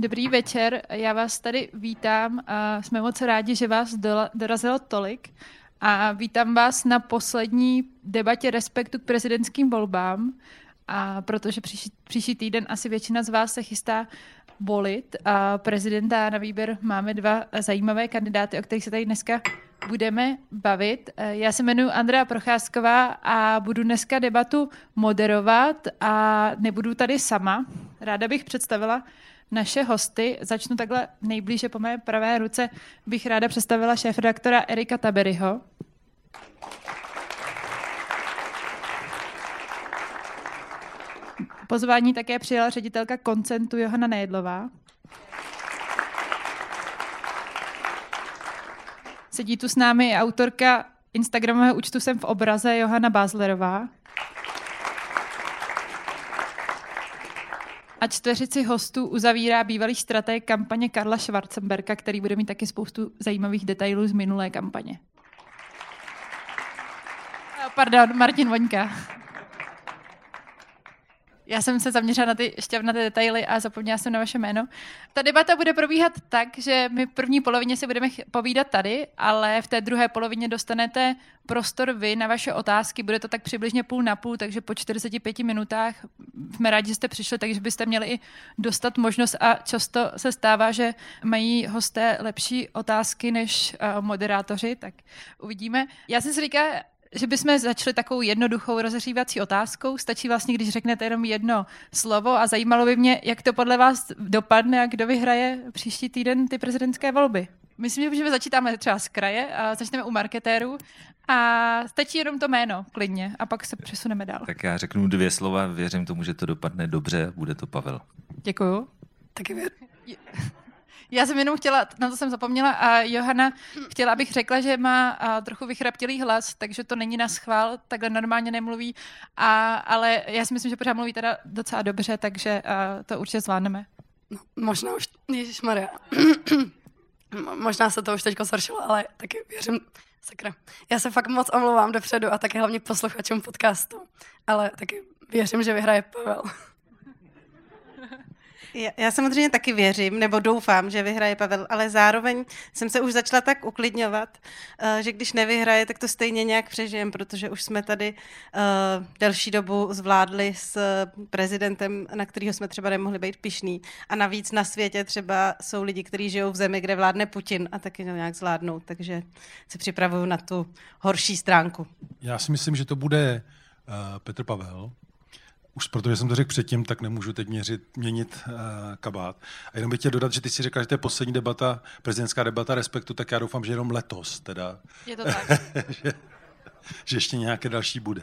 Dobrý večer, já vás tady vítám. A jsme moc rádi, že vás dorazilo tolik. A vítám vás na poslední debatě respektu k prezidentským volbám. A protože příští, příští týden asi většina z vás se chystá volit a prezidenta na výběr máme dva zajímavé kandidáty, o kterých se tady dneska budeme bavit. Já se jmenuji Andrea Procházková a budu dneska debatu moderovat a nebudu tady sama. Ráda bych představila naše hosty. Začnu takhle nejblíže po mé pravé ruce. Bych ráda představila šéf-redaktora Erika Taberyho. Pozvání také přijala ředitelka koncentu Johana Nejedlová. Sedí tu s námi autorka Instagramového účtu Jsem v obraze Johana Bázlerová. A čtveřici hostů uzavírá bývalý strateg kampaně Karla Schwarzenberka, který bude mít taky spoustu zajímavých detailů z minulé kampaně. Pardon, Martin Voňka. Já jsem se zaměřila na ty šťavnaté detaily a zapomněla jsem na vaše jméno. Ta debata bude probíhat tak, že my v první polovině si budeme povídat tady, ale v té druhé polovině dostanete prostor vy na vaše otázky. Bude to tak přibližně půl na půl, takže po 45 minutách jsme rádi, že jste přišli, takže byste měli i dostat možnost a často se stává, že mají hosté lepší otázky než uh, moderátoři, tak uvidíme. Já jsem si říkala, že bychom začali takovou jednoduchou rozehřívací otázkou. Stačí vlastně, když řeknete jenom jedno slovo a zajímalo by mě, jak to podle vás dopadne a kdo vyhraje příští týden ty prezidentské volby. Myslím, že můžeme začít tam třeba z kraje a začneme u marketérů a stačí jenom to jméno, klidně, a pak se přesuneme dál. Tak já řeknu dvě slova, věřím tomu, že to dopadne dobře, bude to Pavel. Děkuju. Taky věr. Já jsem jenom chtěla, na to jsem zapomněla, a Johana chtěla, abych řekla, že má a, trochu vychraptilý hlas, takže to není na schvál, takhle normálně nemluví, a, ale já si myslím, že pořád mluví teda docela dobře, takže a, to určitě zvládneme. No, možná už, Maria. možná se to už teď zhoršilo, ale taky věřím, sakra. Já se fakt moc omlouvám dopředu a taky hlavně posluchačům podcastu, ale taky věřím, že vyhraje Pavel. Já, samozřejmě taky věřím, nebo doufám, že vyhraje Pavel, ale zároveň jsem se už začala tak uklidňovat, uh, že když nevyhraje, tak to stejně nějak přežijem, protože už jsme tady uh, delší dobu zvládli s prezidentem, na kterého jsme třeba nemohli být pišný. A navíc na světě třeba jsou lidi, kteří žijou v zemi, kde vládne Putin a taky to nějak zvládnou, takže se připravuju na tu horší stránku. Já si myslím, že to bude Petr Pavel, už protože jsem to řekl předtím, tak nemůžu teď měřit, měnit uh, kabát. A jenom bych chtěl dodat, že ty si řekla, že to je poslední debata, prezidentská debata respektu, tak já doufám, že jenom letos teda. Je to tak. že, že ještě nějaké další bude.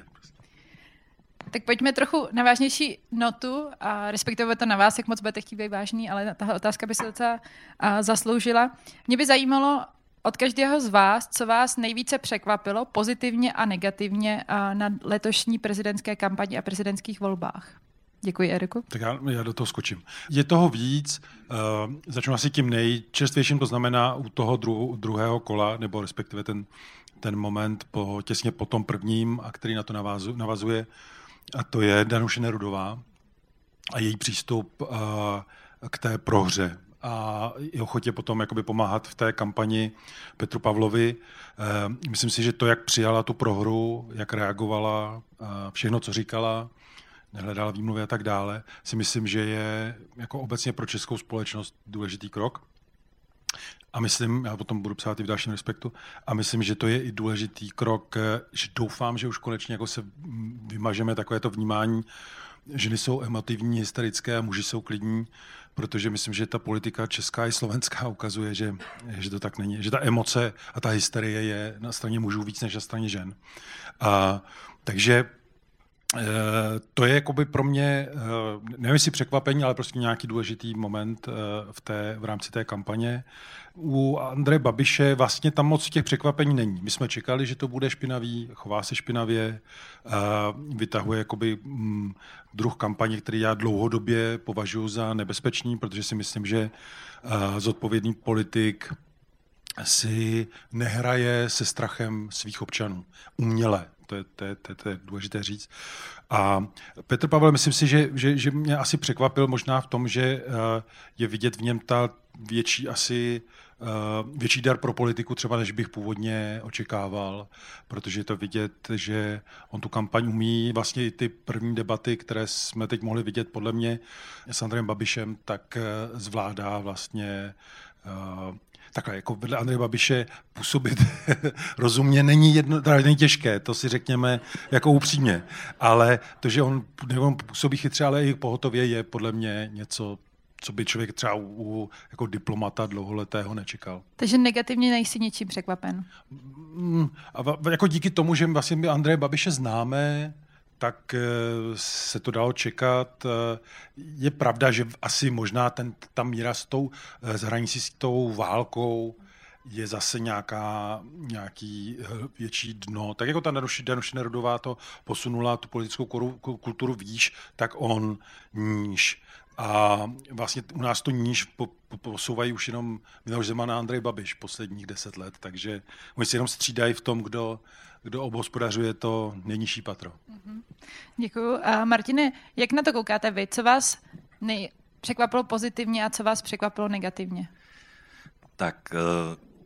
Tak pojďme trochu na vážnější notu a respektive to na vás, jak moc budete chtít být vážný, ale tahle otázka by se docela uh, zasloužila. Mě by zajímalo, od každého z vás, co vás nejvíce překvapilo pozitivně a negativně na letošní prezidentské kampani a prezidentských volbách. Děkuji, Eriku. Tak já, já do toho skočím. Je toho víc, uh, začnu asi tím nejčerstvějším, to znamená u toho dru, druhého kola, nebo respektive ten, ten moment po, těsně po tom prvním, a který na to navazu, navazuje, a to je Danuše Nerudová a její přístup uh, k té prohře a ochotě potom jakoby pomáhat v té kampani Petru Pavlovi. Eh, myslím si, že to, jak přijala tu prohru, jak reagovala, všechno, co říkala, nehledala výmluvy a tak dále, si myslím, že je jako obecně pro českou společnost důležitý krok. A myslím, já potom budu psát i v dalším respektu, a myslím, že to je i důležitý krok, eh, že doufám, že už konečně jako se vymažeme takové to vnímání, ženy jsou emotivní, hysterické a muži jsou klidní protože myslím, že ta politika česká i slovenská ukazuje, že, že to tak není, že ta emoce a ta hysterie je na straně mužů víc než na straně žen. A, takže to je jakoby pro mě, eh, nevím jestli překvapení, ale prostě nějaký důležitý moment eh, v, té, v rámci té kampaně u Andreje Babiše vlastně tam moc těch překvapení není. My jsme čekali, že to bude špinavý, chová se špinavě, vytahuje jakoby mm, druh kampaně, který já dlouhodobě považuji za nebezpečný, protože si myslím, že zodpovědný politik si nehraje se strachem svých občanů. Uměle. To je, to, je, to, je, to je důležité říct. A Petr Pavel, myslím si, že, že, že mě asi překvapil možná v tom, že eh, je vidět v něm ta větší asi eh, větší dar pro politiku třeba, než bych původně očekával, protože je to vidět, že on tu kampaň umí, vlastně i ty první debaty, které jsme teď mohli vidět podle mě s Andrejem Babišem, tak eh, zvládá vlastně takhle, jako vedle Andreje Babiše působit rozumně není, jedno, teda není těžké, to si řekněme jako upřímně, ale to, že on, on působí chytře, ale i pohotově je podle mě něco, co by člověk třeba u, u jako diplomata dlouholetého nečekal. Takže negativně nejsi ničím překvapen? Mm, a jako díky tomu, že vlastně my Andreje Babiše známe, tak eh, se to dalo čekat. Eh, je pravda, že asi možná ten, ta míra s tou zhranicí eh, s tou válkou je zase nějaká, nějaký větší dno. Tak jako ta Danuše Nerudová to posunula tu politickou kulturu výš, tak on níž. A vlastně u nás to níž po, po, posouvají už jenom Miloš Zeman a Andrej Babiš posledních deset let, takže oni si jenom střídají v tom, kdo, kdo obhospodařuje to nejnižší patro. Mm-hmm. Děkuji. A Martine, jak na to koukáte vy? Co vás nej- překvapilo pozitivně a co vás překvapilo negativně? Tak eh,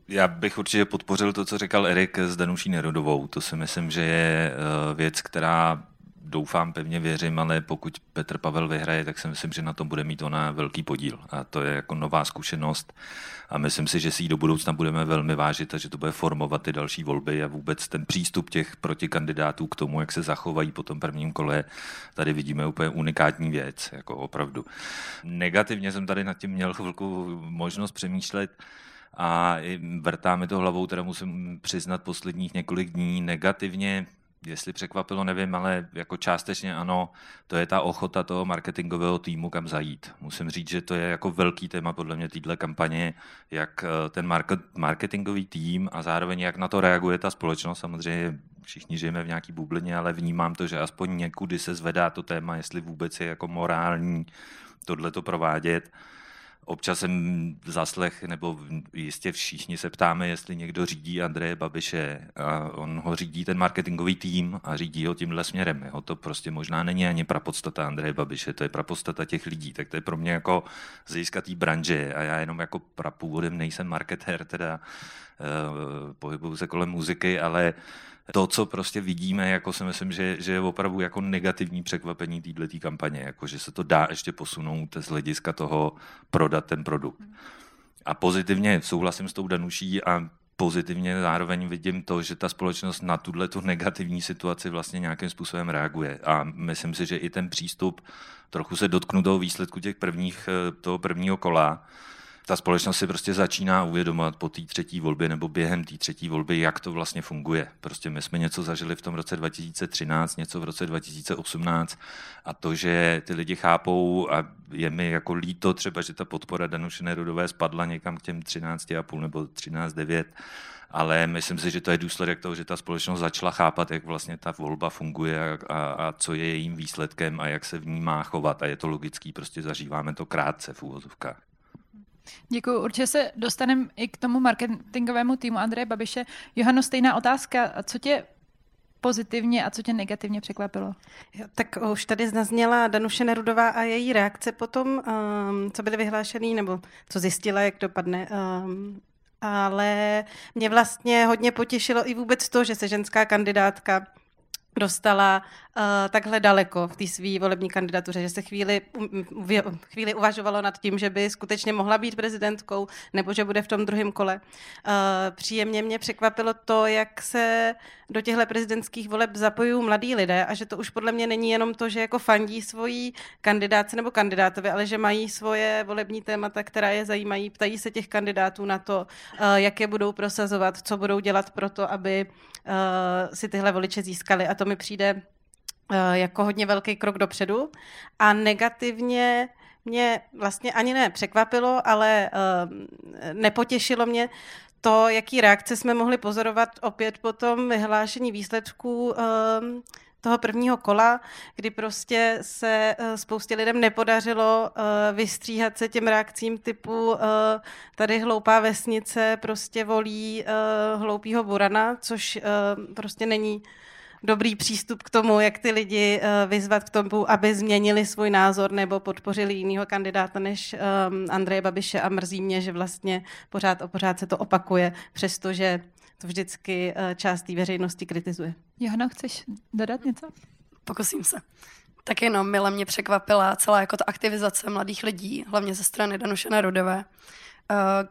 já bych určitě podpořil to, co říkal Erik s Danuší Nerodovou. To si myslím, že je eh, věc, která doufám, pevně věřím, ale pokud Petr Pavel vyhraje, tak si myslím, že na tom bude mít ona velký podíl. A to je jako nová zkušenost a myslím si, že si ji do budoucna budeme velmi vážit a že to bude formovat ty další volby a vůbec ten přístup těch protikandidátů k tomu, jak se zachovají po tom prvním kole, tady vidíme úplně unikátní věc, jako opravdu. Negativně jsem tady nad tím měl chvilku možnost přemýšlet, a vrtá mi to hlavou, teda musím přiznat posledních několik dní negativně jestli překvapilo, nevím, ale jako částečně ano, to je ta ochota toho marketingového týmu, kam zajít. Musím říct, že to je jako velký téma podle mě téhle kampaně, jak eh, ten marketingový tým a zároveň jak na to reaguje ta společnost. Samozřejmě všichni žijeme v nějaký bublině, ale vnímám to, že aspoň někudy se zvedá to téma, jestli vůbec je jako morální tohle to provádět. Občas jsem zaslech, nebo jistě všichni se ptáme, jestli někdo řídí Andreje Babiše. A on ho řídí ten marketingový tým a řídí ho tímhle směrem. Jo. To prostě možná není ani prapodstata Andreje Babiše, to je prapodstata těch lidí. Tak to je pro mě jako získatý branže a já jenom jako prapůvodem nejsem marketér, teda uh, pohybuju se kolem muziky, ale uh, to, co prostě vidíme, jako si myslím, že, že je opravdu jako negativní překvapení této kampaně, jako že se to dá ještě posunout z hlediska toho prodat ten produkt. A pozitivně souhlasím s tou Danuší a pozitivně zároveň vidím to, že ta společnost na tuhle tu negativní situaci vlastně nějakým způsobem reaguje. A myslím si, že i ten přístup trochu se dotknu toho výsledku těch prvních, eh, toho prvního kola, ta společnost si prostě začíná uvědomovat po té třetí volbě nebo během té třetí volby, jak to vlastně funguje. Prostě my jsme něco zažili v tom roce 2013, něco v roce 2018 a to, že ty lidi chápou a je mi jako líto třeba, že ta podpora Danuše Nerudové spadla někam k těm 13,5 nebo 13,9, ale myslím si, že to je důsledek toho, že ta společnost začala chápat, jak vlastně ta volba funguje a, a, a co je jejím výsledkem a jak se v ní má chovat a je to logický, prostě zažíváme to krátce v úvozovkách. Děkuji. Určitě se dostaneme i k tomu marketingovému týmu Andreje Babiše. Johano, stejná otázka. Co tě pozitivně a co tě negativně překvapilo? Tak už tady zazněla Danuše Nerudová a její reakce potom, um, co byly vyhlášený, nebo co zjistila, jak dopadne. Um, ale mě vlastně hodně potěšilo i vůbec to, že se ženská kandidátka dostala takhle daleko v té své volební kandidatuře, že se chvíli, um, chvíli uvažovalo nad tím, že by skutečně mohla být prezidentkou nebo že bude v tom druhém kole. Uh, příjemně mě překvapilo to, jak se do těchto prezidentských voleb zapojují mladí lidé a že to už podle mě není jenom to, že jako fandí svojí kandidáci nebo kandidátovi, ale že mají svoje volební témata, která je zajímají, ptají se těch kandidátů na to, uh, jak je budou prosazovat, co budou dělat pro to, aby si tyhle voliče získali a to mi přijde jako hodně velký krok dopředu. A negativně mě vlastně ani ne překvapilo, ale uh, nepotěšilo mě to, jaký reakce jsme mohli pozorovat opět po tom vyhlášení výsledků uh, toho prvního kola, kdy prostě se spoustě lidem nepodařilo vystříhat se těm reakcím typu tady hloupá vesnice prostě volí hloupýho burana, což prostě není dobrý přístup k tomu, jak ty lidi uh, vyzvat k tomu, aby změnili svůj názor nebo podpořili jiného kandidáta než um, Andreje Babiše a mrzí mě, že vlastně pořád a pořád se to opakuje, přestože to vždycky uh, část té veřejnosti kritizuje. Johana, chceš dodat něco? Pokusím se. Tak jenom mile mě překvapila celá jako ta aktivizace mladých lidí, hlavně ze strany Danuše Nerudové,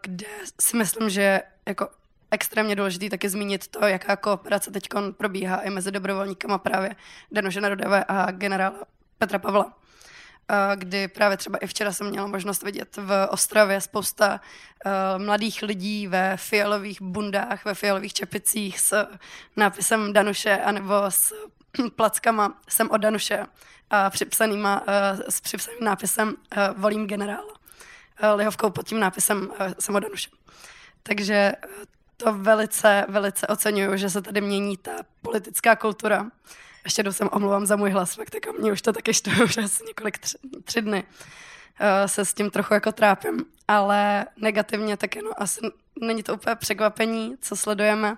kde si myslím, že jako extrémně důležitý taky zmínit to, jaká kooperace teď probíhá i mezi dobrovolníkama právě Danuše Nerudové a generála Petra Pavla kdy právě třeba i včera jsem měla možnost vidět v Ostravě spousta mladých lidí ve fialových bundách, ve fialových čepicích s nápisem Danuše anebo s plackama jsem od Danuše a připsanýma, s připsaným nápisem volím generála. Lihovkou pod tím nápisem jsem od Danuše. Takže to velice, velice oceňuju, že se tady mění ta politická kultura ještě jednou jsem omluvám za můj hlas, fakt jako mě už to taky štve, už asi několik tři, tři dny uh, se s tím trochu jako trápím, ale negativně tak no, asi není to úplně překvapení, co sledujeme,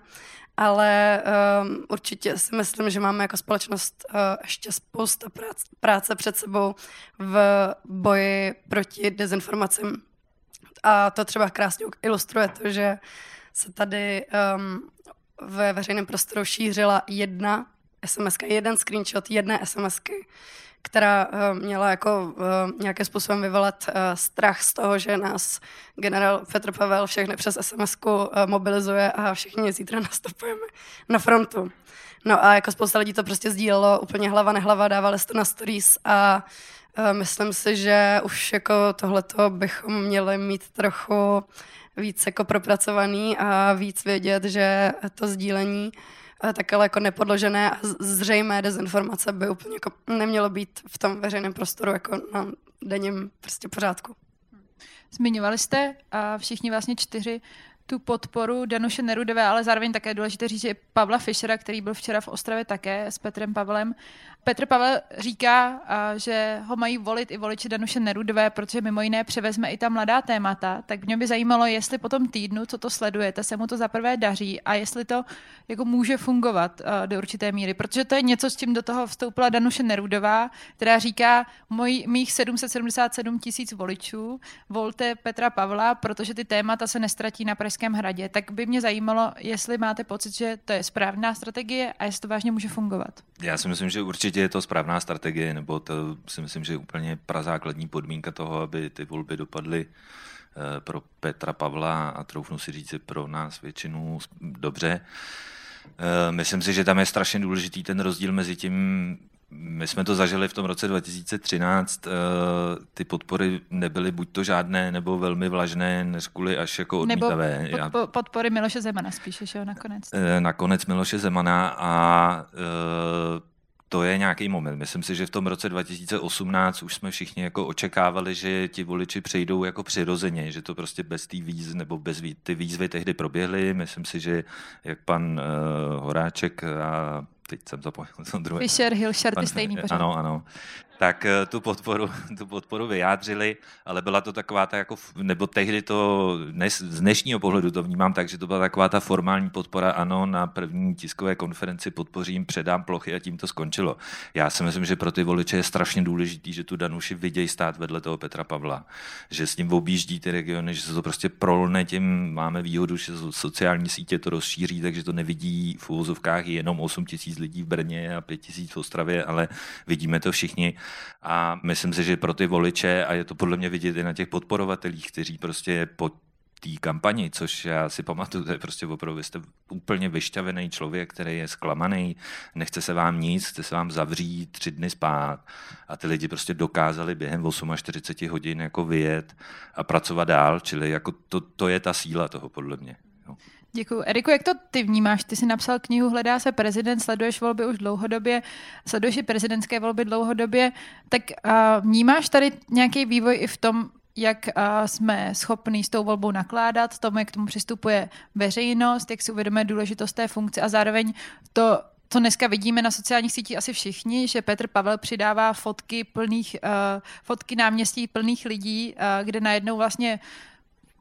ale um, určitě si myslím, že máme jako společnost uh, ještě spousta práce, práce před sebou v boji proti dezinformacím. A to třeba krásně ilustruje to, že se tady um, ve veřejném prostoru šířila jedna SMS, jeden screenshot jedné SMSky, která uh, měla jako uh, nějakým způsobem vyvolat uh, strach z toho, že nás generál Petr Pavel všechny přes sms uh, mobilizuje a všichni zítra nastupujeme na frontu. No a jako spousta lidí to prostě sdílelo úplně hlava nehlava, dávali to na stories a uh, myslím si, že už jako tohleto bychom měli mít trochu víc jako propracovaný a víc vědět, že to sdílení uh, tak ale jako nepodložené a zřejmé dezinformace by úplně jako nemělo být v tom veřejném prostoru jako na denním prostě pořádku. Zmiňovali jste a všichni vlastně čtyři tu podporu Danuše Nerudové, ale zároveň také důležité říct, že Pavla Fischera, který byl včera v Ostravě také s Petrem Pavlem. Petr Pavel říká, že ho mají volit i voliči Danuše Nerudové, protože mimo jiné převezme i ta mladá témata, tak mě by zajímalo, jestli po tom týdnu, co to sledujete, se mu to zaprvé daří a jestli to jako může fungovat do určité míry, protože to je něco, s čím do toho vstoupila Danuše Nerudová, která říká, moj, mých 777 tisíc voličů, volte Petra Pavla, protože ty témata se nestratí na Pražské Pražském hradě, tak by mě zajímalo, jestli máte pocit, že to je správná strategie a jestli to vážně může fungovat. Já si myslím, že určitě je to správná strategie, nebo to si myslím, že je úplně prazákladní podmínka toho, aby ty volby dopadly eh, pro Petra Pavla a troufnu si říct pro nás většinu dobře. Eh, myslím si, že tam je strašně důležitý ten rozdíl mezi tím, my jsme to zažili v tom roce 2013. Eh, ty podpory nebyly buď to žádné, nebo velmi vlažné, než kvůli až jako odmítavé. Nebo pod, podpory Miloše Zemana spíše, že jo, nakonec. Eh, nakonec Miloše Zemana a eh, to je nějaký moment. Myslím si, že v tom roce 2018 už jsme všichni jako očekávali, že ti voliči přejdou jako přirozeně, že to prostě bez té výzvy, nebo bez ty výzvy tehdy proběhly. Myslím si, že jak pan uh, Horáček a teď jsem zapomněl, co druhé. Fischer, Hilšer, ty stejný pořád. Ano, ano tak eh, tu podporu, tu podporu vyjádřili, ale byla to taková ta jako, nebo tehdy to, z dnešního pohledu to vnímám tak, že to byla taková ta formální podpora, ano, na první tiskové konferenci podpořím, předám plochy a tím to skončilo. Já si myslím, že pro ty voliče je strašně důležitý, že tu Danuši vidějí stát vedle toho Petra Pavla, že s ním objíždí ty regiony, že se to prostě prolne tím, máme výhodu, že sociální sítě to rozšíří, takže to nevidí v úvozovkách jenom 8 tisíc lidí v Brně a 5 tisíc v Ostravě, ale vidíme to všichni a myslím si, že pro ty voliče, a je to podle mě vidět i na těch podporovatelích, kteří prostě po té kampani, což já si pamatuju, to je prostě opravdu, vy jste úplně vyšťavený člověk, který je zklamaný, nechce se vám nic, chce se vám zavřít, tři dny spát a ty lidi prostě dokázali během 48 hodin jako vyjet a pracovat dál, čili jako to, to je ta síla toho podle mě. Děkuji. Eriku, jak to ty vnímáš? Ty jsi napsal knihu Hledá se prezident, sleduješ volby už dlouhodobě, sleduješ i prezidentské volby dlouhodobě, tak uh, vnímáš tady nějaký vývoj i v tom, jak jsme schopni s tou volbou nakládat, tomu, jak k tomu přistupuje veřejnost, jak si uvědomuje důležitost té funkce a zároveň to co dneska vidíme na sociálních sítích asi všichni, že Petr Pavel přidává fotky plných, fotky náměstí plných lidí, kde najednou vlastně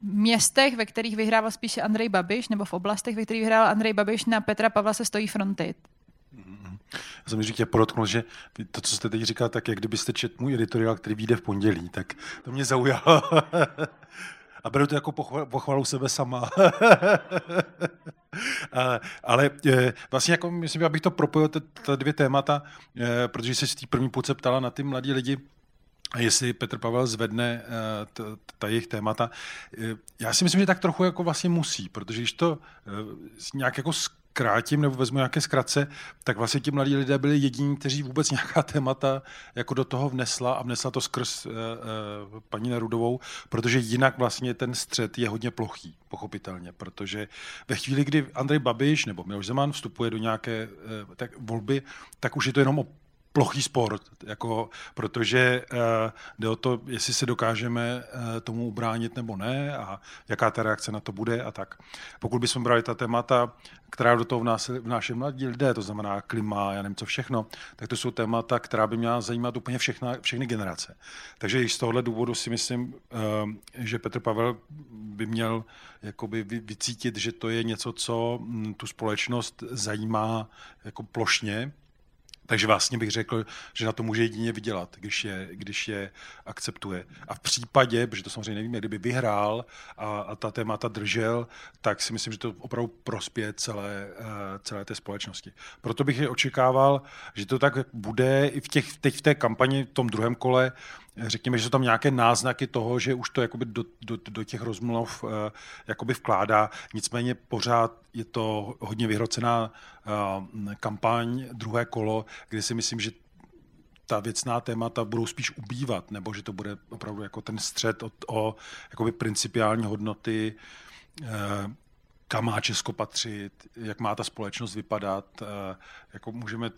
městech, ve kterých vyhrával spíše Andrej Babiš, nebo v oblastech, ve kterých vyhrával Andrej Babiš, na Petra Pavla se stojí fronty. Já jsem chtěl podotknout, že to, co jste teď říkal, tak jak kdybyste četl můj editoriál, který vyjde v pondělí, tak to mě zaujalo. A beru to jako pochvalu sebe sama. Ale e, vlastně jako myslím, abych to propojil, ta dvě témata, e, protože se z té první půlce ptala na ty mladí lidi, a jestli Petr Pavel zvedne uh, ta jejich témata. Já si myslím, že tak trochu jako vlastně musí, protože když to nějak jako krátím nebo vezmu nějaké zkratce, tak vlastně ti mladí lidé byli jediní, kteří vůbec nějaká témata jako do toho vnesla a vnesla to skrz uh, uh, paní Nerudovou, protože jinak vlastně ten střed je hodně plochý, pochopitelně, protože ve chvíli, kdy Andrej Babiš nebo Miloš Zeman vstupuje do nějaké uh, tak volby, tak už je to jenom o plochý sport, jako, protože uh, jde o to, jestli se dokážeme uh, tomu ubránit nebo ne a jaká ta reakce na to bude a tak. Pokud bychom brali ta témata, která do toho vnáší mladí lidé, to znamená klima, já nevím co všechno, tak to jsou témata, která by měla zajímat úplně všechna, všechny generace. Takže i z tohohle důvodu si myslím, uh, že Petr Pavel by měl jakoby vycítit, že to je něco, co mm, tu společnost zajímá jako plošně, takže vlastně bych řekl, že na to může jedině vydělat, když je, když je akceptuje. A v případě, protože to samozřejmě nevíme, kdyby vyhrál a, a ta témata držel, tak si myslím, že to opravdu prospěje celé, uh, celé té společnosti. Proto bych je očekával, že to tak bude i v těch, teď v té kampani, v tom druhém kole, řekněme, že jsou tam nějaké náznaky toho, že už to jakoby do, do, do těch rozmluv uh, jakoby vkládá. Nicméně pořád je to hodně vyhrocená uh, kampaň, druhé kolo, kde si myslím, že ta věcná témata budou spíš ubývat, nebo že to bude opravdu jako ten střed o, o jakoby principiální hodnoty, uh, kam má Česko patřit, jak má ta společnost vypadat. Jako můžeme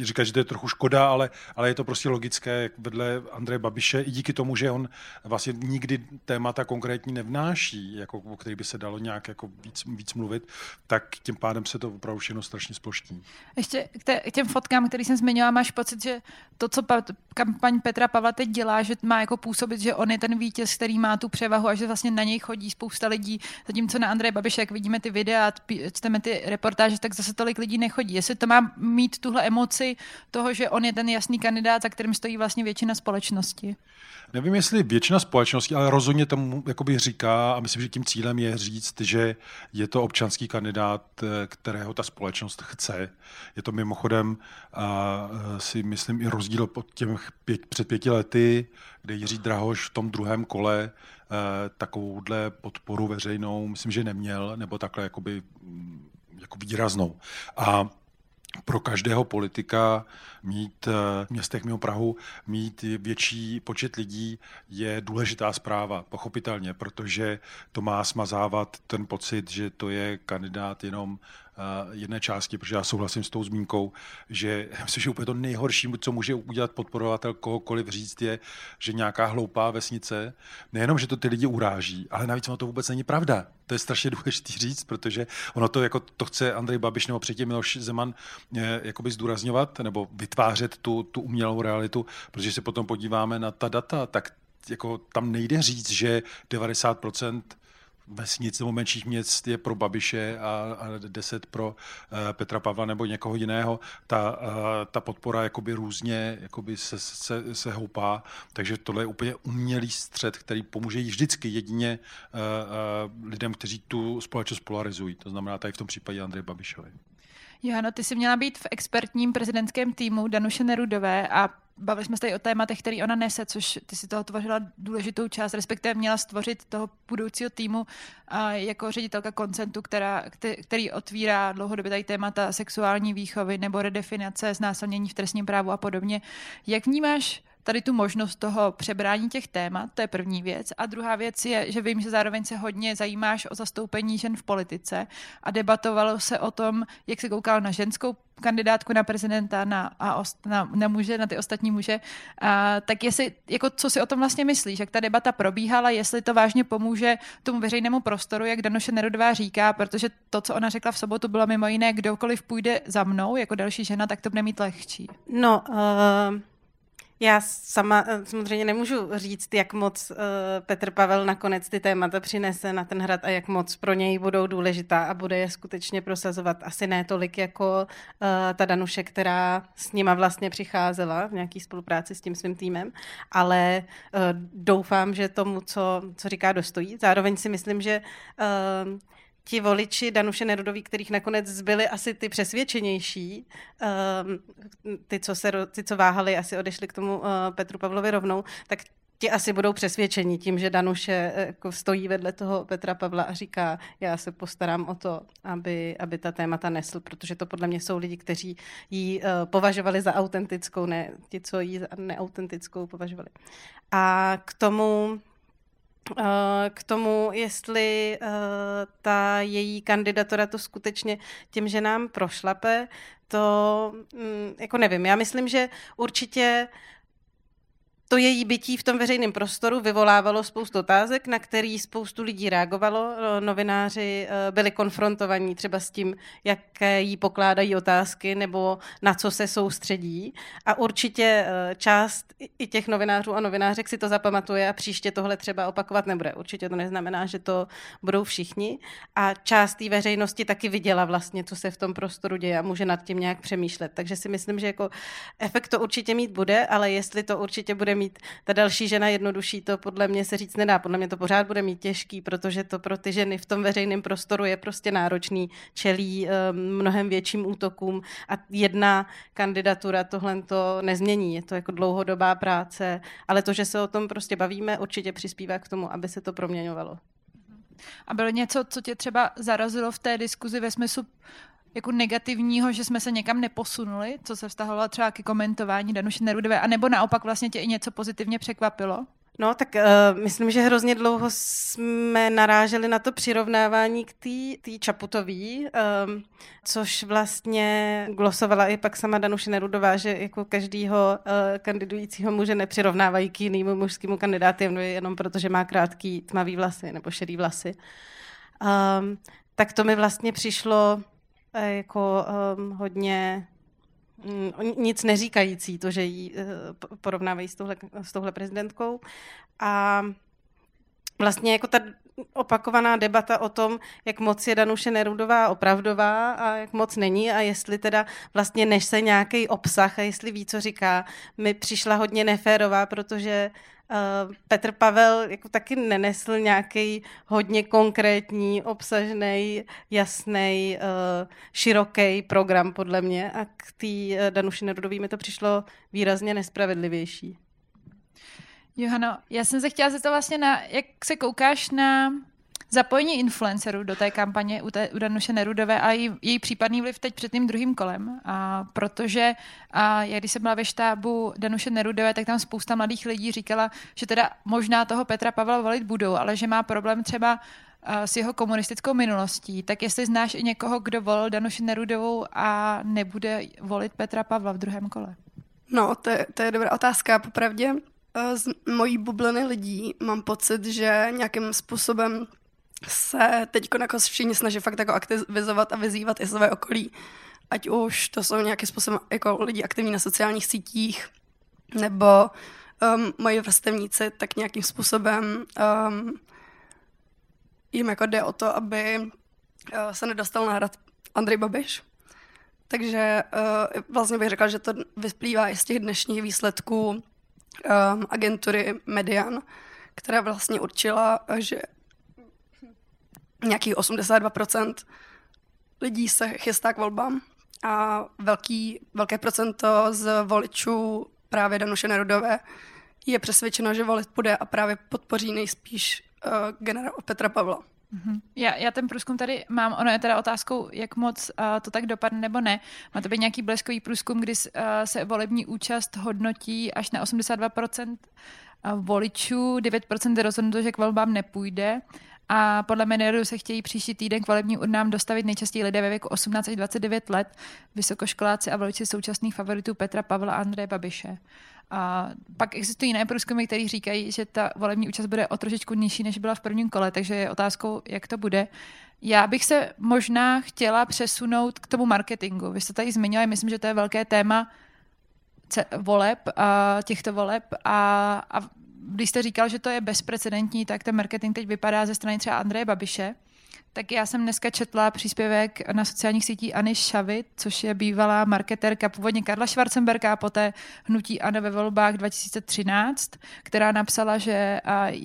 říkat, že to je trochu škoda, ale, ale je to prostě logické, jak vedle Andreje Babiše, i díky tomu, že on vlastně nikdy témata konkrétní nevnáší, jako, o kterých by se dalo nějak jako víc, víc mluvit, tak tím pádem se to opravdu všechno strašně sploští. Ještě k, té, k těm fotkám, který jsem zmiňovala, máš pocit, že to, co pa, kampaň Petra Pavla teď dělá, že má jako působit, že on je ten vítěz, který má tu převahu a že vlastně na něj chodí spousta lidí, zatímco na Andreje Babiše, jak vidíme ty videa, čteme ty reportáže, tak zase tolik lidí nechodí. Jestli to má mít tuhle emoci pozici toho, že on je ten jasný kandidát, za kterým stojí vlastně většina společnosti? Nevím, jestli většina společnosti, ale rozhodně tomu jakoby říká a myslím, že tím cílem je říct, že je to občanský kandidát, kterého ta společnost chce. Je to mimochodem a si myslím i rozdíl pod těm pět, před pěti lety, kde Jiří Drahoš v tom druhém kole takovouhle podporu veřejnou, myslím, že neměl, nebo takhle jakoby mm, jako výraznou. A pro každého politika mít v městech mimo Prahu, mít větší počet lidí je důležitá zpráva, pochopitelně, protože to má smazávat ten pocit, že to je kandidát jenom jedné části, protože já souhlasím s tou zmínkou, že myslím, že úplně to nejhorší, co může udělat podporovatel kohokoliv říct, je, že nějaká hloupá vesnice, nejenom, že to ty lidi uráží, ale navíc ono to vůbec není pravda. To je strašně důležité říct, protože ono to, jako to chce Andrej Babiš nebo předtím Miloš Zeman eh, jakoby zdůrazňovat nebo vytvářet tu, tu umělou realitu, protože se potom podíváme na ta data, tak jako tam nejde říct, že 90% vesnic nebo menších měst je pro Babiše a, a 10 pro uh, Petra Pavla nebo někoho jiného. Ta, uh, ta podpora jakoby různě jakoby se, se, se houpá, takže tohle je úplně umělý střed, který pomůže vždycky jedině uh, uh, lidem, kteří tu společnost polarizují. To znamená tady v tom případě Andrej Babišovi. Johano, ty jsi měla být v expertním prezidentském týmu Danuše Nerudové a bavili jsme se tady o tématech, který ona nese, což ty si toho tvořila důležitou část, respektive měla stvořit toho budoucího týmu jako ředitelka koncentu, která, který otvírá dlouhodobě tady témata sexuální výchovy nebo redefinace, znásilnění v trestním právu a podobně. Jak vnímáš tady tu možnost toho přebrání těch témat, to je první věc. A druhá věc je, že vím, že zároveň se hodně zajímáš o zastoupení žen v politice a debatovalo se o tom, jak se koukal na ženskou kandidátku na prezidenta na, a ost, na, na muže, na ty ostatní muže, a, tak jestli, jako, co si o tom vlastně myslíš, jak ta debata probíhala, jestli to vážně pomůže tomu veřejnému prostoru, jak Danoše Nerudová říká, protože to, co ona řekla v sobotu, bylo mimo jiné, kdokoliv půjde za mnou jako další žena, tak to bude mít lehčí. No, uh, já sama eh, samozřejmě nemůžu říct, jak moc uh, Petr Pavel nakonec ty témata přinese na ten hrad a jak moc pro něj budou důležitá a bude je skutečně prosazovat. Asi ne tolik jako uh, ta Danuše, která s nima vlastně přicházela v nějaký spolupráci s tím svým týmem, ale doufám, že tomu, co, co říká, dostojí. Zároveň si myslím, že ti voliči Danuše Nerudový, kterých nakonec zbyli asi ty přesvědčenější, um, ty, co se, ty, co váhali, asi odešli k tomu uh, Petru Pavlovi rovnou, tak ti asi budou přesvědčeni tím, že Danuše uh, jako stojí vedle toho Petra Pavla a říká, já se postarám o to, aby, aby ta témata nesl, protože to podle mě jsou lidi, kteří ji uh, považovali za autentickou, ne ti, co ji za neautentickou považovali. A k tomu Eh, k tomu, jestli uh, ta její kandidatura to skutečně těm ženám prošlape, to um, jako nevím. Já myslím, že určitě to její bytí v tom veřejném prostoru vyvolávalo spoustu otázek, na který spoustu lidí reagovalo. Novináři eh, byli konfrontovaní třeba s tím, jaké jí pokládají otázky nebo na co se soustředí. A určitě eh, část i těch novinářů a novinářek si to zapamatuje a příště tohle třeba opakovat nebude. Určitě to neznamená, že to budou všichni. A část té veřejnosti taky viděla vlastně, co se v tom prostoru děje a může nad tím nějak přemýšlet. Takže si myslím, že jako efekt to určitě mít bude, ale jestli to určitě bude mít ta další žena jednodušší, to podle mě se říct nedá. Podle mě to pořád bude mít těžký, protože to pro ty ženy v tom veřejném prostoru je prostě náročný, čelí um, mnohem větším útokům a jedna kandidatura tohle to nezmění. Je to jako dlouhodobá práce, ale to, že se o tom prostě bavíme, určitě přispívá k tomu, aby se to proměňovalo. A bylo něco, co tě třeba zarazilo v té diskuzi ve smyslu, jako negativního, že jsme se někam neposunuli, co se vztahovalo třeba ke komentování Danuše Nerudové, anebo naopak vlastně tě i něco pozitivně překvapilo? No, tak uh, myslím, že hrozně dlouho jsme naráželi na to přirovnávání k té Čaputový, um, což vlastně glosovala i pak sama Danuše Nerudová, že jako každýho uh, kandidujícího muže nepřirovnávají k jinému mužskému kandidátu, jenom protože má krátký tmavý vlasy nebo šedý vlasy. Um, tak to mi vlastně přišlo jako um, hodně um, nic neříkající, to, že ji uh, porovnávají s touhle, s touhle prezidentkou. A vlastně jako ta opakovaná debata o tom, jak moc je Danuše Nerudová opravdová a jak moc není a jestli teda vlastně než se nějaký obsah a jestli ví, co říká, mi přišla hodně neférová, protože Petr Pavel jako taky nenesl nějaký hodně konkrétní, obsažný, jasný, uh, široký program podle mě a k té uh, Danuši Nerudový mi to přišlo výrazně nespravedlivější. Johano, já jsem se chtěla zeptat vlastně na, jak se koukáš na zapojení influencerů do té kampaně u, té, u Danuše Nerudové a její, její případný vliv teď před tím druhým kolem. A protože a já, když jsem byla ve štábu Danuše Nerudové, tak tam spousta mladých lidí říkala, že teda možná toho Petra Pavla volit budou, ale že má problém třeba s jeho komunistickou minulostí, tak jestli znáš i někoho, kdo volil Danuši Nerudovou a nebude volit Petra Pavla v druhém kole? No, to je, to je dobrá otázka. Popravdě eh, z mojí bubliny lidí mám pocit, že nějakým způsobem se teď jako všichni snaží fakt jako aktivizovat a vyzývat i své okolí. Ať už to jsou nějakým způsobem jako lidi aktivní na sociálních sítích, nebo um, moji vrstevníci, tak nějakým způsobem um, jim jako jde o to, aby uh, se nedostal na hrad Andrej Babiš. Takže uh, vlastně bych řekla, že to vyplývá i z těch dnešních výsledků um, agentury Median, která vlastně určila, že nějakých 82% lidí se chystá k volbám a velký, velké procento z voličů právě Danuše Nerudové je přesvědčeno, že volit bude a právě podpoří nejspíš uh, generála Petra Pavla. Mhm. Já, já ten průzkum tady mám, ono je teda otázkou, jak moc uh, to tak dopadne nebo ne. Má to být nějaký bleskový průzkum, kdy uh, se volební účast hodnotí až na 82% voličů, 9% je rozhodnuto, že k volbám nepůjde a podle Meneru se chtějí příští týden k volebním urnám dostavit nejčastěji lidé ve věku 18 až 29 let, vysokoškoláci a voliči současných favoritů Petra Pavla a Andreje Babiše. A pak existují jiné průzkumy, které říkají, že ta volební účast bude o trošičku nižší, než byla v prvním kole, takže je otázkou, jak to bude. Já bych se možná chtěla přesunout k tomu marketingu. Vy jste tady zmiňovali, myslím, že to je velké téma voleb, a těchto voleb a, a když jste říkal, že to je bezprecedentní, tak ten marketing teď vypadá ze strany třeba Andreje Babiše. Tak já jsem dneska četla příspěvek na sociálních sítích Anny Šavit, což je bývalá marketérka původně Karla Schwarzenberga a poté hnutí Anna ve volbách 2013, která napsala, že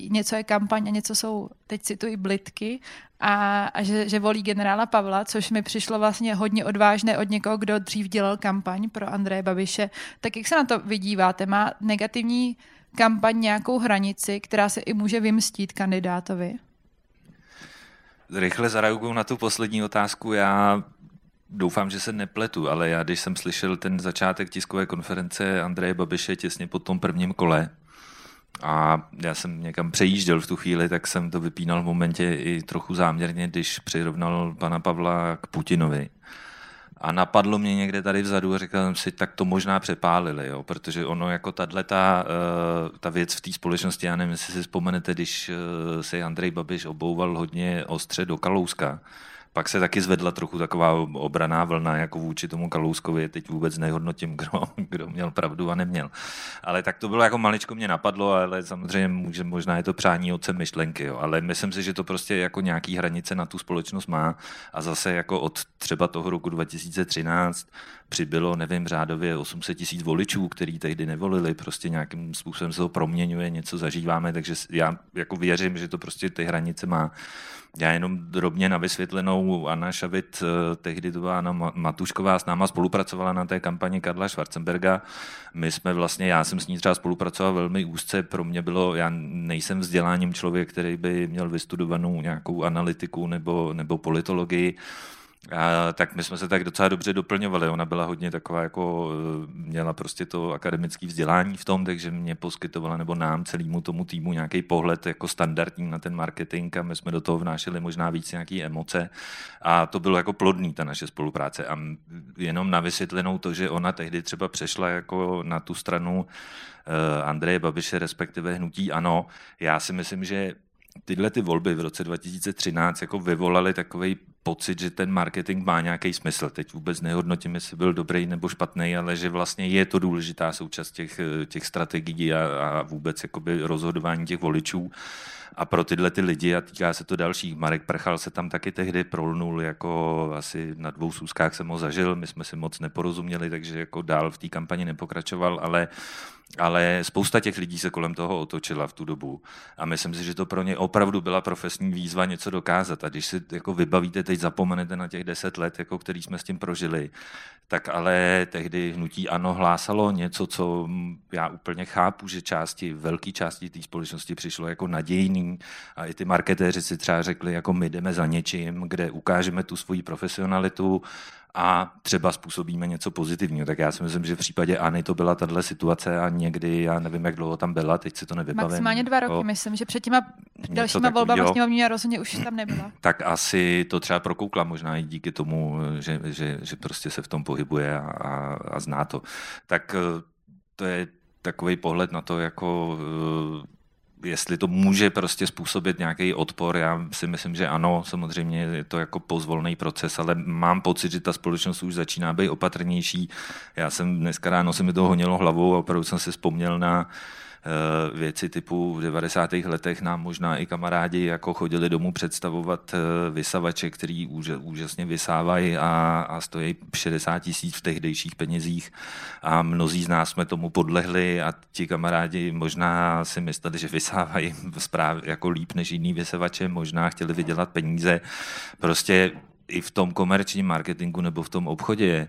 něco je kampaň a něco jsou, teď cituji, blitky a, a že, že volí generála Pavla, což mi přišlo vlastně hodně odvážné od někoho, kdo dřív dělal kampaň pro Andreje Babiše. Tak jak se na to vydíváte? Má negativní kampaň nějakou hranici, která se i může vymstít kandidátovi? Rychle zareaguju na tu poslední otázku. Já doufám, že se nepletu, ale já, když jsem slyšel ten začátek tiskové konference Andreje Babiše těsně po tom prvním kole, a já jsem někam přejížděl v tu chvíli, tak jsem to vypínal v momentě i trochu záměrně, když přirovnal pana Pavla k Putinovi. A napadlo mě někde tady vzadu a říkal jsem si, tak to možná přepálili, jo? protože ono jako tahle ta, uh, ta věc v té společnosti, já nevím, jestli si vzpomenete, když uh, se Andrej Babiš obouval hodně ostře do Kalouska, pak se taky zvedla trochu taková obraná vlna jako vůči tomu Kalouskovi. Teď vůbec nehodnotím, kdo, kdo měl pravdu a neměl. Ale tak to bylo jako maličko mě napadlo, ale samozřejmě může, možná je to přání otce myšlenky. Jo. Ale myslím si, že to prostě jako nějaký hranice na tu společnost má. A zase jako od třeba toho roku 2013 přibylo, nevím, řádově 800 tisíc voličů, který tehdy nevolili, prostě nějakým způsobem se to proměňuje, něco zažíváme, takže já jako věřím, že to prostě ty hranice má. Já jenom drobně na vysvětlenou, Anna Šavit, eh, tehdy to byla Anna Matušková, s náma spolupracovala na té kampani Karla Schwarzenberga. My jsme vlastně, já jsem s ní třeba spolupracoval velmi úzce, pro mě bylo, já nejsem vzděláním člověk, který by měl vystudovanou nějakou analytiku nebo, nebo politologii, a, tak my jsme se tak docela dobře doplňovali. Ona byla hodně taková, jako e, měla prostě to akademické vzdělání v tom, takže mě poskytovala nebo nám celému tomu týmu nějaký pohled jako standardní na ten marketing a my jsme do toho vnášeli možná víc nějaký emoce a to bylo jako plodný ta naše spolupráce. A jenom na vysvětlenou to, že ona tehdy třeba přešla jako na tu stranu e, Andreje Babiše, respektive hnutí ANO. Já si myslím, že tyhle ty volby v roce 2013 jako vyvolaly takový pocit, že ten marketing má nějaký smysl. Teď vůbec nehodnotím, jestli byl dobrý nebo špatný, ale že vlastně je to důležitá součást těch, těch strategií a, a vůbec jakoby rozhodování těch voličů. A pro tyhle ty lidi, a týká se to dalších, Marek Prchal se tam taky tehdy prolnul, jako asi na dvou sůzkách jsem ho zažil, my jsme si moc neporozuměli, takže jako dál v té kampani nepokračoval, ale ale spousta těch lidí se kolem toho otočila v tu dobu a myslím si, že to pro ně opravdu byla profesní výzva něco dokázat. A když si jako vybavíte, teď zapomenete na těch deset let, jako který jsme s tím prožili, tak ale tehdy hnutí ano hlásalo něco, co já úplně chápu, že části, velké části té společnosti přišlo jako nadějný a i ty marketéři si třeba řekli, jako my jdeme za něčím, kde ukážeme tu svoji profesionalitu a třeba způsobíme něco pozitivního. Tak já si myslím, že v případěAny to byla tahle situace a někdy, já nevím, jak dlouho tam byla, teď si to nevybavím. Maximálně dva roky, jako, myslím, že před těma dalšíma volbami sněmovní rozhodně už tam nebyla. Tak asi to třeba prokoukla možná i díky tomu, že, že, že prostě se v tom pohybuje a, a, a zná to. Tak eh, to je takový pohled na to, jako eh, jestli to může prostě způsobit nějaký odpor, já si myslím, že ano, samozřejmě je to jako pozvolný proces, ale mám pocit, že ta společnost už začíná být opatrnější. Já jsem dneska ráno se mi to honilo hlavou a opravdu jsem si vzpomněl na uh, věci typu v 90. letech nám možná i kamarádi jako chodili domů představovat eh, vysavače, který úžasně vysávají a, a stojí 60 tisíc v tehdejších penězích a mnozí z nás jsme tomu podlehli a ti kamarádi možná si mysleli, že vysávají správ, jako líp než jiný vysavače, možná chtěli vydělat peníze. Prostě i v tom komerčním marketingu nebo v tom obchodě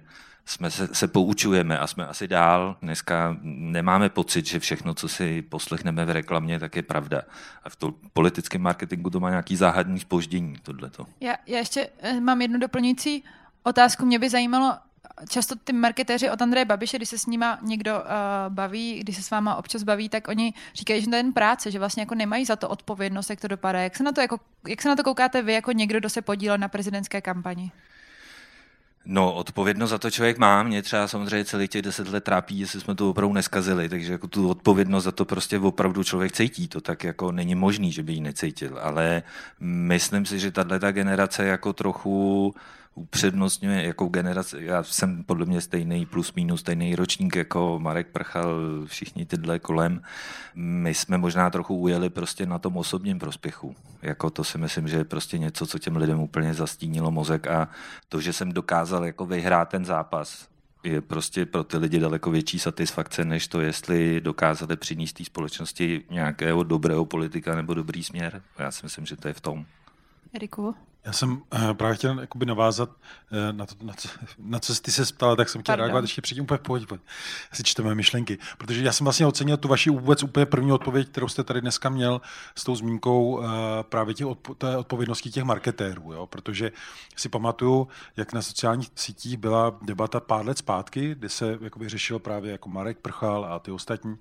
jsme se, se poučujeme a jsme asi dál. Dneska nemáme pocit, že všechno, co si poslechneme v reklamě, tak je pravda. A v tom politickém marketingu to má nějaký záhadný spoždění, tohleto. Já, já ještě eh, mám jednu doplňující otázku. Mě by zajímalo, často ty marketéři od Andreje Babiše, když se s nima někdo uh, baví, když se s váma občas baví, tak oni říkají, že to je jen práce, že vlastně jako nemají za to odpovědnost, jak to dopadá. Jak se na to, jako, jak se na to koukáte vy jako někdo, kdo se podílel na prezidentské kampani? No, odpovědnost za to člověk má. Mě třeba samozřejmě celý těch deset let trápí, jestli jsme to opravdu neskazili, takže jako tu odpovědnost za to prostě opravdu člověk cítí. To tak jako není možný, že by ji necítil. Ale myslím si, že tahle generace jako trochu upřednostňuje jako generace, já jsem podle mě stejný plus minus stejný ročník jako Marek Prchal, všichni tyhle kolem. My jsme možná trochu ujeli prostě na tom osobním prospěchu. Jako to si myslím, že je prostě něco, co těm lidem úplně zastínilo mozek a to, že jsem dokázal jako vyhrát ten zápas, je prostě pro ty lidi daleko větší satisfakce, než to, jestli dokázali přinést té společnosti nějakého dobrého politika nebo dobrý směr. Já si myslím, že to je v tom. Eriku? Já jsem uh, právě chtěl jakoby navázat uh, na, to, na, co, na co jsi se ptala, tak jsem chtěl Pardon. reagovat ještě předtím úplně v pohodě. Si čteme myšlenky. Protože já jsem vlastně ocenil tu vaši vůbec úplně první odpověď, kterou jste tady dneska měl s tou zmínkou uh, právě těch odpo- té odpovědnosti těch marketérů. Jo? Protože si pamatuju, jak na sociálních sítích byla debata pár let zpátky, kdy se jakoby řešil právě jako Marek Prchal a ty ostatní.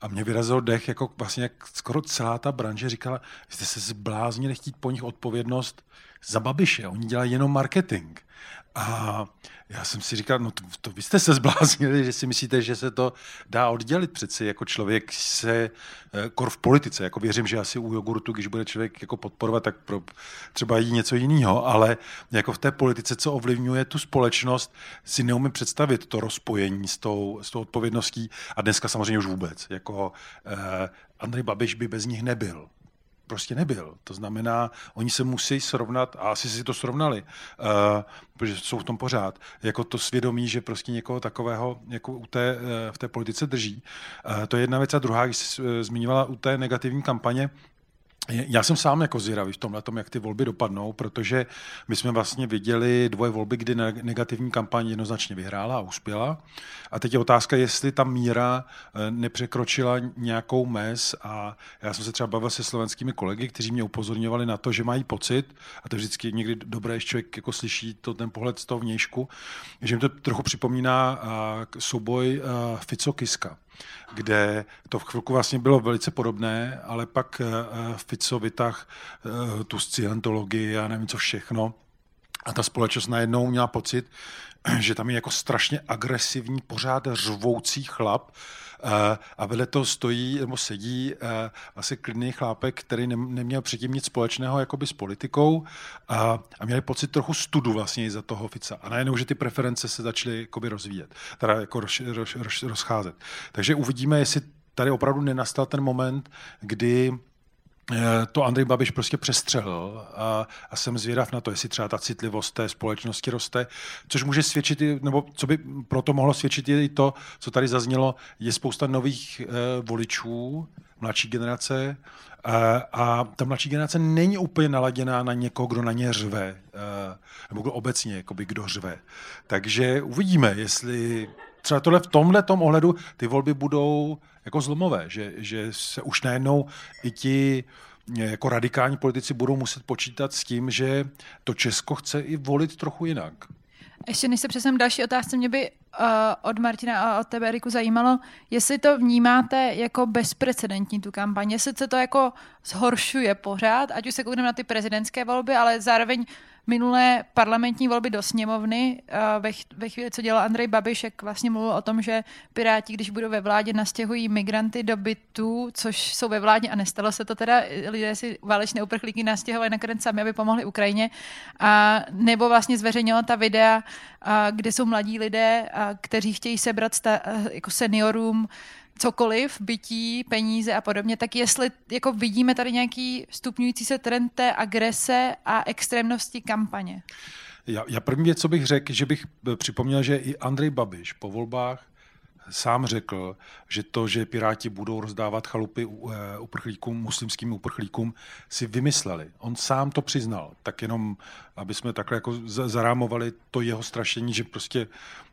A mě vyrazil dech, jako vlastně jak skoro celá ta branže říkala, jste se zbláznili chtít po nich odpovědnost za Babiše, oni dělají jenom marketing. A já jsem si říkal, no to, to vy jste se zbláznili, že si myslíte, že se to dá oddělit. Přeci, jako člověk se, eh, kor v politice, jako věřím, že asi u jogurtu, když bude člověk jako podporovat, tak pro, třeba jí něco jiného, ale jako v té politice, co ovlivňuje tu společnost, si neumím představit to rozpojení s tou, s tou odpovědností. A dneska samozřejmě už vůbec, jako eh, Andrej Babiš by bez nich nebyl prostě nebyl. To znamená, oni se musí srovnat, a asi si to srovnali, uh, protože jsou v tom pořád, jako to svědomí, že prostě někoho takového jako u té, uh, v té politice drží. Uh, to je jedna věc. A druhá, když jsi zmiňovala u té negativní kampaně, já jsem sám jako zvědavý v tomhle tom, jak ty volby dopadnou, protože my jsme vlastně viděli dvoje volby, kdy negativní kampaň jednoznačně vyhrála a uspěla. A teď je otázka, jestli ta míra eh, nepřekročila nějakou mez a já jsem se třeba bavil se slovenskými kolegy, kteří mě upozorňovali na to, že mají pocit, a to je vždycky někdy dobré, když člověk jako slyší to, ten pohled z toho vnějšku, že mi to trochu připomíná souboj Fico-Kiska kde to v chvilku vlastně bylo velice podobné, ale pak uh, Fico vytah uh, tu scientologii a nevím co všechno. A ta společnost najednou měla pocit, že tam je jako strašně agresivní, pořád řvoucí chlap, Eh, a vedle toho stojí nebo sedí eh, asi klidný chlápek, který neměl předtím nic společného jakoby s politikou a, a měli pocit trochu studu vlastně za toho Fica. A najednou, že ty preference se začaly jakoby rozvíjet, teda jako roz, roz, roz, rozcházet. Takže uvidíme, jestli tady opravdu nenastal ten moment, kdy Eh, to Andrej Babiš prostě přestřehl a, a jsem zvědav na to, jestli třeba ta citlivost té společnosti roste, což může svědčit, nebo co by proto mohlo svědčit je i to, co tady zaznělo, je spousta nových uh, voličů, mladší generace uh, a ta mladší generace není úplně naladěná na někoho, kdo na ně řve, uh, nebo kdo obecně, jakoby, kdo řve. Takže uvidíme, jestli třeba tohle v tomhle ohledu ty volby budou jako zlomové, že, že se už najednou i ti eh, jako radikální politici budou muset počítat s tím, že to Česko chce i volit trochu jinak. Ještě než se přesem další otázce, mě by uh, od Martina a od tebe, Eriku, zajímalo, jestli to vnímáte jako bezprecedentní tu kampaň, jestli se to jako zhoršuje pořád, ať už se koukneme na ty prezidentské volby, ale zároveň minulé parlamentní volby do sněmovny, ve, ve chvíli, co dělal Andrej Babiš, jak vlastně mluvil o tom, že Piráti, když budou ve vládě, nastěhují migranty do bytů, což jsou ve vládě a nestalo se to teda, lidé si válečné uprchlíky nastěhovali nakonec sami, aby pomohli Ukrajině, a nebo vlastně zveřejnila ta videa, kde jsou mladí lidé, kteří chtějí sebrat sta, jako seniorům cokoliv, bytí, peníze a podobně, tak jestli jako vidíme tady nějaký stupňující se trend té agrese a extrémnosti kampaně. Já, já první věc, co bych řekl, že bych připomněl, že i Andrej Babiš po volbách sám řekl, že to, že Piráti budou rozdávat chalupy eh, uprchlíkům, muslimským uprchlíkům, si vymysleli. On sám to přiznal. Tak jenom, aby jsme takhle jako zarámovali to jeho strašení, že prostě Eh,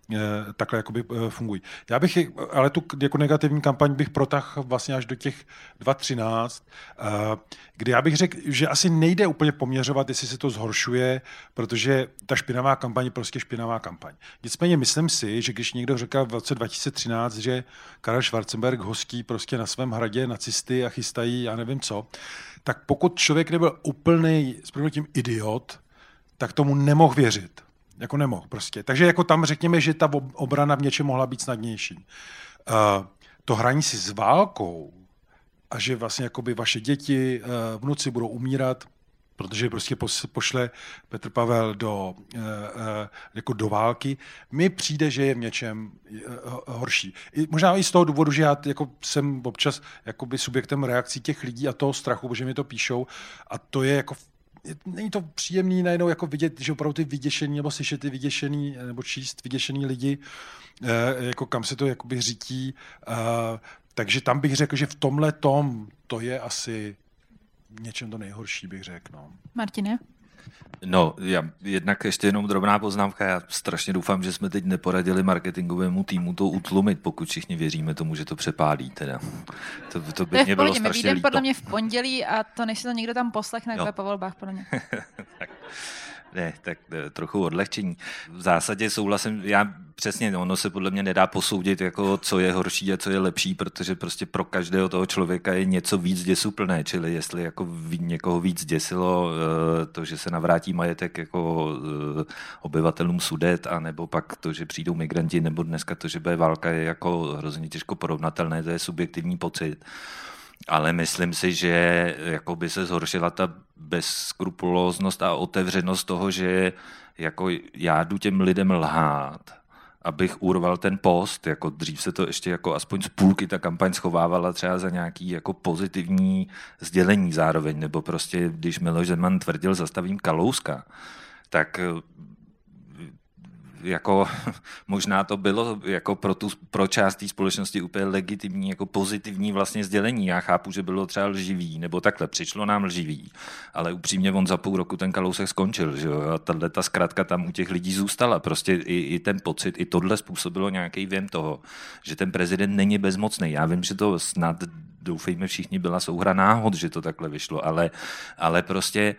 takhle jakoby eh, fungují. Já bych, ale tu jako negativní kampaň bych protahl vlastně až do těch 2.13, eh, kdy já bych řekl, že asi nejde úplně poměřovat, jestli se to zhoršuje, protože ta špinavá kampaň je prostě špinavá kampaň. Nicméně myslím si, že když někdo řekl v roce 2013, že Karel Schwarzenberg hostí prostě na svém hradě nacisty a chystají, já nevím co, tak pokud člověk nebyl úplný, s tím idiot, tak tomu nemohl věřit. Jako nemohl prostě. Takže jako tam řekněme, že ta obrana v něčem mohla být snadnější. Uh, to hraní si s válkou a že vlastně jakoby vaše děti, uh, vnuci budou umírat, protože prostě pošle Petr Pavel do, uh, jako do války, mi přijde, že je v něčem horší. I, možná i z toho důvodu, že já jako jsem občas jakoby subjektem reakcí těch lidí a toho strachu, protože mi to píšou a to je jako není to příjemný najednou jako vidět, že opravdu ty vyděšený, nebo slyšet ty vyděšený, nebo číst vyděšený lidi, eh, jako kam se to jakoby řítí. Eh, takže tam bych řekl, že v tomhle tom to je asi něčem to nejhorší, bych řekl. No. Martine? No, já, jednak ještě jenom drobná poznámka. Já strašně doufám, že jsme teď neporadili marketingovému týmu to utlumit, pokud všichni věříme tomu, že to přepálí. Teda. To, to by to mě bylo strašně líto. podle mě v pondělí a to než se to někdo tam poslechne, no. po volbách, podle mě. tak. Ne, tak eh, trochu odlehčení. V zásadě souhlasím, já přesně, ono se podle mě nedá posoudit, jako co je horší a co je lepší, protože prostě pro každého toho člověka je něco víc děsuplné, čili jestli jako někoho víc děsilo eh, to, že se navrátí majetek jako eh, obyvatelům Sudet, a nebo pak to, že přijdou migranti, nebo dneska to, že bude válka, je jako hrozně těžko porovnatelné, to je subjektivní pocit ale myslím si, že jako by se zhoršila ta bezskrupulóznost a otevřenost toho, že jako já jdu těm lidem lhát, abych urval ten post, jako dřív se to ještě jako aspoň z půlky ta kampaň schovávala třeba za nějaký jako pozitivní sdělení zároveň, nebo prostě když Miloš Zeman tvrdil zastavím Kalouska, tak jako možná to bylo jako pro, tu, pro část té společnosti úplně legitimní, jako pozitivní vlastně sdělení. Já chápu, že bylo třeba lživý, nebo takhle, přišlo nám lživý, ale upřímně on za půl roku ten kalousek skončil, že jo? a tahle ta zkrátka tam u těch lidí zůstala. Prostě i, i ten pocit, i tohle způsobilo nějaký věm toho, že ten prezident není bezmocný. Já vím, že to snad, doufejme všichni, byla souhra náhod, že to takhle vyšlo, ale, ale prostě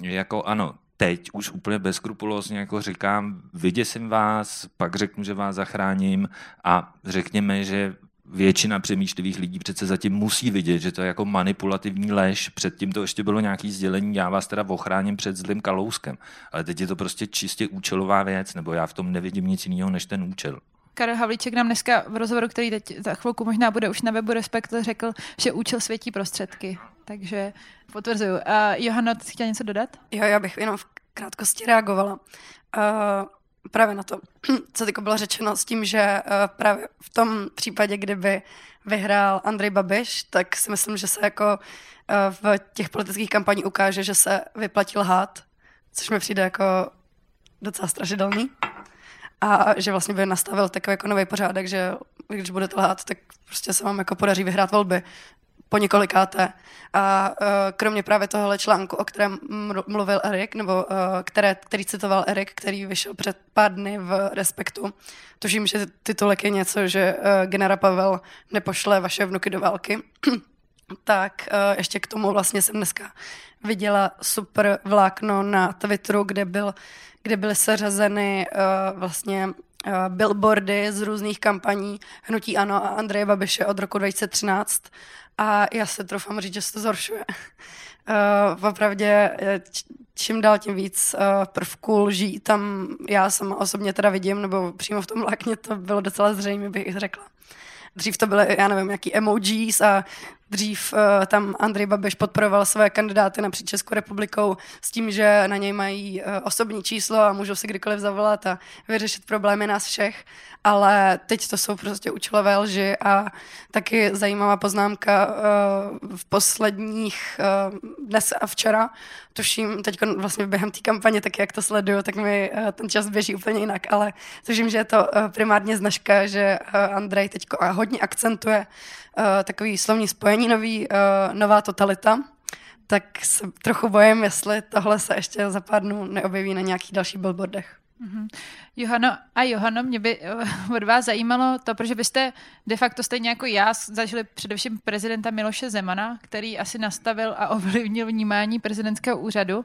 jako ano, teď už úplně bezkrupulózně jako říkám, vyděsím vás, pak řeknu, že vás zachráním a řekněme, že většina přemýšlivých lidí přece zatím musí vidět, že to je jako manipulativní lež. Předtím to ještě bylo nějaký sdělení, já vás teda ochráním před zlým kalouskem. Ale teď je to prostě čistě účelová věc, nebo já v tom nevidím nic jiného než ten účel. Karel Havlíček nám dneska v rozhovoru, který teď za chvilku možná bude už na webu Respekt, řekl, že účel světí prostředky. Takže potvrzuju. Uh, Johana, ty chtěla něco dodat? Jo, já bych jenom v krátkosti reagovala. Uh, právě na to, co teď bylo řečeno s tím, že uh, právě v tom případě, kdyby vyhrál Andrej Babiš, tak si myslím, že se jako uh, v těch politických kampaních ukáže, že se vyplatil lhát, což mi přijde jako docela strašidelný. A že vlastně by nastavil takový jako nový pořádek, že když budete lhát, tak prostě se vám jako podaří vyhrát volby po několikáté. A uh, kromě právě tohohle článku, o kterém mluvil Erik, nebo uh, které, který citoval Erik, který vyšel před pár dny v Respektu, tužím, že titulek je něco, že uh, genera Pavel nepošle vaše vnuky do války, tak ještě k tomu vlastně jsem dneska viděla super vlákno na Twitteru, kde, byl, kde byly seřazeny vlastně billboardy z různých kampaní Hnutí Ano a Andreje Babiše od roku 2013 a já se troufám říct, že se to zhoršuje. Uh, opravdě čím dál tím víc uh, prvků lží tam já sama osobně teda vidím, nebo přímo v tom lákně to bylo docela zřejmě, bych řekla. Dřív to byly, já nevím, jaký emojis a dřív uh, tam Andrej Babiš podporoval své kandidáty napříč Českou republikou s tím, že na něj mají uh, osobní číslo a můžou si kdykoliv zavolat a vyřešit problémy nás všech, ale teď to jsou prostě účelové lži a taky zajímavá poznámka uh, v posledních dnes a včera, tuším teď vlastně během té kampaně, tak jak to sleduju, tak mi ten čas běží úplně jinak, ale tuším, že je to primárně značka, že Andrej teď hodně akcentuje takový slovní spojení nový, uh, nová totalita, tak se trochu bojím, jestli tohle se ještě za pár dnů neobjeví na nějakých dalších billboardech. Mm-hmm. Johano a Johano, mě by eh, od vás zajímalo to, protože byste de facto stejně jako já zažili především prezidenta Miloše Zemana, který asi nastavil a ovlivnil vnímání prezidentského úřadu.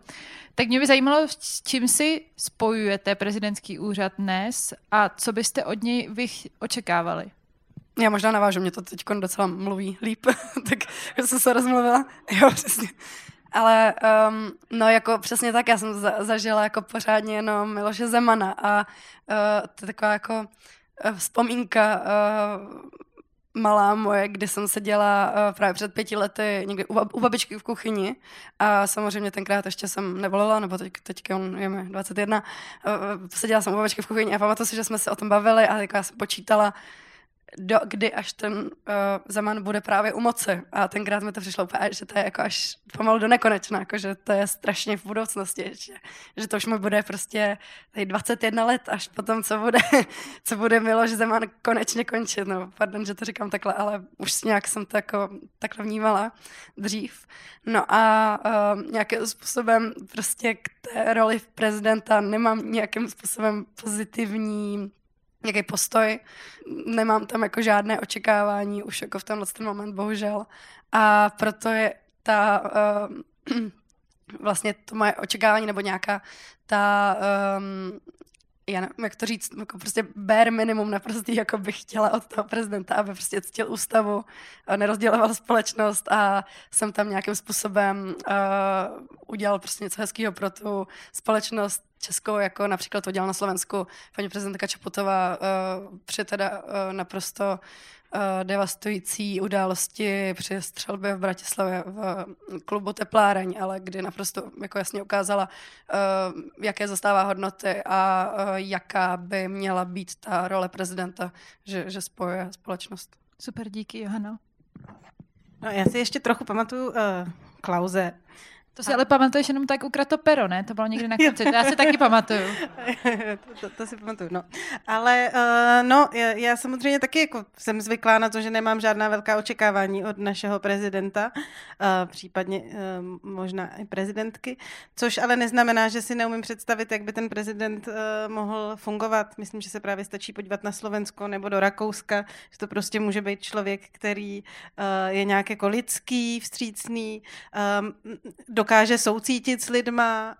Tak mě by zajímalo, s čím si spojujete prezidentský úřad dnes a co byste od něj vy očekávali? Já možná navážu, mě to teď docela mluví líp, tak jsem se rozmluvila. Jo, přesně. Ale um, no jako přesně tak, já jsem za, zažila jako pořádně jenom Miloše Zemana a uh, to je taková jako uh, vzpomínka uh, malá moje, kdy jsem seděla uh, právě před pěti lety někdy u, u babičky v kuchyni a samozřejmě tenkrát ještě jsem nevolila, nebo teď, teďka je mi 21, uh, seděla jsem u babičky v kuchyni a pamatuju si, že jsme se o tom bavili a já jsem počítala, do, kdy až ten uh, Zeman bude právě u moci. A tenkrát mi to přišlo úplně, že to je jako až pomalu do nekonečna, jako že to je strašně v budoucnosti, že, že to už mi bude prostě tady 21 let, až potom, co bude, co bude Miloš Zeman konečně končit. No, pardon, že to říkám takhle, ale už nějak jsem to jako takhle vnímala dřív. No a uh, nějakým způsobem prostě k té roli prezidenta nemám nějakým způsobem pozitivní nějaký postoj. Nemám tam jako žádné očekávání už jako v tenhle ten moment, bohužel. A proto je ta uh, vlastně to moje očekávání nebo nějaká ta um, já nevím, jak to říct, jako prostě bare minimum naprostý, jako bych chtěla od toho prezidenta, aby prostě ctil ústavu, nerozděloval společnost a jsem tam nějakým způsobem uh, udělal prostě něco hezkého pro tu společnost českou, jako například to dělal na Slovensku paní prezidentka Čaputová uh, při teda uh, naprosto devastující události při střelbě v Bratislavě v klubu Tepláreň, ale kdy naprosto jako jasně ukázala, uh, jaké zastává hodnoty a uh, jaká by měla být ta role prezidenta, že, že spojuje společnost. Super, díky, Johano. No, já si ještě trochu pamatuju uh, Klauze, to si ale pamatuješ jenom tak ukrat to pero, ne? To bylo někdy na konci, to já si taky pamatuju. to, to, to si pamatuju, no. Ale uh, no, já, já samozřejmě taky jako jsem zvyklá na to, že nemám žádná velká očekávání od našeho prezidenta, uh, případně uh, možná i prezidentky, což ale neznamená, že si neumím představit, jak by ten prezident uh, mohl fungovat. Myslím, že se právě stačí podívat na Slovensko nebo do Rakouska, že to prostě může být člověk, který uh, je nějak jako lidský, vstřícný, um, dokáže soucítit s lidma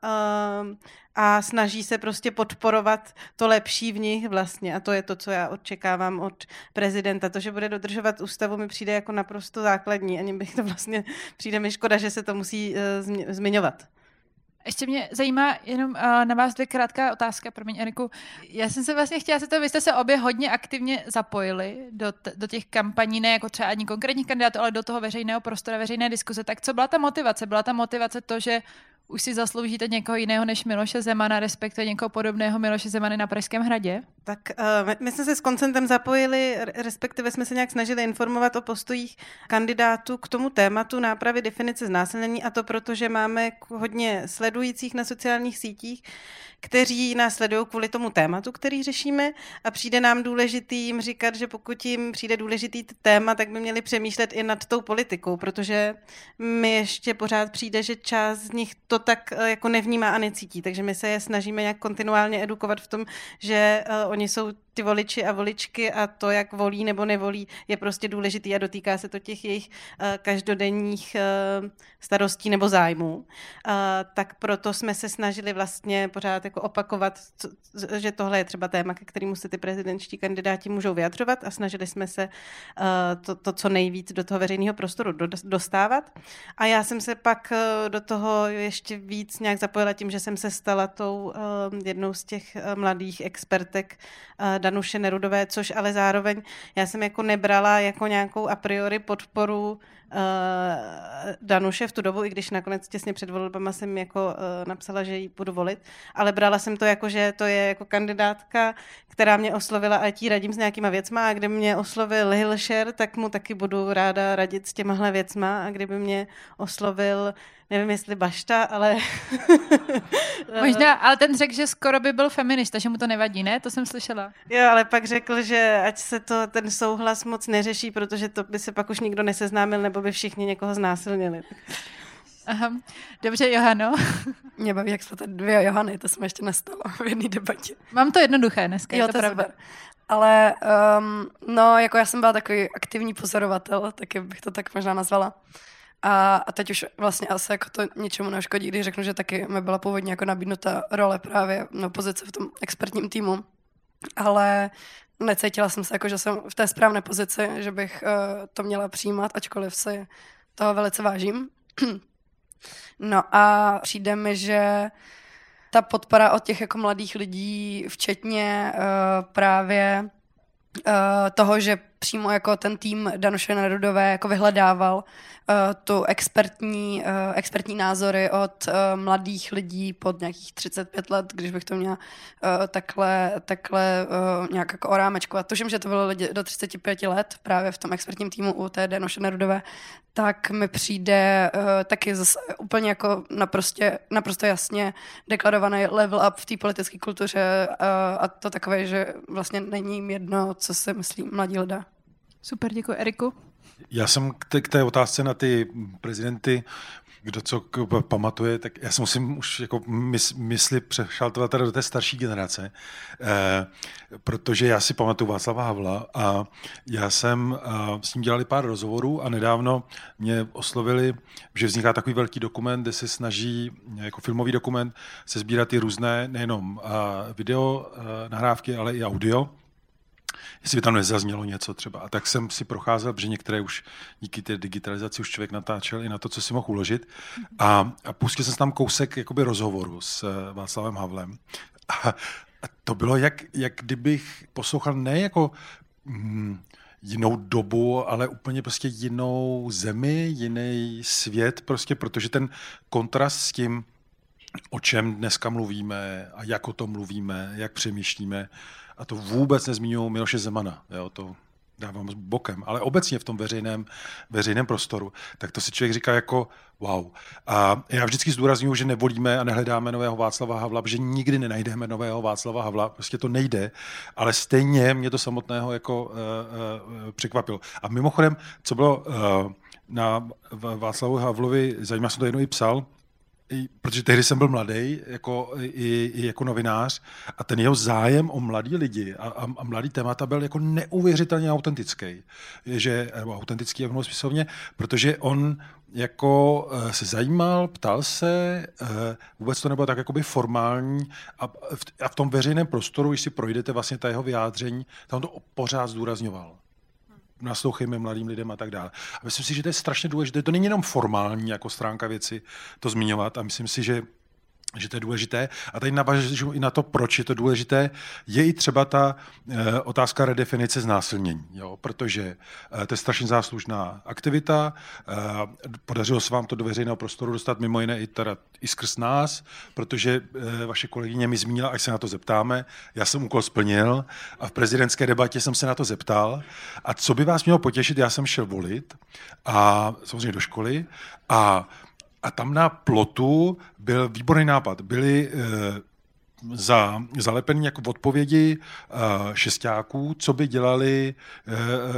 um, a snaží se prostě podporovat to lepší v nich vlastně. A to je to, co já očekávám od prezidenta. To, že bude dodržovat ústavu, mi přijde jako naprosto základní. Ani bych to vlastně přijde mi škoda, že se to musí uh, zmiňovat. Ještě mě zajímá jenom uh, na vás dvě krátká otázka, promiň Eriku. Já jsem se vlastně chtěla se to, vy jste se obě hodně aktivně zapojili do, t- do těch kampaní, ne jako třeba ani konkrétních kandidátů, ale do toho veřejného prostora, veřejné diskuze. Tak co byla ta motivace? Byla ta motivace to, že už si zasloužíte někoho jiného než Miloše Zemana, respektive někoho podobného Miloše Zemany na Pražském hradě? Tak uh, my jsme se s koncentem zapojili, respektive jsme se nějak snažili informovat o postojích kandidátů k tomu tématu nápravy definice znásilnění a to proto, že máme hodně sledujících na sociálních sítích, kteří nás sledují kvůli tomu tématu, který řešíme a přijde nám důležitý jim říkat, že pokud jim přijde důležitý téma, tak by měli přemýšlet i nad tou politikou, protože mi ještě pořád přijde, že část z nich to tak eh, jako nevnímá a necítí, takže my se je snažíme nějak kontinuálně edukovat v tom, že uh, oni jsou ty voliči a voličky a to, jak volí nebo nevolí, je prostě důležitý a dotýká se to těch jejich uh, každodenních starostí nebo zájmů. Tak proto jsme se snažili vlastně pořád jako opakovat, co, že tohle je třeba téma, ke kterému se ty prezidentští kandidáti můžou vyjadřovat a snažili jsme se uh, to, to co nejvíc do toho veřejného prostoru do, dostávat. A já jsem se pak uh, do toho ještě víc nějak zapojila tím, že jsem se stala tou uh, jednou z těch mladých expertek Danuše Nerudové, což ale zároveň já jsem jako nebrala jako nějakou a priori podporu Danuše v tu dobu, i když nakonec těsně před volbama jsem jako uh, napsala, že ji budu volit, ale brala jsem to jako, že to je jako kandidátka, která mě oslovila a tí radím s nějakýma věcma a kdyby mě oslovil Hilšer, tak mu taky budu ráda radit s těmahle věcma a kdyby mě oslovil nevím jestli Bašta, ale... Možná, ale ten řekl, že skoro by byl feminista, že mu to nevadí, ne? To jsem slyšela. Jo, ale pak řekl, že ať se to ten souhlas moc neřeší, protože to by se pak už nikdo neseznámil, nebo by všichni někoho znásilnili. Aha. Dobře, Johano. Mě baví, jak jsme tady dvě Johany, to jsme ještě nestalo v jedné debatě. Mám to jednoduché dneska, jo, je to, to pravda. Super. Ale um, no, jako já jsem byla takový aktivní pozorovatel, taky bych to tak možná nazvala. A, a teď už vlastně asi jako to ničemu neuškodí, když řeknu, že taky mi byla původně jako nabídnuta role právě na pozici v tom expertním týmu. Ale necítila jsem se jako, že jsem v té správné pozici, že bych uh, to měla přijímat, ačkoliv si toho velice vážím. no a přijde mi, že ta podpora od těch jako mladých lidí, včetně uh, právě uh, toho, že přímo jako ten tým Danuše Nerudové jako vyhledával uh, tu expertní, uh, expertní názory od uh, mladých lidí pod nějakých 35 let, když bych to měla uh, takhle, takhle uh, nějak jako orámečkovat. Tuším, že to bylo lidi do 35 let právě v tom expertním týmu u té Danuše Nerudové, tak mi přijde uh, taky zase úplně jako naprosto, naprosto jasně deklarovaný level up v té politické kultuře uh, a to takové, že vlastně není jim jedno, co si myslí mladí lidé. Super, děkuji. Eriku? Já jsem k té, k té otázce na ty prezidenty, kdo co k, pamatuje, tak já si musím už jako mys, mysli přešaltovat teda do té starší generace, eh, protože já si pamatuju Václava Havla a já jsem eh, s ním dělali pár rozhovorů a nedávno mě oslovili, že vzniká takový velký dokument, kde se snaží, jako filmový dokument, se sbírat ty různé nejenom eh, video eh, nahrávky, ale i audio jestli by tam nezaznělo něco třeba. A tak jsem si procházel, protože některé už díky té digitalizaci už člověk natáčel i na to, co si mohl uložit. A, a pustil jsem tam kousek jakoby rozhovoru s uh, Václavem Havlem. A, a to bylo, jak, jak kdybych poslouchal ne jako mm, jinou dobu, ale úplně prostě jinou zemi, jiný svět, prostě, protože ten kontrast s tím, o čem dneska mluvíme a jak o tom mluvíme, jak přemýšlíme, a to vůbec nezmiňuji Miloše Zemana, jo, to dávám bokem, ale obecně v tom veřejném, veřejném prostoru, tak to si člověk říká jako wow. A já vždycky zdůraznuju, že nevolíme a nehledáme nového Václava Havla, že nikdy nenajdeme nového Václava Havla, prostě to nejde, ale stejně mě to samotného jako uh, uh, překvapilo. A mimochodem, co bylo uh, na Václavu Havlovi, zajímá jsem to jednou i psal, protože tehdy jsem byl mladý, jako, i, i jako novinář, a ten jeho zájem o mladí lidi a, a, a mladý témata byl jako neuvěřitelně autentický. Že, nebo autentický v smyslovně, protože on jako uh, se zajímal, ptal se, uh, vůbec to nebylo tak jakoby formální a v, a v tom veřejném prostoru, když si projdete vlastně ta jeho vyjádření, tam to pořád zdůrazňoval naslouchejme mladým lidem a tak dále. A myslím si, že to je strašně důležité. To není jenom formální jako stránka věci to zmiňovat a myslím si, že že to je důležité. A tady navážu i na to, proč je to důležité, je i třeba ta e, otázka redefinice znásilnění, jo? protože e, to je strašně záslužná aktivita, e, podařilo se vám to do veřejného prostoru dostat mimo jiné i, teda, i skrz nás, protože e, vaše kolegyně mi zmínila, až se na to zeptáme, já jsem úkol splnil a v prezidentské debatě jsem se na to zeptal. A co by vás mělo potěšit, já jsem šel volit a samozřejmě do školy a a tam na plotu byl výborný nápad. Byly e, za, zalepený jako v odpovědi e, šestáků, co by dělali,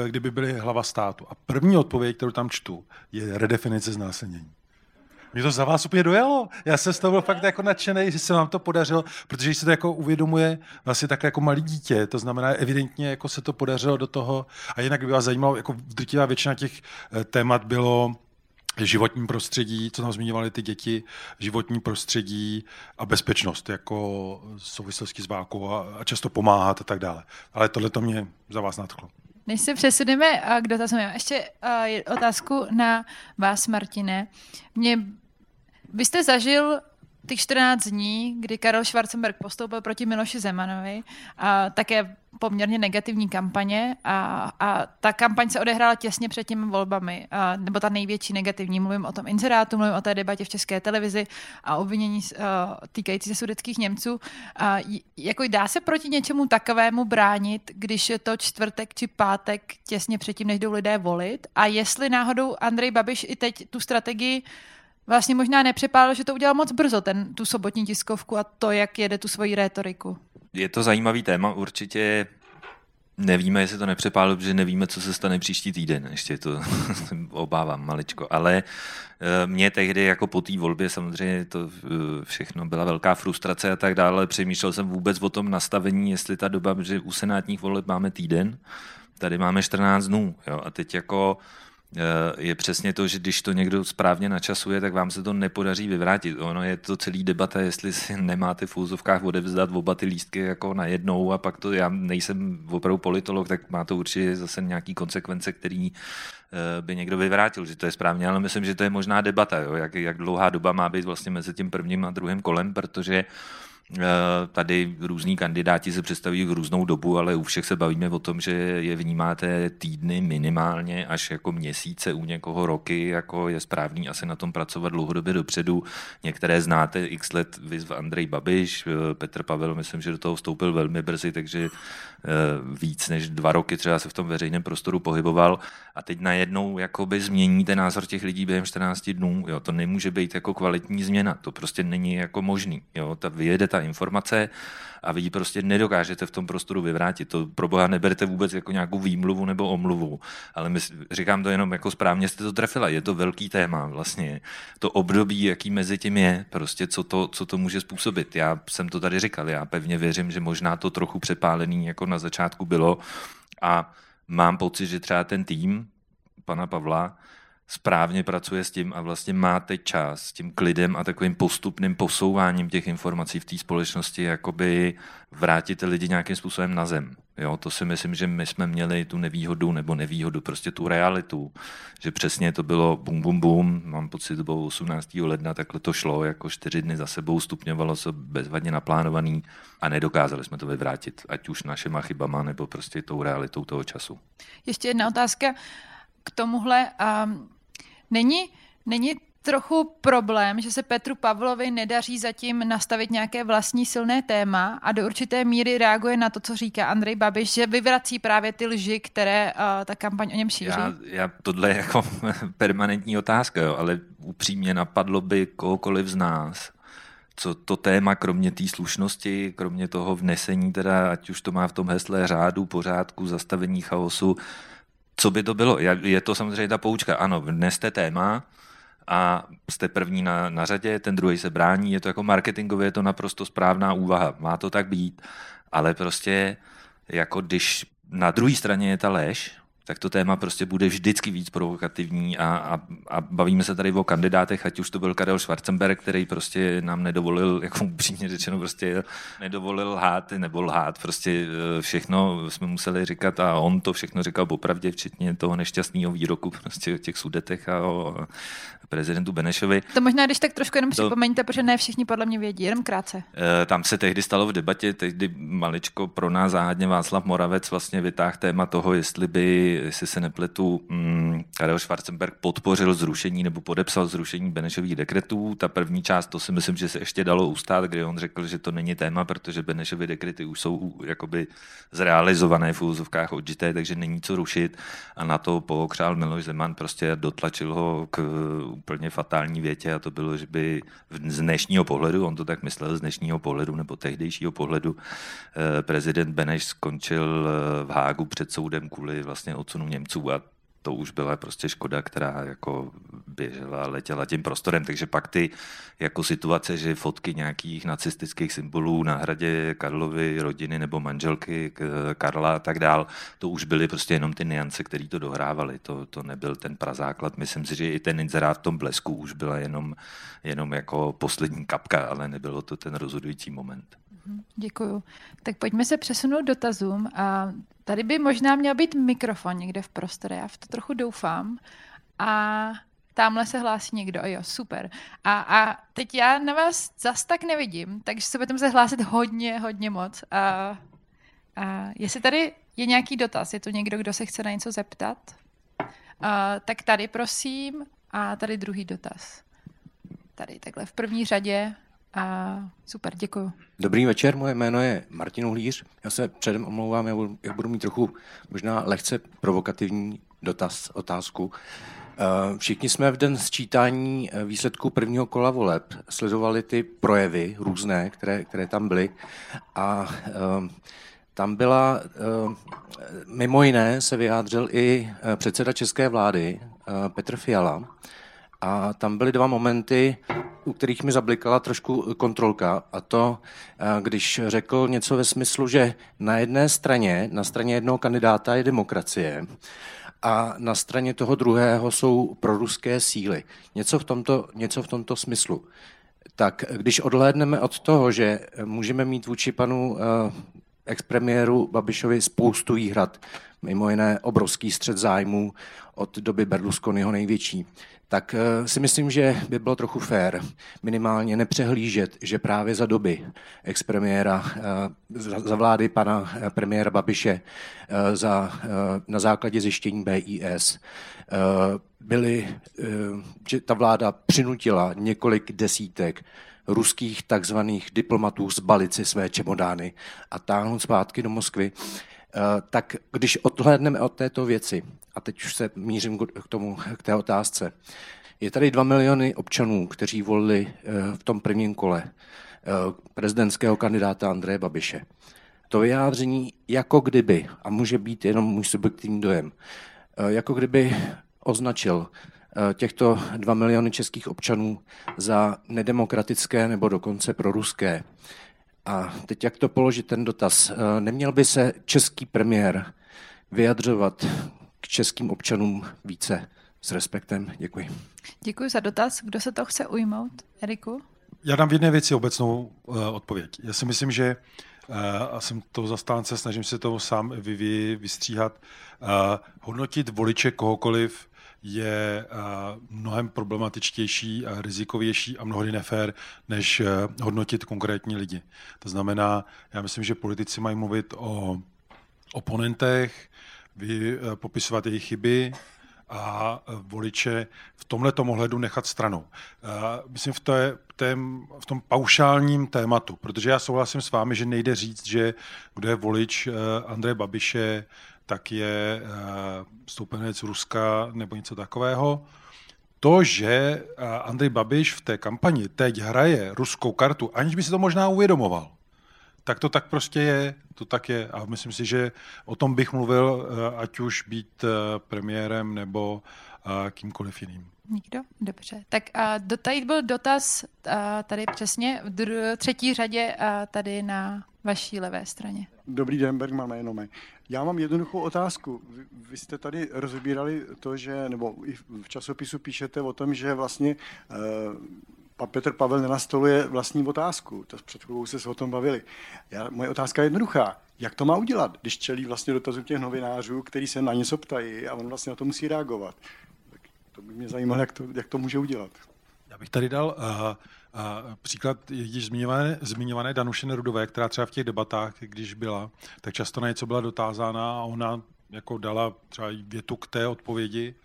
e, kdyby byli hlava státu. A první odpověď, kterou tam čtu, je redefinice znásilnění. Mě to za vás úplně dojelo. Já jsem z toho byl fakt jako nadšený, že se vám to podařilo, protože se to jako uvědomuje vlastně takhle jako malý dítě. To znamená, evidentně jako se to podařilo do toho. A jinak by vás zajímalo, jako drtivá většina těch témat bylo životní prostředí, co tam zmiňovali ty děti, životní prostředí a bezpečnost jako souvislosti s válkou a, a často pomáhat a tak dále. Ale tohle to mě za vás nadchlo. Než se přesuneme k dotazům, ještě otázku na vás, Martine. Mě, vy jste zažil těch 14 dní, kdy Karel Schwarzenberg postoupil proti Miloši Zemanovi, a také poměrně negativní kampaně a, a ta kampaň se odehrála těsně před těmi volbami, a, nebo ta největší negativní. Mluvím o tom inzerátu, mluvím o té debatě v české televizi a obvinění a, týkající se sudeckých Němců. A, jako dá se proti něčemu takovému bránit, když je to čtvrtek či pátek těsně předtím, než jdou lidé volit? A jestli náhodou Andrej Babiš i teď tu strategii vlastně možná nepřepálil, že to udělal moc brzo, ten, tu sobotní tiskovku a to, jak jede tu svoji rétoriku. Je to zajímavý téma, určitě nevíme, jestli to nepřepálil, protože nevíme, co se stane příští týden, ještě to obávám maličko, ale eh, mě tehdy jako po té volbě samozřejmě to eh, všechno byla velká frustrace a tak dále, přemýšlel jsem vůbec o tom nastavení, jestli ta doba, že u senátních voleb máme týden, tady máme 14 dnů, jo, a teď jako je přesně to, že když to někdo správně načasuje, tak vám se to nepodaří vyvrátit. Ono je to celý debata, jestli si nemáte v úzovkách odevzdat oba ty lístky jako na jednou a pak to, já nejsem opravdu politolog, tak má to určitě zase nějaký konsekvence, který eh, by někdo vyvrátil, že to je správně, ale myslím, že to je možná debata, jo, jak, jak dlouhá doba má být vlastně mezi tím prvním a druhým kolem, protože uh, Eh, tady různí kandidáti se představí v různou dobu, ale u všech se bavíme o tom, že je vnímáte týdny minimálně až jako měsíce, u někoho roky, jako je správný asi na tom pracovat dlouhodobě dopředu. Některé znáte x let, vyzv Andrej Babiš, eh, Petr Pavel, myslím, že do toho vstoupil velmi brzy, takže eh, víc než dva roky třeba se v tom veřejném prostoru pohyboval a teď najednou jakoby změníte názor těch lidí během 14 dnů. Jo, to nemůže být jako kvalitní změna, to prostě není jako možný. Jo, ta ta informace a vy ji prostě nedokážete v tom prostoru vyvrátit. To pro boha neberte vůbec jako nějakou výmluvu nebo omluvu, ale my, říkám to jenom jako správně jste to trefila. Je to velký téma vlastně. To období, jaký mezi tím je, prostě co to, co to může způsobit. Já jsem to tady říkal, já pevně věřím, že možná to trochu přepálený jako na začátku bylo a mám pocit, že třeba ten tým pana Pavla správně pracuje s tím a vlastně má teď čas s tím klidem a takovým postupným posouváním těch informací v té společnosti, jakoby vrátit lidi nějakým způsobem na zem. Jo, to si myslím, že my jsme měli tu nevýhodu nebo nevýhodu, prostě tu realitu, že přesně to bylo bum, bum, bum, mám pocit, to bylo 18. ledna, takhle to šlo, jako čtyři dny za sebou, stupňovalo se bezvadně naplánovaný a nedokázali jsme to vyvrátit, ať už našima chybama nebo prostě tou realitou toho času. Ještě jedna otázka k tomuhle. Není, není trochu problém, že se Petru Pavlovi nedaří zatím nastavit nějaké vlastní silné téma a do určité míry reaguje na to, co říká Andrej Babiš, že vyvrací právě ty lži, které uh, ta kampaň o něm šíří? Já, já tohle je jako permanentní otázka, jo, ale upřímně napadlo by kohokoliv z nás, co to téma, kromě té slušnosti, kromě toho vnesení, teda, ať už to má v tom hesle řádu, pořádku, zastavení chaosu, co by to bylo? Je to samozřejmě ta poučka. Ano, vneste téma a jste první na, na řadě, ten druhý se brání, je to jako marketingově, je to naprosto správná úvaha, má to tak být, ale prostě jako když na druhé straně je ta lež, tak to téma prostě bude vždycky víc provokativní a, a, a bavíme se tady o kandidátech, ať už to byl Karel Schwarzenberg, který prostě nám nedovolil, jako upřímně řečeno, prostě nedovolil lhát nebo lhát, prostě eh, všechno jsme museli říkat a on to všechno říkal popravdě, včetně toho nešťastného výroku prostě o těch sudetech a o prezidentu Benešovi. To možná, když tak trošku jenom to, připomeňte, protože ne všichni podle mě vědí, jenom krátce. Eh, tam se tehdy stalo v debatě, tehdy maličko pro nás záhadně Václav Moravec vlastně vytáhl téma toho, jestli by jestli se nepletu, mm, Karel Schwarzenberg podpořil zrušení nebo podepsal zrušení Benešových dekretů. Ta první část, to si myslím, že se ještě dalo ustát, kdy on řekl, že to není téma, protože Benešovy dekrety už jsou jakoby zrealizované v úzovkách odžité, takže není co rušit. A na to pookřál Miloš Zeman prostě dotlačil ho k úplně fatální větě a to bylo, že by z dnešního pohledu, on to tak myslel z dnešního pohledu nebo tehdejšího pohledu, eh, prezident Beneš skončil eh, v Hágu před soudem kvůli vlastně odsunu Němců a to už byla prostě škoda, která jako běžela, letěla tím prostorem, takže pak ty jako situace, že fotky nějakých nacistických symbolů na hradě Karlovy rodiny nebo manželky Karla a tak dál, to už byly prostě jenom ty niance, které to dohrávaly, to, to nebyl ten prazáklad. Myslím si, že i ten inzerát v tom blesku už byla jenom, jenom jako poslední kapka, ale nebylo to ten rozhodující moment. Mhm, děkuju. Tak pojďme se přesunout dotazům. A tady by možná měl být mikrofon někde v prostoru, já v to trochu doufám. A Tamhle se hlásí někdo, jo, super. A, a teď já na vás zas tak nevidím, takže se budeme se hlásit hodně, hodně moc. A, a jestli tady je nějaký dotaz, je tu někdo, kdo se chce na něco zeptat? A, tak tady prosím a tady druhý dotaz. Tady takhle v první řadě. A super, děkuji. Dobrý večer, moje jméno je Martin Uhlíř. Já se předem omlouvám, já budu, já budu mít trochu možná lehce provokativní dotaz, otázku. Eh, všichni jsme v den sčítání eh, výsledků prvního kola voleb sledovali ty projevy různé, které, které tam byly a eh, tam byla, mimo jiné se vyjádřil i předseda české vlády Petr Fiala a tam byly dva momenty, u kterých mi zablikala trošku kontrolka a to, když řekl něco ve smyslu, že na jedné straně, na straně jednoho kandidáta je demokracie a na straně toho druhého jsou proruské síly. Něco v tomto, něco v tomto smyslu. Tak když odhlédneme od toho, že můžeme mít vůči panu eh, expremiéru Babišovi spoustu výhrad, mimo jiné obrovský střed zájmů od doby Berlusconiho největší, tak eh, si myslím, že by bylo trochu fér minimálně nepřehlížet, že právě za doby expremiéra, eh, za vlády pana eh, premiéra Babiše, za, na základě zjištění BIS, byly, že ta vláda přinutila několik desítek ruských takzvaných diplomatů zbalit si své čemodány a táhnout zpátky do Moskvy, tak když odhlédneme od této věci a teď už se mířím k tomu, k té otázce. Je tady dva miliony občanů, kteří volili eh, v tom prvním kole eh, prezidentského kandidáta Andreje Babiše. To vyjádření jako kdyby, a může být jenom můj subjektivní dojem, eh, jako kdyby označil těchto dva miliony českých občanů za nedemokratické nebo dokonce pro ruské. A teď jak to položit ten dotaz? Neměl by se český premiér vyjadřovat k českým občanům více s respektem. Děkuji. Děkuji za dotaz. Kdo se to chce ujmout? Eriku? Já dám v jedné věci obecnou uh, odpověď. Já si myslím, že uh, a jsem to zastánce, snažím se to sám vy, vy, vystříhat, uh, hodnotit voliče kohokoliv je mnohem problematičtější a rizikovější a mnohdy nefér, než hodnotit konkrétní lidi. To znamená, já myslím, že politici mají mluvit o oponentech, vy, eh, popisovat jejich chyby a eh, voliče v tomhle ohledu nechat stranou. Eh, myslím v, té, tém, v tom paušálním tématu, protože já souhlasím s vámi, že nejde říct, že kdo je volič Andreje Babiše, tak je stoupenec Ruska nebo něco takového. To, že Andrej Babiš v té kampani teď hraje ruskou kartu, aniž by si to možná uvědomoval, tak to tak prostě je, to tak je a myslím si, že o tom bych mluvil, eh, ať už být eh, premiérem nebo eh, kýmkoliv jiným. Nikdo? Dobře. Tak a tady byl dotaz a tady přesně v třetí řadě a tady na vaší levé straně. Dobrý den, Bergman jméno Já mám jednoduchou otázku. Vy, vy jste tady rozbírali to, že, nebo i v časopisu píšete o tom, že vlastně pan Petr Pavel nenastoluje vlastní otázku. To před chvilkou se o tom bavili. Já, moje otázka je jednoduchá. Jak to má udělat, když čelí vlastně dotazu těch novinářů, který se na něco ptají a on vlastně na to musí reagovat? Tak to by mě zajímalo, jak to, jak to může udělat. Já bych tady dal uh, příklad již zmiňované, zmiňované Danuše Nerudové, která třeba v těch debatách, když byla, tak často na něco byla dotázána a ona jako dala třeba větu k té odpovědi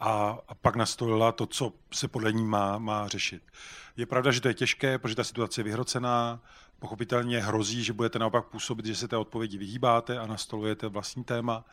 a, a pak nastolila to, co se podle ní má, má řešit. Je pravda, že to je těžké, protože ta situace je vyhrocená, pochopitelně hrozí, že budete naopak působit, že se té odpovědi vyhýbáte a nastolujete vlastní téma,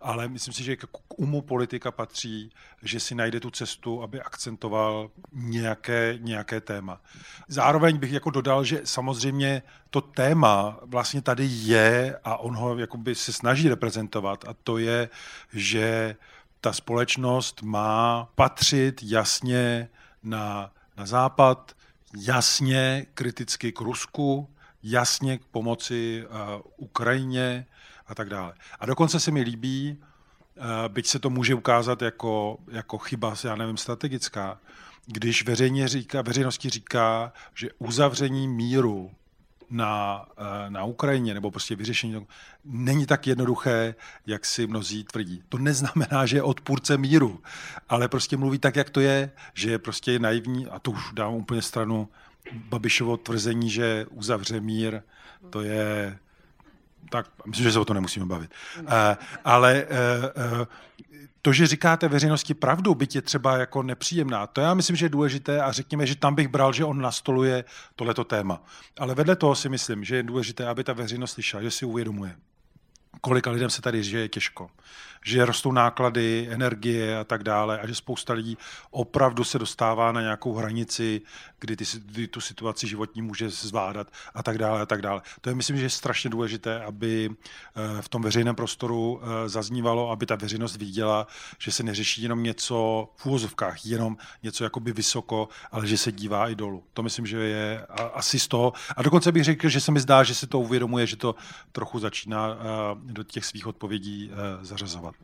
ale myslím si, že k umu politika patří, že si najde tu cestu, aby akcentoval nějaké, nějaké téma. Zároveň bych jako dodal, že samozřejmě to téma vlastně tady je a on ho jakoby se snaží reprezentovat a to je, že ta společnost má patřit jasně na, na západ, jasně kriticky k Rusku, jasně k pomoci uh, Ukrajině a tak dále. A dokonce se mi líbí, uh, byť se to může ukázat jako, jako chyba, já nevím, strategická, když veřejně říká, veřejnosti říká, že uzavření míru na, eh, na Ukrajině nebo prostě vyřešení není tak jednoduché, jak si mnozí tvrdí. To neznamená, že je odpůrce míru, ale prostě mluví tak, jak to je, že je prostě naivní, a to už dám úplně stranu Babišovo tvrzení, že uzavře mír, to je tak myslím, že se o to nemusíme bavit. Uh, ale uh, uh, to, že říkáte veřejnosti pravdu, byť je třeba jako nepříjemná, to já myslím, že je důležité a řekněme, že tam bych bral, že on nastoluje tohleto téma. Ale vedle toho si myslím, že je důležité, aby ta veřejnost slyšela, že si uvědomuje, kolika lidem se tady žije těžko že rostou náklady, energie a tak dále a že spousta lidí opravdu se dostává na nějakou hranici, kdy, ty, kdy tu situaci životní může zvládat a tak dále a tak dále. To je myslím, že je strašně důležité, aby eh, v tom veřejném prostoru eh, zaznívalo, aby ta veřejnost viděla, že se neřeší jenom něco v úvozovkách, jenom něco jakoby vysoko, ale že se dívá i dolů. To myslím, že je asi z toho. A dokonce bych řekl, že se mi zdá, že se to uvědomuje, že to trochu začíná eh, do těch svých odpovědí zařazovat.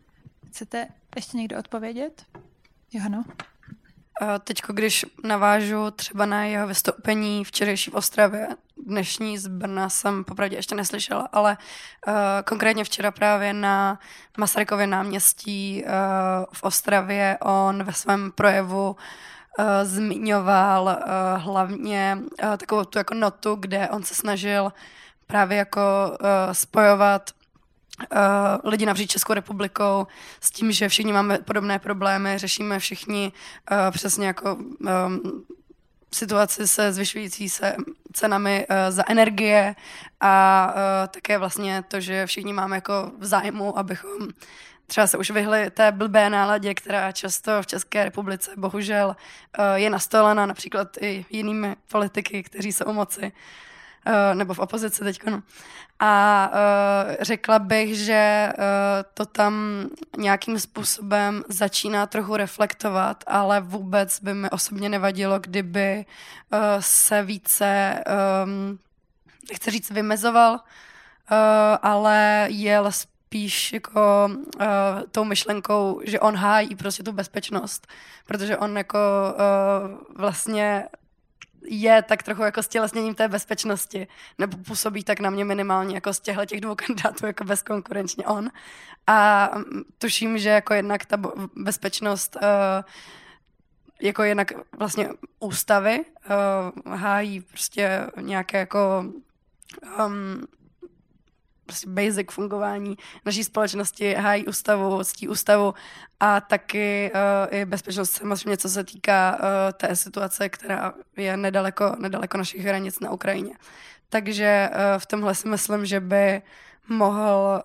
Chcete ještě někdo odpovědět? Johano? Teď, když navážu třeba na jeho vystoupení včerejší v Ostravě, dnešní z Brna jsem popravdě ještě neslyšela, ale uh, konkrétně včera právě na Masarykově náměstí uh, v Ostravě on ve svém projevu uh, zmiňoval uh, hlavně uh, takovou tu jako notu, kde on se snažil právě jako uh, spojovat uh, lidi napříč Českou republikou s tím, že všichni máme podobné problémy, řešíme všichni uh, přesně jako um, situaci se zvyšující se cenami uh, za energie a uh, také vlastně to, že všichni máme jako v zájmu, abychom třeba se už vyhli té blbé náladě, která často v České republice bohužel uh, je nastolena například i jinými politiky, kteří jsou u moci. Uh, nebo v opozici teď. No. A uh, řekla bych, že uh, to tam nějakým způsobem začíná trochu reflektovat, ale vůbec by mi osobně nevadilo, kdyby uh, se více, um, nechci říct vymezoval, uh, ale jel spíš jako uh, tou myšlenkou, že on hájí prostě tu bezpečnost, protože on jako uh, vlastně je tak trochu jako stělesněním té bezpečnosti, nebo působí tak na mě minimálně jako z těchto těch dvou kandidátů jako bezkonkurenčně on. A mm, tuším, že jako jednak ta bezpečnost uh, jako jednak vlastně ústavy uh, hájí prostě nějaké jako um, prostě basic fungování naší společnosti, hájí ústavu, ctí ústavu a taky uh, i bezpečnost samozřejmě, co se týká uh, té situace, která je nedaleko, nedaleko našich hranic na Ukrajině. Takže uh, v tomhle si myslím, že by mohl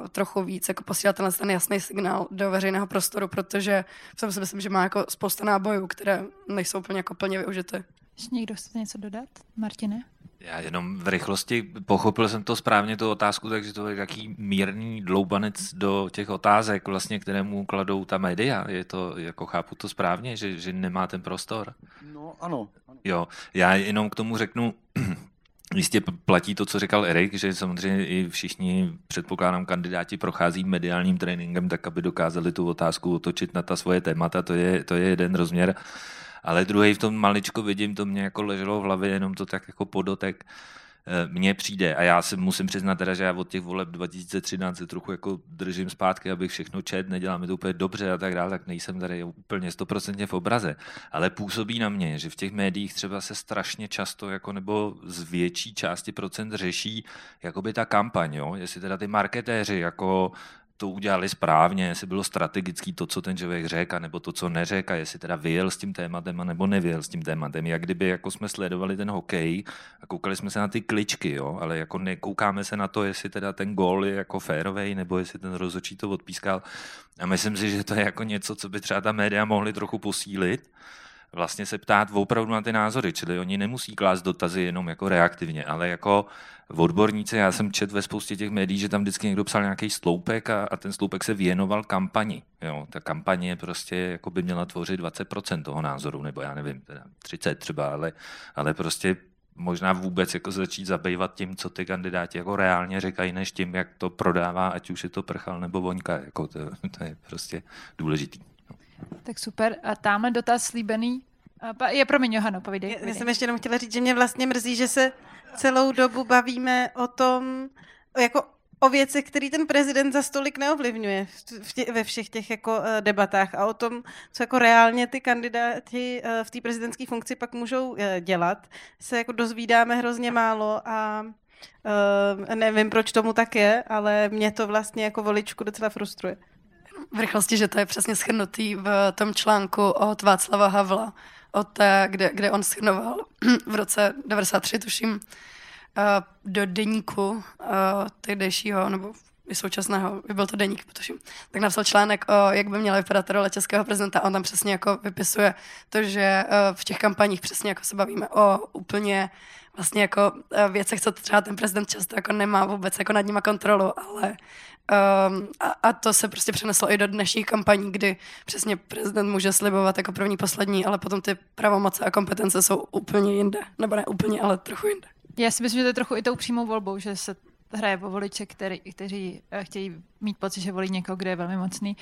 uh, trochu víc jako posílat tenhle ten jasný signál do veřejného prostoru, protože v tom si myslím, že má jako spousta nábojů, které nejsou úplně jako plně využity. Ještě někdo chce něco dodat? Martine? Já jenom v rychlosti pochopil jsem to správně, tu otázku, takže to je jaký mírný dloubanec do těch otázek, vlastně, kterému kladou ta média. Je to, jako chápu to správně, že, že nemá ten prostor? No, ano. ano. Jo, já jenom k tomu řeknu, Jistě platí to, co říkal Erik, že samozřejmě i všichni, předpokládám, kandidáti prochází mediálním tréninkem tak, aby dokázali tu otázku otočit na ta svoje témata, to je, to je jeden rozměr ale druhý v tom maličko vidím, to mě jako leželo v hlavě, jenom to tak jako podotek eh, mně přijde a já si musím přiznat teda, že já od těch voleb 2013 se trochu jako držím zpátky, abych všechno čet, nedělám mi to úplně dobře a tak dále, tak nejsem tady úplně stoprocentně v obraze. Ale působí na mě, že v těch médiích třeba se strašně často jako nebo z větší části procent řeší jakoby ta kampaň, jo? jestli teda ty marketéři jako to udělali správně, jestli bylo strategický to, co ten člověk řekl, nebo to, co neřekl, jestli teda vyjel s tím tématem, nebo nevyjel s tím tématem. Jak kdyby jako jsme sledovali ten hokej a koukali jsme se na ty kličky, jo? ale jako nekoukáme se na to, jestli teda ten gól je jako férovej, nebo jestli ten rozhodčí to odpískal. A myslím si, že to je jako něco, co by třeba ta média mohly trochu posílit vlastně se ptát opravdu na ty názory, čili oni nemusí klást dotazy jenom jako reaktivně, ale jako odborníci, já jsem čet ve spoustě těch médií, že tam vždycky někdo psal nějaký sloupek a, a ten sloupek se věnoval kampani. Jo, ta kampaně prostě jako by měla tvořit 20% toho názoru, nebo já nevím, teda 30 třeba, ale, ale prostě možná vůbec jako začít zabývat tím, co ty kandidáti jako reálně říkají, než tím, jak to prodává, ať už je to prchal nebo voňka. Jako to, to je prostě důležitý. Tak super. A tamhle dotaz slíbený. Je, promiň, Johano, povídej. Já jsem ještě jenom chtěla říct, že mě vlastně mrzí, že se celou dobu bavíme o tom, jako o věcech, který ten prezident za stolik neovlivňuje v tě, ve všech těch jako uh, debatách a o tom, co jako reálně ty kandidáti uh, v té prezidentské funkci pak můžou uh, dělat, se jako dozvídáme hrozně málo a nevím, proč tomu tak je, ale mě to vlastně jako voličku docela frustruje. V rychlosti, že to je přesně schrnutý v tom článku od Václava Havla, od té, kde, kde on schrnoval v roce 93, tuším, Eh, do deníku uh, tehdejšího, nebo i současného, byl to deník, protože tak napsal článek o, jak by měla vypadat role českého prezidenta. On tam přesně jako vypisuje to, že uh, v těch kampaních přesně jako se bavíme o úplně vlastně jako věcech, co třeba ten prezident často jako nemá vůbec jako nad nima kontrolu, ale um, a, a, to se prostě přeneslo i do dnešních kampaní, kdy přesně prezident může slibovat jako první, poslední, ale potom ty pravomoce a kompetence jsou úplně jinde, nebo ne úplně, ale trochu jinde. Já si myslím, že to je trochu i tou přímou volbou, že se hraje po voliče, který, kteří eh, chtějí mít pocit, že volí někoho, kdo je velmi mocný.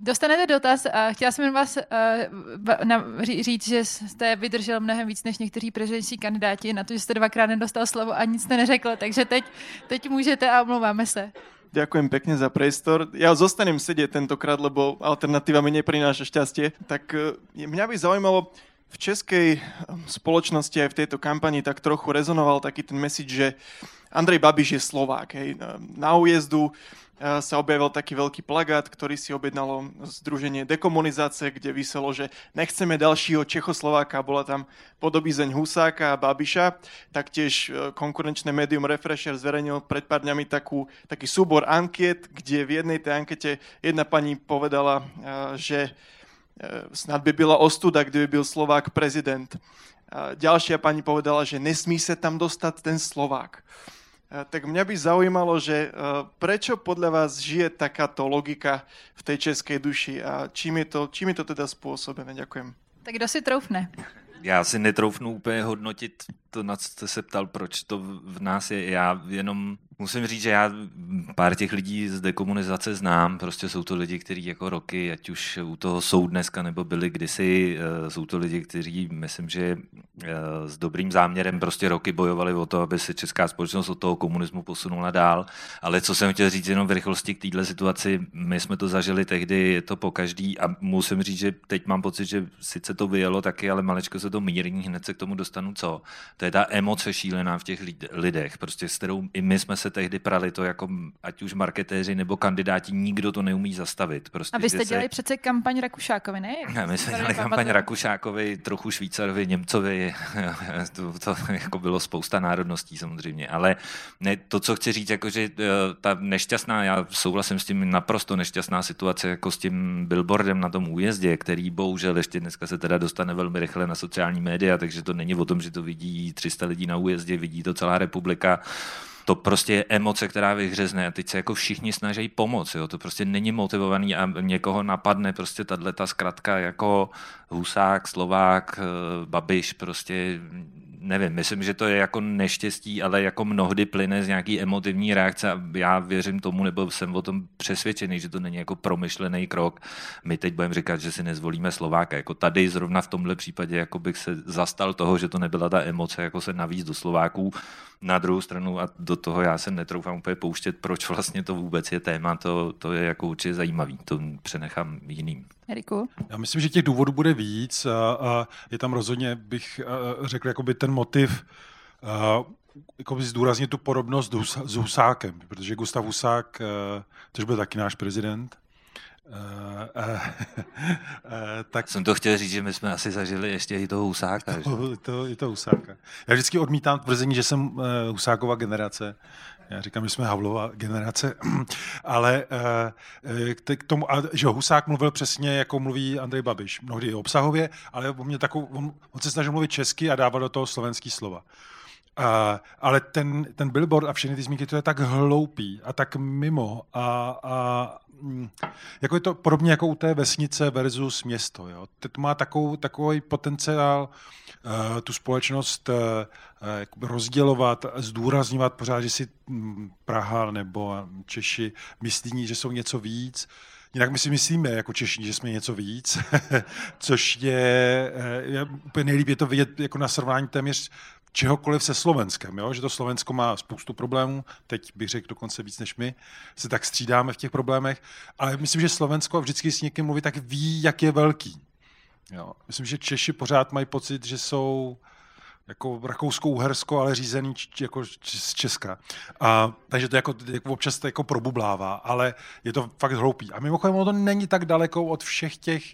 Dostanete dotaz a chtěla jsem jen vás uh, říct, že jste vydržel mnohem víc než někteří prezidentští kandidáti na to, že jste dvakrát nedostal slovo a nic jste neřekl, takže teď, teď můžete a omlouváme se. Ďakujem pekne za priestor. Ja zostanem sedieť tentokrát, lebo alternatíva mi neprináša šťastie. Tak eh, mňa by zaujímalo, v českej um, spoločnosti aj v tejto kampani tak trochu rezonoval taký ten message, že Andrej Babiš je Slovák. Hej. Na újezdu uh, sa objavil taký veľký plagát, ktorý si objednalo Združenie dekomunizácie, kde vyselo, že nechceme dalšího Čechoslováka. Bola tam podobízeň Husáka a Babiša. Taktiež uh, konkurenčné médium Refresher zverejnil pred pár dňami takú, taký súbor ankiet, kde v jednej tej ankete jedna pani povedala, uh, že Eh, snad by byla ostuda, kdyby byl Slovák prezident. Ďalšia pani povedala, že nesmí se tam dostat ten Slovák. Eh, tak mňa by zaujímalo, že eh, prečo podľa vás žije takáto logika v tej českej duši a čím je to, čím je to teda spôsobené? Ďakujem. Tak kdo si troufne? Já si netroufnu úplně hodnotit to, na co jste se ptal, proč to v nás je. Já jenom Musím říct, že já pár těch lidí z dekomunizace znám, prostě jsou to lidi, kteří jako roky, ať už u toho jsou dneska nebo byli kdysi, eh, jsou to lidi, kteří myslím, že eh, s dobrým záměrem prostě roky bojovali o to, aby se česká společnost od toho komunismu posunula dál. Ale co jsem chtěl říct jenom v rychlosti k této situaci, my jsme to zažili tehdy, je to po každý a musím říct, že teď mám pocit, že sice to vyjelo taky, ale malečko se to mírní, hned se k tomu dostanu co. To je ta emoce šílená v těch lidech, prostě s kterou i my jsme se tehdy prali to jako ať už marketéři nebo kandidáti, nikdo to neumí zastavit. Prostě, a vy jste dělali se... přece kampaň Rakušákovi, ne? ne my jsme dělali kampaň Rakušákovi, trochu Švýcarovi, Němcovi, to, to jako bylo spousta národností samozřejmě, ale ne, to, co chci říct, jako, že eh, ta nešťastná, já souhlasím s tím naprosto nešťastná situace, jako s tím billboardem na tom újezdě, který bohužel ještě dneska se teda dostane velmi rychle na sociální média, takže to není o tom, že to vidí 300 lidí na újezdě, vidí to celá republika to prostě je emoce, která vyhřezne a teď se jako všichni snaží pomoct, jo? to prostě není motivovaný a někoho napadne prostě tahle ta zkratka jako Husák, Slovák, eh, Babiš, prostě nevím, myslím, že to je jako neštěstí, ale jako mnohdy plyne z nějaký emotivní reakce a já věřím tomu, nebo jsem o tom přesvědčený, že to není jako promyšlený krok. My teď budeme říkat, že si nezvolíme Slováka. Jako tady zrovna v tomhle případě jako bych se zastal toho, že to nebyla ta emoce, jako se navíc do Slováků. Na druhou stranu a do toho já se netroufám úplně pouštět, proč vlastně to vůbec je téma, to, to je jako určitě zajímavý, to přenechám jiným. Eriku? Já myslím, že těch důvodů bude víc a, a je tam rozhodně, bych řekl, jakoby ten motiv jakoby zdůraznit tu podobnost s Husákem, protože Gustav Husák, což byl taky náš prezident, Uh, uh, uh, tak... Jsem to chtěl říct, že my jsme asi zažili ještě i toho Husáka. To, to, i to Husáka. Já vždycky odmítám tvrzení, že jsem uh, Husákova generace. Já říkám, že jsme Havlova generace, ale uh, k tomu, a, že Husák mluvil přesně, jako mluví Andrej Babiš. Mnohdy obsahově, ale on, mě takovou, on, on se snažil mluvit česky a dával do toho slovenský slova. Uh, ale ten, ten billboard a všechny ty zmínky, to je tak hloupý a tak mimo a, a Mm, jako je to podobně jako u té vesnice versus město. Jo. To má takovou, takový potenciál uh, tu společnost uh, rozdělovat, zdůrazňovat pořád, že si um, Praha nebo Češi myslí, že jsou něco víc. Jinak my si myslíme jako Češi, že jsme něco víc, což je, je úplně nejlíp je to vidět jako na srovnání téměř čehokoliv se Slovenskem, jo? že to Slovensko má spoustu problémů, teď bych řekl dokonce víc než my, se tak střídáme v těch problémech, ale myslím, že Slovensko vždycky s někým mluví, tak ví, jak je velký. Jo? Myslím, že Češi pořád mají pocit, že jsou jako Rakousko-Uhersko, ale řízený jako z Česka. A, takže to jako, jako občas to jako probublává, ale je to fakt hloupý. A mimochodem ono to není tak daleko od všech těch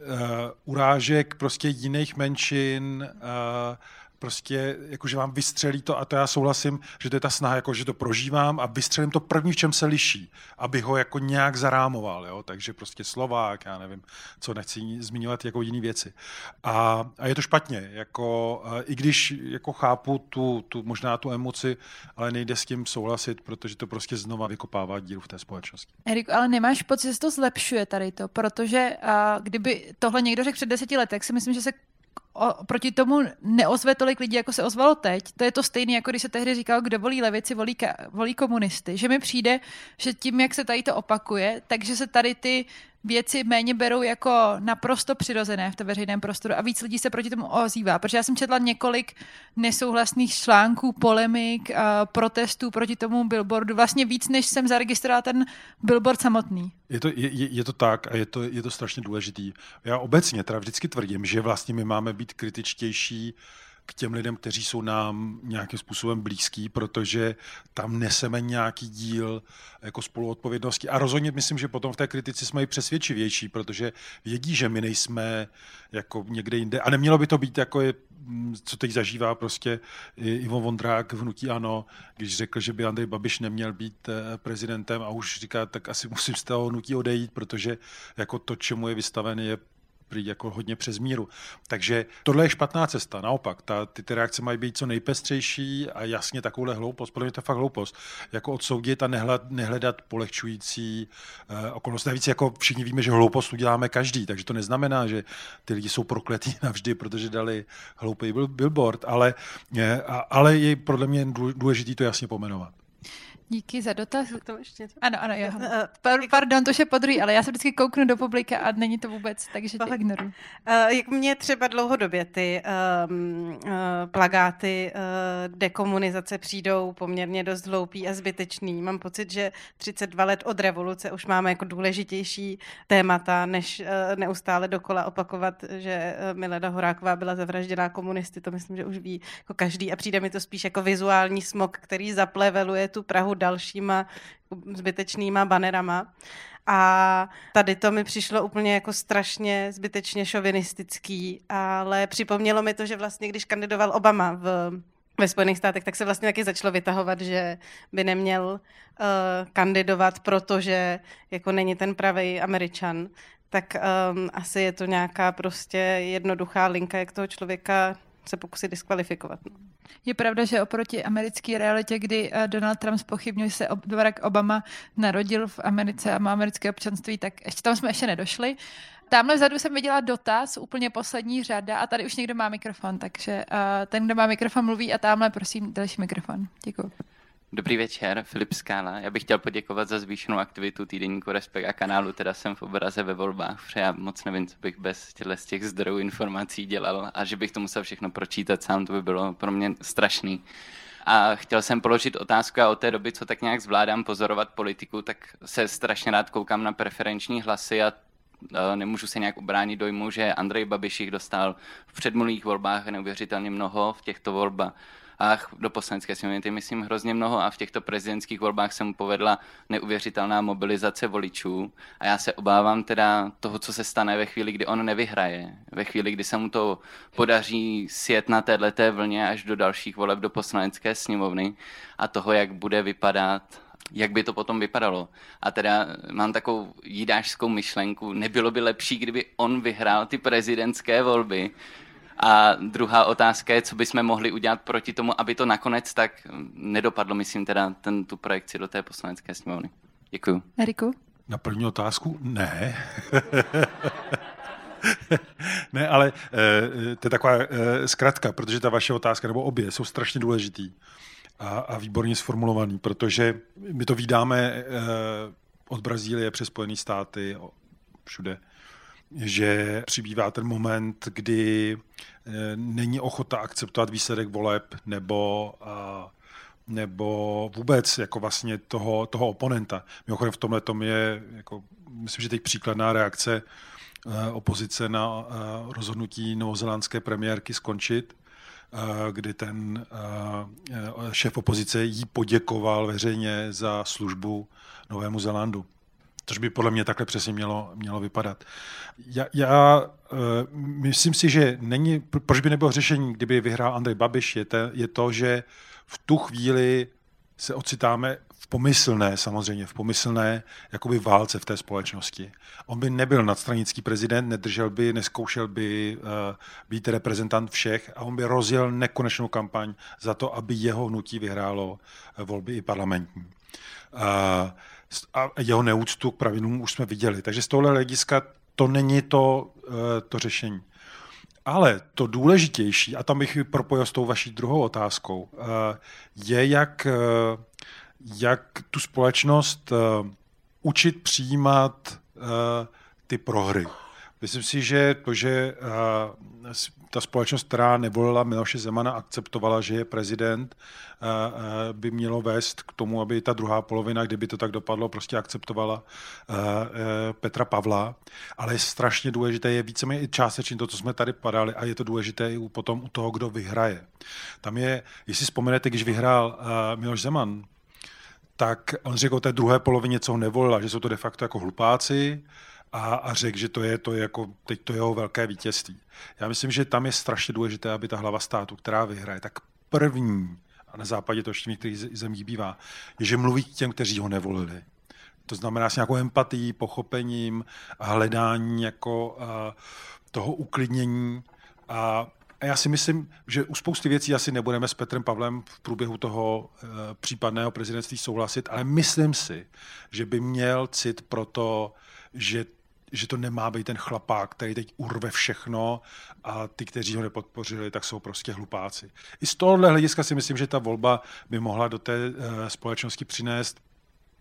uh, urážek prostě jiných menšin, uh, prostě jakože vám vystřelí to a to já souhlasím, že to je ta snaha, jako, že to prožívám a vystřelím to první, v čem se liší, aby ho jako nějak zarámoval, jo? takže prostě Slovák, já nevím, co nechci zmiňovat jako jiné věci. A, a, je to špatně, jako, i když jako chápu tu, tu, možná tu emoci, ale nejde s tím souhlasit, protože to prostě znova vykopává díru v té společnosti. Erik, ale nemáš pocit, že se to zlepšuje tady to, protože a, kdyby tohle někdo řekl před deseti lety, tak si myslím, že se o, proti tomu neozve tolik lidí, jako se ozvalo teď. To je to stejné, jako když se tehdy říkal, kdo volí levici, volí, volí komunisty. Že mi přijde, že tím, jak se tady to opakuje, takže se tady ty věci méně berou jako naprosto přirozené v tom veřejném prostoru a víc lidí se proti tomu ozývá. Protože já jsem četla několik nesouhlasných článků, polemik, protestů proti tomu billboardu, vlastně víc, než jsem zaregistrovala ten billboard samotný. Je to, je, je to tak a je to, je to strašně důležitý. Já obecně teda vždycky tvrdím, že vlastně my máme být kritičtější k těm lidem, kteří jsou nám nějakým způsobem blízký, protože tam neseme nějaký díl jako spoluodpovědnosti. A rozhodně myslím, že potom v té kritici jsme i přesvědčivější, protože vědí, že my nejsme jako někde jinde. A nemělo by to být jako je, co teď zažívá prostě Ivo Vondrák v Hnutí Ano, když řekl, že by Andrej Babiš neměl být eh, prezidentem a už říká, tak asi musím z toho hnutí odejít, protože jako to, čemu je vystaven, je prý jako hodně přes míru. Takže tohle je špatná cesta, naopak. Ta, ty, ty reakce mají být co nejpestřejší a jasně takovouhle hloupost, podle mě to je fakt hloupost, jako odsoudit a nehled, nehledat polehčující uh, okolnosti. Navíc jako všichni víme, že hloupost uděláme každý, takže to neznamená, že ty lidi jsou prokletí navždy, protože dali hloupý billboard, ale, ale je podle mě důležitý to jasně pomenovat. Díky za dotaz. K tomu ještě Ano, ano, jo. Eh, eh, pardon, to je podruhý, ale já se vždycky kouknu do publika a není to vůbec, takže to ignoruji. Uh, jak mě třeba dlouhodobě ty um, uh, plagáty uh, dekomunizace přijdou poměrně dost hloupý a zbytečný. Mám pocit, že 32 let od revoluce už máme jako důležitější témata, než uh, neustále dokola opakovat, že Milena Horáková byla zavražděná komunisty. To myslím, že už ví jako každý a přijde mi to spíš jako vizuální smog, který zapleveluje tu Prahu dalšíma zbytečnýma banerama. A tady to mi přišlo úplně jako strašně zbytečně šovinistický, ale připomnělo mi to, že vlastně když kandidoval Obama v, ve Spojených státech, tak se vlastně taky začalo vytahovat, že by neměl uh, kandidovat, protože jako není ten pravý američan. Tak um, asi je to nějaká prostě jednoduchá linka, jak toho člověka se pokusit diskvalifikovat. No. Je pravda, že oproti americké realitě, kdy eh, Donald Trump spochybňuje se Barack Obama narodil v Americe a má americké občanství, tak ještě tam jsme ještě nedošli. Tamhle vzadu jsem viděla dotaz, úplně poslední řada a tady už někdo má mikrofon, takže uh, ten, kdo má mikrofon, mluví a tamhle prosím další mikrofon. Děkuji. Dobrý večer, Filip Skála. Já bych chtěl poděkovat za zvýšenou aktivitu týdenníku Respekt a kanálu, teda jsem v obraze ve volbách, protože já moc nevím, co bych bez z těch zdrojů informací dělal a že bych to musel všechno pročítat sám, to by bylo pro mě strašný. A chtěl jsem položit otázku a od té doby, co tak nějak zvládám pozorovat politiku, tak se strašně rád koukám na preferenční hlasy a nemůžu se nějak ubránit dojmu, že Andrej Babiš jich dostal v předminulých volbách neuvěřitelně mnoho v těchto volbách volbách do poslanecké sněmovny, myslím hrozně mnoho. A v těchto prezidentských volbách se mu povedla neuvěřitelná mobilizace voličů. A já se obávám teda toho, co se stane ve chvíli, kdy on nevyhraje, ve chvíli, kdy se mu to podaří sjet na této vlně až do dalších voleb do poslanecké sněmovny a toho, jak bude vypadat jak by to potom vypadalo. A teda mám takovou jídášskou myšlenku, nebylo by lepší, kdyby on vyhrál ty prezidentské volby, a druhá otázka je, co bychom mohli udělat proti tomu, aby to nakonec tak nedopadlo, myslím teda, ten, tu projekci do té poslanecké sněmovny. Děkuju. Eriku? Na první otázku? Ne. ne, ale e, to je taková e, zkratka, protože ta vaše otázka, nebo obě, jsou strašně důležitý a, a výborně sformulovaný, protože my to vydáme e, od Brazílie přes Spojené státy, všude že přibývá ten moment, kdy eh, není ochota akceptovat výsledek voleb nebo nebo vůbec jako vlastně toho, toho oponenta. Mimochodem v tomhle tom je, jako, myslím, že teď příkladná reakce eh, opozice na eh, rozhodnutí novozelandské premiérky skončit, kdy ten šéf opozice jí poděkoval veřejně za službu Novému Zelandu což by podle mě takhle přesně mělo, mělo vypadat. Já, já uh, myslím si, že není, proč by nebylo řešení, kdyby vyhrál Andrej Babiš, je, te, je to, že v tu chvíli se ocitáme v pomyslné, samozřejmě v pomyslné jakoby válce v té společnosti. On by nebyl nadstranický prezident, nedržel by, neskoušel by uh, být reprezentant všech a on by rozjel nekonečnou kampaň za to, aby jeho hnutí vyhrálo volby i parlamentní. Uh, a jeho neúctu k pravidlům už jsme viděli. Takže z tohle hlediska to není to, eh, to řešení. Ale to důležitější, a tam bych propojil s tou vaší druhou otázkou, eh, je, jak, eh, jak tu společnost učit přijímat ty prohry. Myslím si, že to, že ta společnost, která nevolila Miloše Zemana, akceptovala, že je prezident, by mělo vést k tomu, aby ta druhá polovina, kdyby to tak dopadlo, prostě akceptovala Petra Pavla. Ale je strašně důležité, je víceméně i částečně to, co jsme tady padali, a je to důležité i potom u toho, kdo vyhraje. Tam je, jestli vzpomenete, když vyhrál Miloš Zeman, tak on řekl o té druhé polovině, co ho nevolila, že jsou to de facto jako hlupáci, a, a řekl, že to je, to je jako teď to jeho velké vítězství. Já myslím, že tam je strašně důležité, aby ta hlava státu, která vyhraje, tak první, a na západě to ještě v některých zemích bývá, je, že mluví k těm, kteří ho nevolili. To znamená s nějakou empatií, pochopením hledání jako a, toho uklidnění a a já si myslím, že u spousty věcí asi nebudeme s Petrem Pavlem v průběhu toho e, případného prezidentství souhlasit, ale myslím si, že by měl cit pro to, že že to nemá být ten chlapák, který teď urve všechno a ty, kteří ho nepodpořili, tak jsou prostě hlupáci. I z tohohle hlediska si myslím, že ta volba by mohla do té uh, společnosti přinést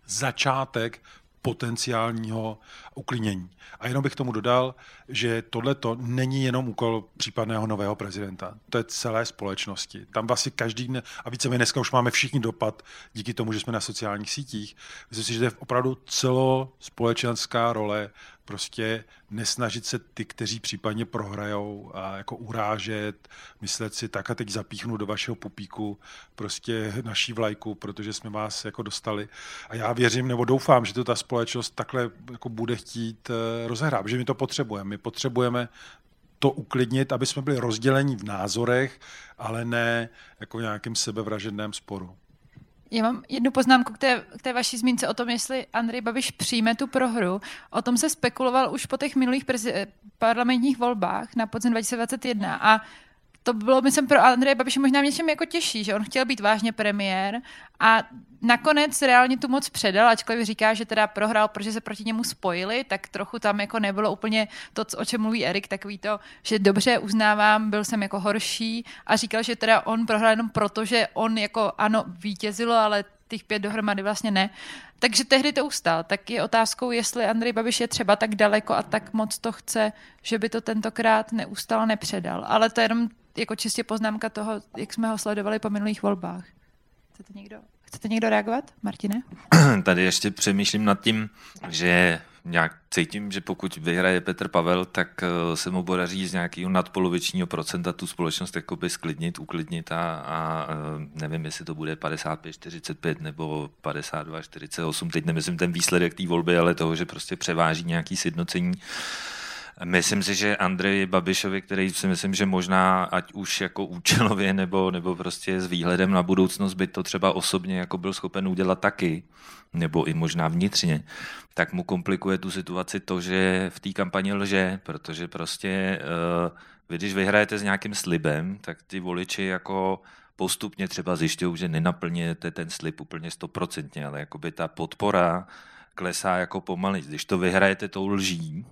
začátek potenciálního uklidnění. A jenom bych tomu dodal, že tohle to není jenom úkol případného nového prezidenta. To je celé společnosti. Tam vlastně každý, a víceméně dneska už máme všichni dopad díky tomu, že jsme na sociálních sítích. Myslím si, že to je opravdu celospolečenská role prostě nesnažit se ty, kteří případně prohrajou a jako urážet, myslet si tak a teď zapíchnu do vašeho pupíku prostě naší vlajku, protože jsme vás jako dostali. A já věřím nebo doufám, že to ta společnost takhle jako bude chtít eh, rozehrát, že my to potřebujeme. My potřebujeme to uklidnit, aby jsme byli rozdělení v názorech, ale ne jako v nějakém sebevražedném sporu. Já mám jednu poznámku k té, k té vaší zmínce o tom, jestli Andrej Babiš přijme tu prohru. O tom se spekuloval už po těch minulých prezi- parlamentních volbách na podzim 2021 a to bylo, myslím, pro Andreje Babiše možná něčem jako těžší, že on chtěl být vážně premiér a nakonec reálně tu moc předal, ačkoliv říká, že teda prohrál, protože se proti němu spojili, tak trochu tam jako nebylo úplně to, o čem mluví Erik, takový to, že dobře uznávám, byl jsem jako horší a říkal, že teda on prohrál jenom proto, že on jako ano vítězilo, ale těch pět dohromady vlastně ne. Takže tehdy to ustál. Tak je otázkou, jestli Andrej Babiš je třeba tak daleko a tak moc to chce, že by to tentokrát neustále nepředal. Ale to je jenom jako čistě poznámka toho, jak jsme ho sledovali po minulých volbách. Chcete někdo, chcete někdo reagovat, Martine? Tady ještě přemýšlím nad tím, že nějak cítím, že pokud vyhraje Petr Pavel, tak eh, se mu podaří z nějakého nadpolovičního procenta tu společnost jakoby sklidnit, uklidnit a, a eh, nevím, jestli to bude 55, 45 nebo 52, 48. Teď nemyslím ten výsledek té volby, ale toho, že prostě převáží nějaký sjednocení Myslím si, že Andrej Babišovi, který si myslím, že možná ať už jako účelově nebo, nebo prostě s výhledem na budoucnost by to třeba osobně jako byl schopen udělat taky, nebo i možná vnitřně, tak mu komplikuje tu situaci to, že v té kampani lže, protože prostě uh, vy, když vyhrajete s nějakým slibem, tak ty voliči jako postupně třeba zjišťují, že nenaplněte ten slib úplně stoprocentně, ale jakoby ta podpora klesá jako pomalu. Když to vyhrajete tou lží,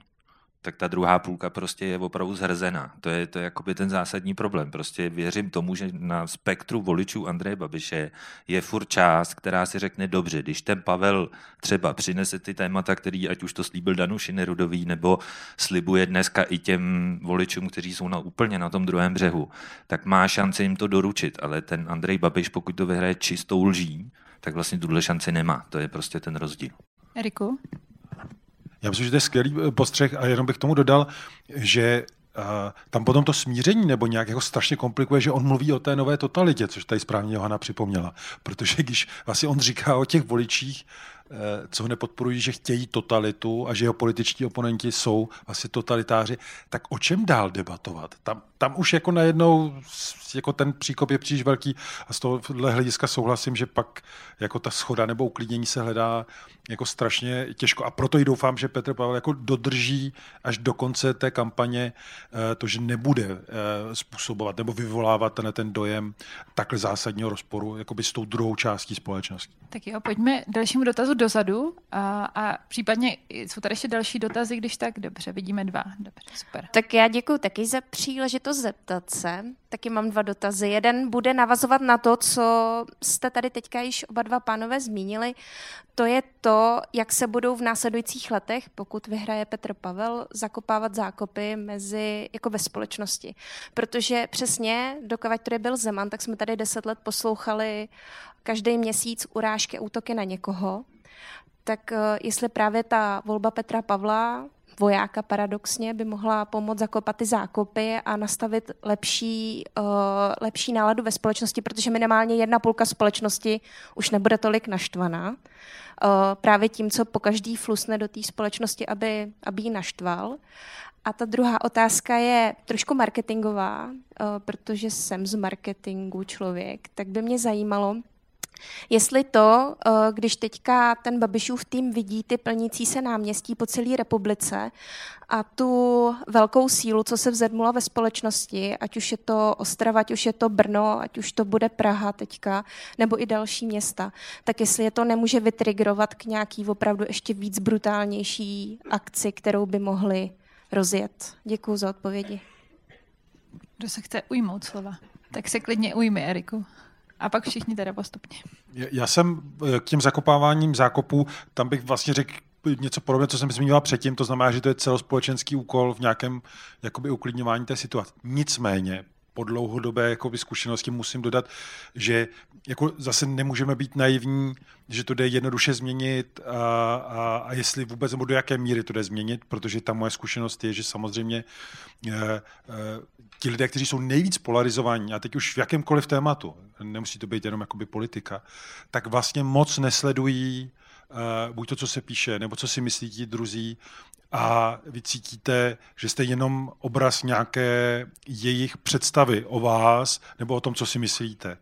tak ta druhá půlka prostě je opravdu zhrzená. To je, to je jakoby ten zásadní problém. Prostě věřím tomu, že na spektru voličů Andreje Babiše je furt část, která si řekne dobře, když ten Pavel třeba přinese ty témata, který ať už to slíbil Danuši Nerudový, nebo slibuje dneska i těm voličům, kteří jsou na úplně na tom druhém břehu, tak má šanci jim to doručit. Ale ten Andrej Babiš, pokud to vyhraje čistou lží, tak vlastně tuhle šanci nemá. To je prostě ten rozdíl. Eriku? Já myslím, že to je skvělý eh, postřeh a jenom bych tomu dodal, že uh, tam potom to smíření nebo nějak jako strašně komplikuje, že on mluví o té nové totalitě, což tady správně Johana připomněla. Protože když vlastně on říká o těch voličích, Eh, co ho nepodporují, že chtějí totalitu a že jeho političtí oponenti jsou asi totalitáři, tak o čem dál debatovat? Tam, tam už jako najednou jako ten příkop je příliš velký a z tohohle hlediska souhlasím, že pak jako ta schoda nebo uklidnění se hledá jako strašně těžko a proto i doufám, že Petr Pavel jako dodrží až do konce té kampaně eh, to, že nebude eh, způsobovat nebo vyvolávat ten, ten dojem takhle zásadního rozporu jakoby s tou druhou částí společnosti. Tak jo, pojďme dalšímu dotazu dozadu a, a případně jsou tady ještě další dotazy, když tak dobře, vidíme dva. Dobře, super. Tak já děkuji taky za příležitost zeptat se. Taky mám dva dotazy. Jeden bude navazovat na to, co jste tady teďka již oba dva pánové zmínili. To je to, jak se budou v následujících letech, pokud vyhraje Petr Pavel, zakopávat zákopy mezi, jako ve společnosti. Protože přesně, dokud tady byl Zeman, tak jsme tady deset let poslouchali každý měsíc urážky, útoky na někoho. Tak eh, jestli právě ta volba Petra Pavla vojáka paradoxně by mohla pomoct zakopat ty zákopy a nastavit lepší, uh, lepší náladu ve společnosti, protože minimálně jedna půlka společnosti už nebude tolik naštvaná. Uh, právě tím, co po každý flusne do té společnosti, aby, aby ji naštval. A ta druhá otázka je trošku marketingová, uh, protože jsem z marketingu člověk, tak by mě zajímalo, Jestli to, eh, když teďka ten Babišův tým vidí ty plnící se náměstí po celé republice a tu velkou sílu, co se vzedmula ve společnosti, ať už je to Ostrava, ať už je to Brno, ať už to bude Praha teďka, nebo i další města, tak jestli je to nemůže vytrigrovat k nějaký opravdu ještě víc brutálnější akci, kterou by mohli rozjet. Děkuji za odpovědi. Kdo se chce ujmout slova? Tak se klidně ujmi, Eriku. A pak všichni teda postupně. Já jsem eh, k těm zakopáváním zákopů, tam bych vlastně řekl něco podobného, co jsem zmiňoval předtím, to znamená, že to je celospolečenský úkol v nějakém jakoby uklidňování té situace. Nicméně, po dlouhodobé jakoby, zkušenosti musím dodat, že jako zase nemůžeme být naivní, že to jde jednoduše změnit a, a, a jestli vůbec, nebo do jaké míry to jde změnit, protože ta moje zkušenost je, že samozřejmě e, e, ti lidé, kteří jsou nejvíc polarizovaní, a teď už v jakémkoliv tématu, nemusí to být jenom jakoby politika, tak vlastně moc nesledují buď to, co se píše, nebo co si myslí ti druzí a vy cítíte, že jste jenom obraz nějaké jejich představy o vás nebo o tom, co si myslíte.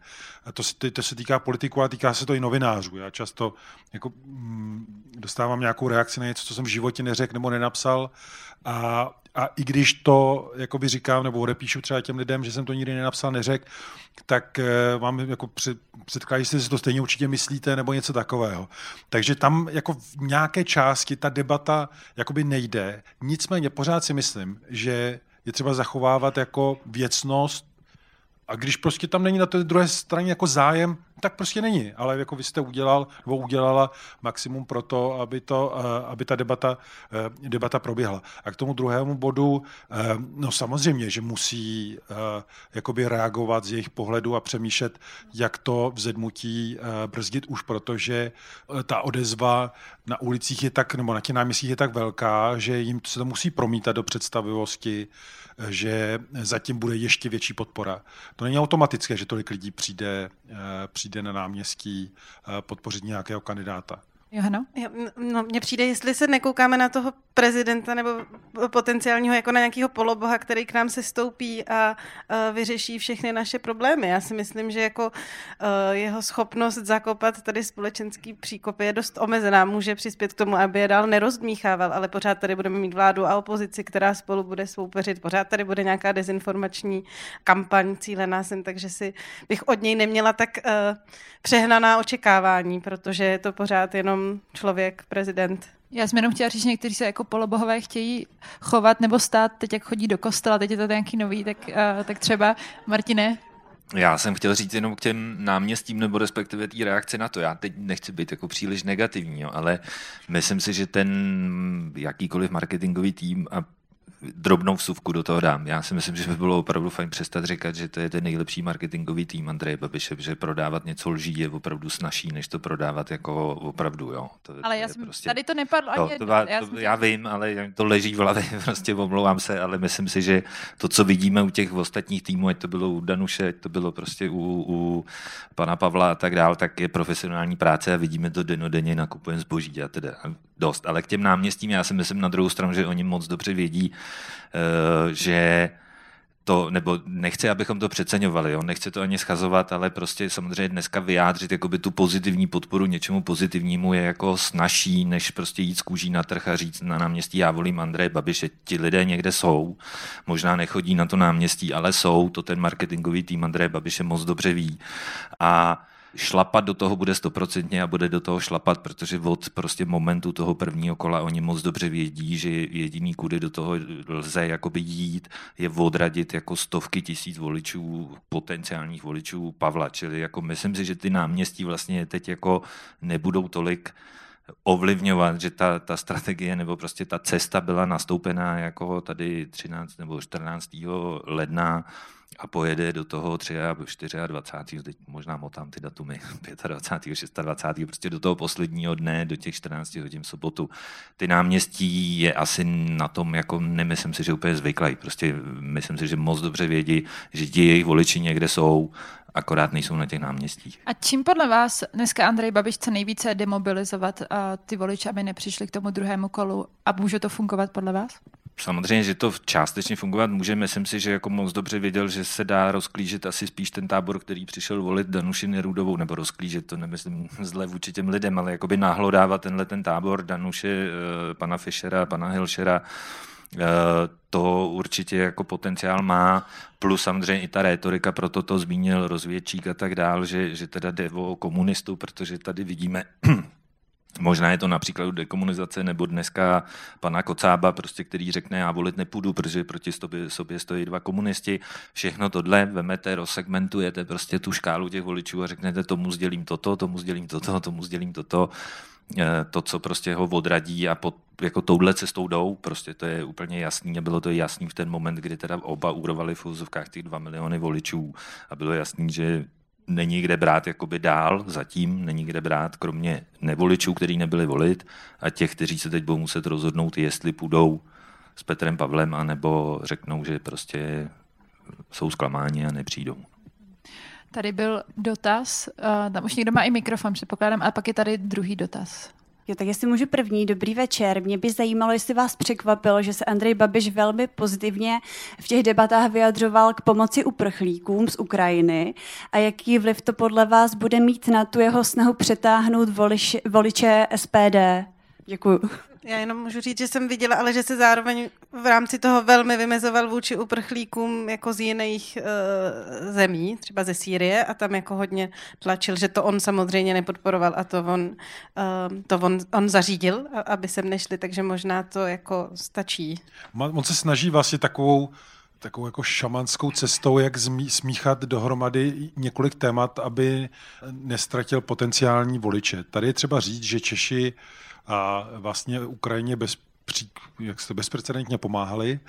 A to, to se týká politiků, ale týká se to i novinářů. Já často jako, mm, dostávám nějakou reakci na něco, co jsem v životě neřekl nebo nenapsal a a i když to jakoby říkám nebo odepíšu třeba těm lidem, že jsem to nikdy nenapsal, neřekl, tak uh, vám jako před, předkládají si, že to stejně určitě myslíte nebo něco takového. Takže tam jako v nějaké části ta debata jakoby nejde. Nicméně pořád si myslím, že je třeba zachovávat jako věcnost a když prostě tam není na té druhé straně jako zájem, tak prostě není. Ale jako vy jste udělal nebo udělala maximum pro to, aby, to, eh, aby ta debata, eh, debata proběhla. A k tomu druhému bodu, eh, no samozřejmě, že musí jakoby reagovat z jejich pohledu a přemýšlet, jak to vzedmutí brzdit už, protože ta odezva na ulicích je tak, nebo na těch náměstích je tak velká, že jim se to musí promítat do představivosti, že zatím bude ještě větší podpora. To není automatické, že tolik lidí přijde, přijde na náměstí podpořit nějakého kandidáta. Johano? No, mně přijde, jestli se nekoukáme na toho prezidenta nebo potenciálního jako na nějakého poloboha, který k nám se stoupí a uh, vyřeší všechny naše problémy. Já si myslím, že jako uh, jeho schopnost zakopat tady společenský příkop je dost omezená. Může přispět k tomu, aby je dál nerozdmíchával, ale pořád tady budeme mít vládu a opozici, která spolu bude soupeřit. Pořád tady bude nějaká dezinformační kampaň cílená sem, takže si bych od něj neměla tak uh, přehnaná očekávání, protože je to pořád jenom člověk, prezident, Já jsem jenom chtěla říct, že někteří se jako polobohové chtějí chovat nebo stát, teď jak chodí do kostela, teď je to nějaký nový, tak, uh, tak třeba, Martine, já jsem chtěl říct jenom k těm náměstím nebo respektive té reakci na to. Já teď nechci být jako příliš negativní, jo, ale myslím si, že ten jakýkoliv marketingový tým a drobnou vsuvku do toho dám. Já si myslím, že by bylo opravdu fajn přestat říkat, že to je ten nejlepší marketingový tým Andreje Babiše, že prodávat něco lží je opravdu snažší, než to prodávat jako opravdu. Jo. To, ale to já jsem, prostě, tady to nepadlo to, ani to, já, to, já vím, ale to leží v hlavě, prostě omlouvám se, ale myslím si, že to, co vidíme u těch ostatních týmů, ať to bylo u Danuše, ať to bylo prostě u, u pana Pavla a tak dál, tak je profesionální práce a vidíme to denodenně, nakupujeme zboží a teda dost. Ale k těm náměstím já si myslím na druhou stranu, že oni moc dobře vědí, že to, nebo nechci, abychom to přeceňovali, jo? nechci to ani schazovat, ale prostě samozřejmě dneska vyjádřit jakoby tu pozitivní podporu něčemu pozitivnímu je jako snažší, než prostě jít z kůží na trh a říct na náměstí já volím Andreje Babiše. Ti lidé někde jsou, možná nechodí na to náměstí, ale jsou, to ten marketingový tým Andreje Babiše moc dobře ví. A šlapat do toho bude stoprocentně a bude do toho šlapat, protože od prostě momentu toho prvního kola oni moc dobře vědí, že jediný, kudy do toho lze jakoby jít, je odradit jako stovky tisíc voličů, potenciálních voličů Pavla. Čili jako myslím si, že ty náměstí vlastně teď jako nebudou tolik ovlivňovat, že ta, ta strategie nebo prostě ta cesta byla nastoupená jako tady 13 nebo 14. ledna a pojede do toho 23. 24. teď možná motám ty datumy, 25. 26. prostě do toho posledního dne, do těch 14 hodin sobotu. Ty náměstí je asi na tom, jako nemyslím si, že úplně zvyklý. Prostě myslím si, že moc dobře vědí, že ti jejich voliči někde jsou, akorát nejsou na těch náměstích. A čím podle vás dneska Andrej Babiš chce nejvíce demobilizovat ty voliče, aby nepřišli k tomu druhému kolu a může to fungovat podle vás? Samozřejmě, že to částečně fungovat může. Myslím si, že jako moc dobře věděl, že se dá rozklížet asi spíš ten tábor, který přišel volit Danuši Nerudovou, nebo rozklížet, to nemyslím zle vůči těm lidem, ale jakoby náhlodávat tenhle ten tábor Danuše, eh, pana Fischera, pana Hilšera, eh, to určitě jako potenciál má, plus samozřejmě i ta rétorika, proto to zmínil rozvědčík a tak dál, že, že teda jde o komunistu, protože tady vidíme Možná je to například dekomunizace nebo dneska pana Kocába, prostě, který řekne, já volit nepůjdu, protože proti sobě, sobě stojí dva komunisti. Všechno tohle vemete, rozsegmentujete prostě tu škálu těch voličů a řeknete, tomu sdělím toto, tomu sdělím toto, tomu sdělím toto. Eh, to, co prostě ho odradí a pod, jako touhle cestou jdou, prostě to je úplně jasný a bylo to jasný v ten moment, kdy teda oba úrovali v úzovkách těch dva miliony voličů a bylo jasný, že není kde brát jakoby dál, zatím není kde brát, kromě nevoličů, kteří nebyli volit a těch, kteří se teď budou muset rozhodnout, jestli půjdou s Petrem Pavlem, anebo řeknou, že prostě jsou zklamáni a nepřijdou. Tady byl dotaz, uh, tam už někdo má i mikrofon, předpokládám, a pak je tady druhý dotaz. Jo, tak jestli můžu první, dobrý večer. Mě by zajímalo, jestli vás překvapilo, že se Andrej Babiš velmi pozitivně v těch debatách vyjadřoval k pomoci uprchlíkům z Ukrajiny a jaký vliv to podle vás bude mít na tu jeho snahu přetáhnout voliš, voliče SPD. Děkuju. Já jenom můžu říct, že jsem viděla, ale že se zároveň v rámci toho velmi vymezoval vůči uprchlíkům jako z jiných uh, zemí, třeba ze Sýrie, a tam jako hodně tlačil, že to on samozřejmě nepodporoval a to on, uh, to on, on zařídil, aby sem nešli, takže možná to jako stačí. On se snaží vlastně takovou takovou jako šamanskou cestou, jak smíchat dohromady několik témat, aby nestratil potenciální voliče. Tady je třeba říct, že Češi a vlastně Ukrajině bez, jak se bezprecedentně pomáhali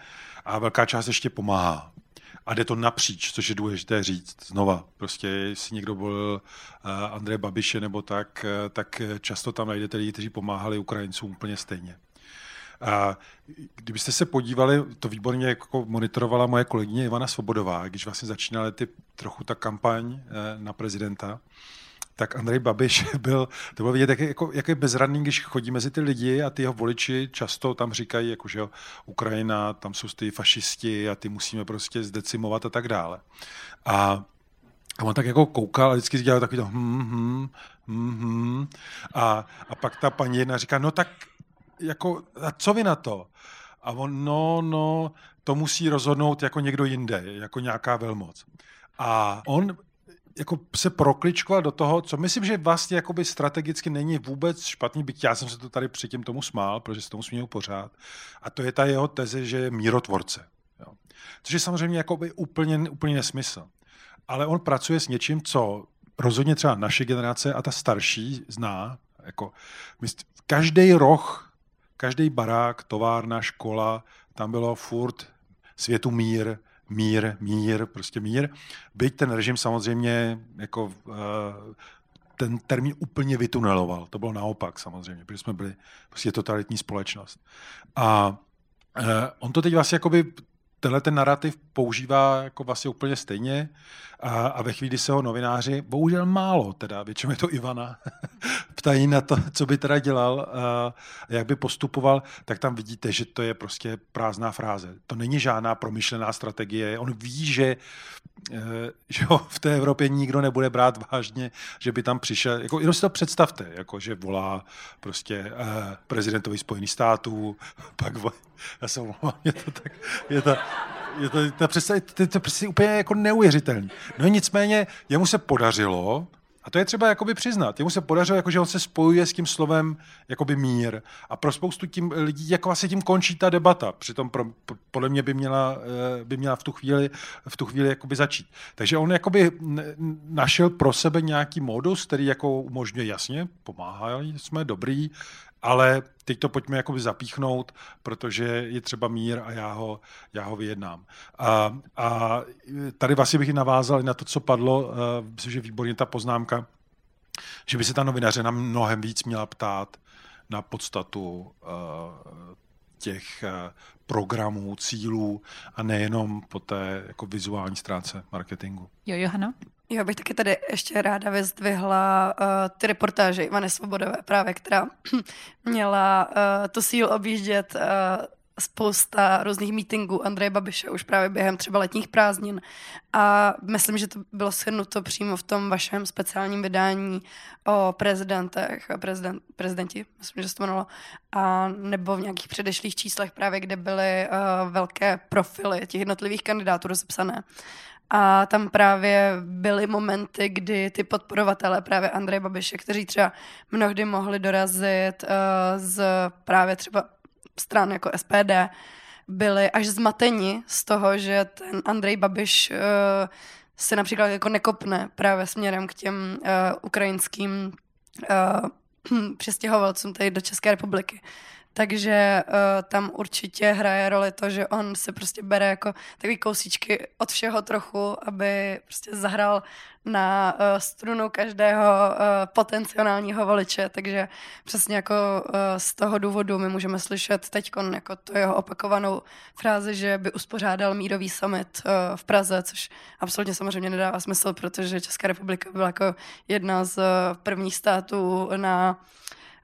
a velká část ještě pomáhá. A jde to napříč, což je důležité říct. Znova, prostě jestli někdo byl uh, Andrej Babiše nebo tak, uh, tak často tam najdete lidi, kteří pomáhali Ukrajincům úplně stejně. A kdybyste se podívali, to výborně jako monitorovala moje kolegyně Ivana Svobodová, když vlastně začínala ty trochu ta kampaň eh, na prezidenta, tak Andrej Babiš byl, to bylo vidět, jak je, jako, jak je bezradný, když chodí mezi ty lidi a ty jeho voliči často tam říkají, jako, že jo, Ukrajina, tam jsou ty fašisti a ty musíme prostě zdecimovat a tak dále. A a on tak jako koukal a vždycky dělal takový to hm, hm, hm, hm. A, a pak ta paní jedna říká, no tak jako, a co vy na to? A on, no, no, to musí rozhodnout jako někdo jinde, jako nějaká velmoc. A on jako se prokličkovat do toho, co myslím, že vlastně jakoby strategicky není vůbec špatný, byť já jsem se to tady předtím tomu smál, protože se tomu směl pořád. A to je ta jeho teze, že je mírotvorce. Jo. Což je samozřejmě jakoby úplně, úplně nesmysl. Ale on pracuje s něčím, co rozhodně třeba naše generace a ta starší zná. Jako, každý roh, každý barák, továrna, škola, tam bylo furt světu mír, mír, mír, prostě mír. Byť ten režim samozřejmě jako uh, ten termín úplně vytuneloval. To bylo naopak samozřejmě, protože jsme byli prostě totalitní společnost. A uh, on to teď vlastně jakoby tenhle ten narrativ používá jako vlastně úplně stejně a, a ve chvíli, se ho novináři, bohužel málo, teda většinou je to Ivana, ptají na to, co by teda dělal a jak by postupoval, tak tam vidíte, že to je prostě prázdná fráze. To není žádná promyšlená strategie. On ví, že, eh, že ho v té Evropě nikdo nebude brát vážně, že by tam přišel. Jako, jenom si to představte, jako, že volá prostě eh, prezidentovi Spojených států, pak já se omlouvám, je to tak, je to, je to, to, přesně, to, to prostě úplně jako neuvěřitelný. No nicméně, jemu se podařilo, a to je třeba jakoby přiznat. Jemu se podařilo, jako, že on se spojuje s tím slovem jakoby mír. A pro spoustu tím lidí jako vlastně tím končí ta debata. Přitom pro, podle mě by měla, eh, by měla v tu chvíli, v tu chvíli jakoby začít. Takže on jakoby našel pro sebe nějaký modus, který jako umožňuje jasně, pomáhá, jsme dobrý, ale teď to pojďme jakoby zapíchnout, protože je třeba mír a já ho, já ho vyjednám. A, a tady vlastně bych navázal na to, co padlo, uh, myslím, že výborně ta poznámka, že by se ta novinaře na mnohem víc měla ptát na podstatu uh, těch uh, programů, cílů a nejenom po té jako vizuální stránce marketingu. Jo, Johana? Já bych taky tady ještě ráda vyzdvihla uh, ty reportáže Ivany Svobodové právě, která měla uh, to síl objíždět uh, spousta různých meetingů Andreje Babiše už právě během třeba letních prázdnin a myslím, že to bylo shrnuto přímo v tom vašem speciálním vydání o prezidentech, prezident, prezidenti, myslím, že se to jmenovalo, a nebo v nějakých předešlých číslech právě, kde byly uh, velké profily těch jednotlivých kandidátů rozepsané. A tam právě byly momenty, kdy ty podporovatelé právě Andreje Babiše, kteří třeba mnohdy mohli dorazit uh, z právě třeba stran jako SPD, byli až zmateni z toho, že ten Andrej Babiš uh, se například jako nekopne právě směrem k těm uh, ukrajinským uh, přestěhovalcům tady do České republiky. Takže uh, tam určitě hraje roli to, že on se prostě bere jako takový kousíčky od všeho trochu, aby prostě zahrál na uh, strunu každého uh, potenciálního voliče, takže přesně jako uh, z toho důvodu my můžeme slyšet teď jako to jeho opakovanou frázi, že by uspořádal mírový summit uh, v Praze, což absolutně samozřejmě nedává smysl, protože Česká republika byla jako jedna z uh, prvních států na uh,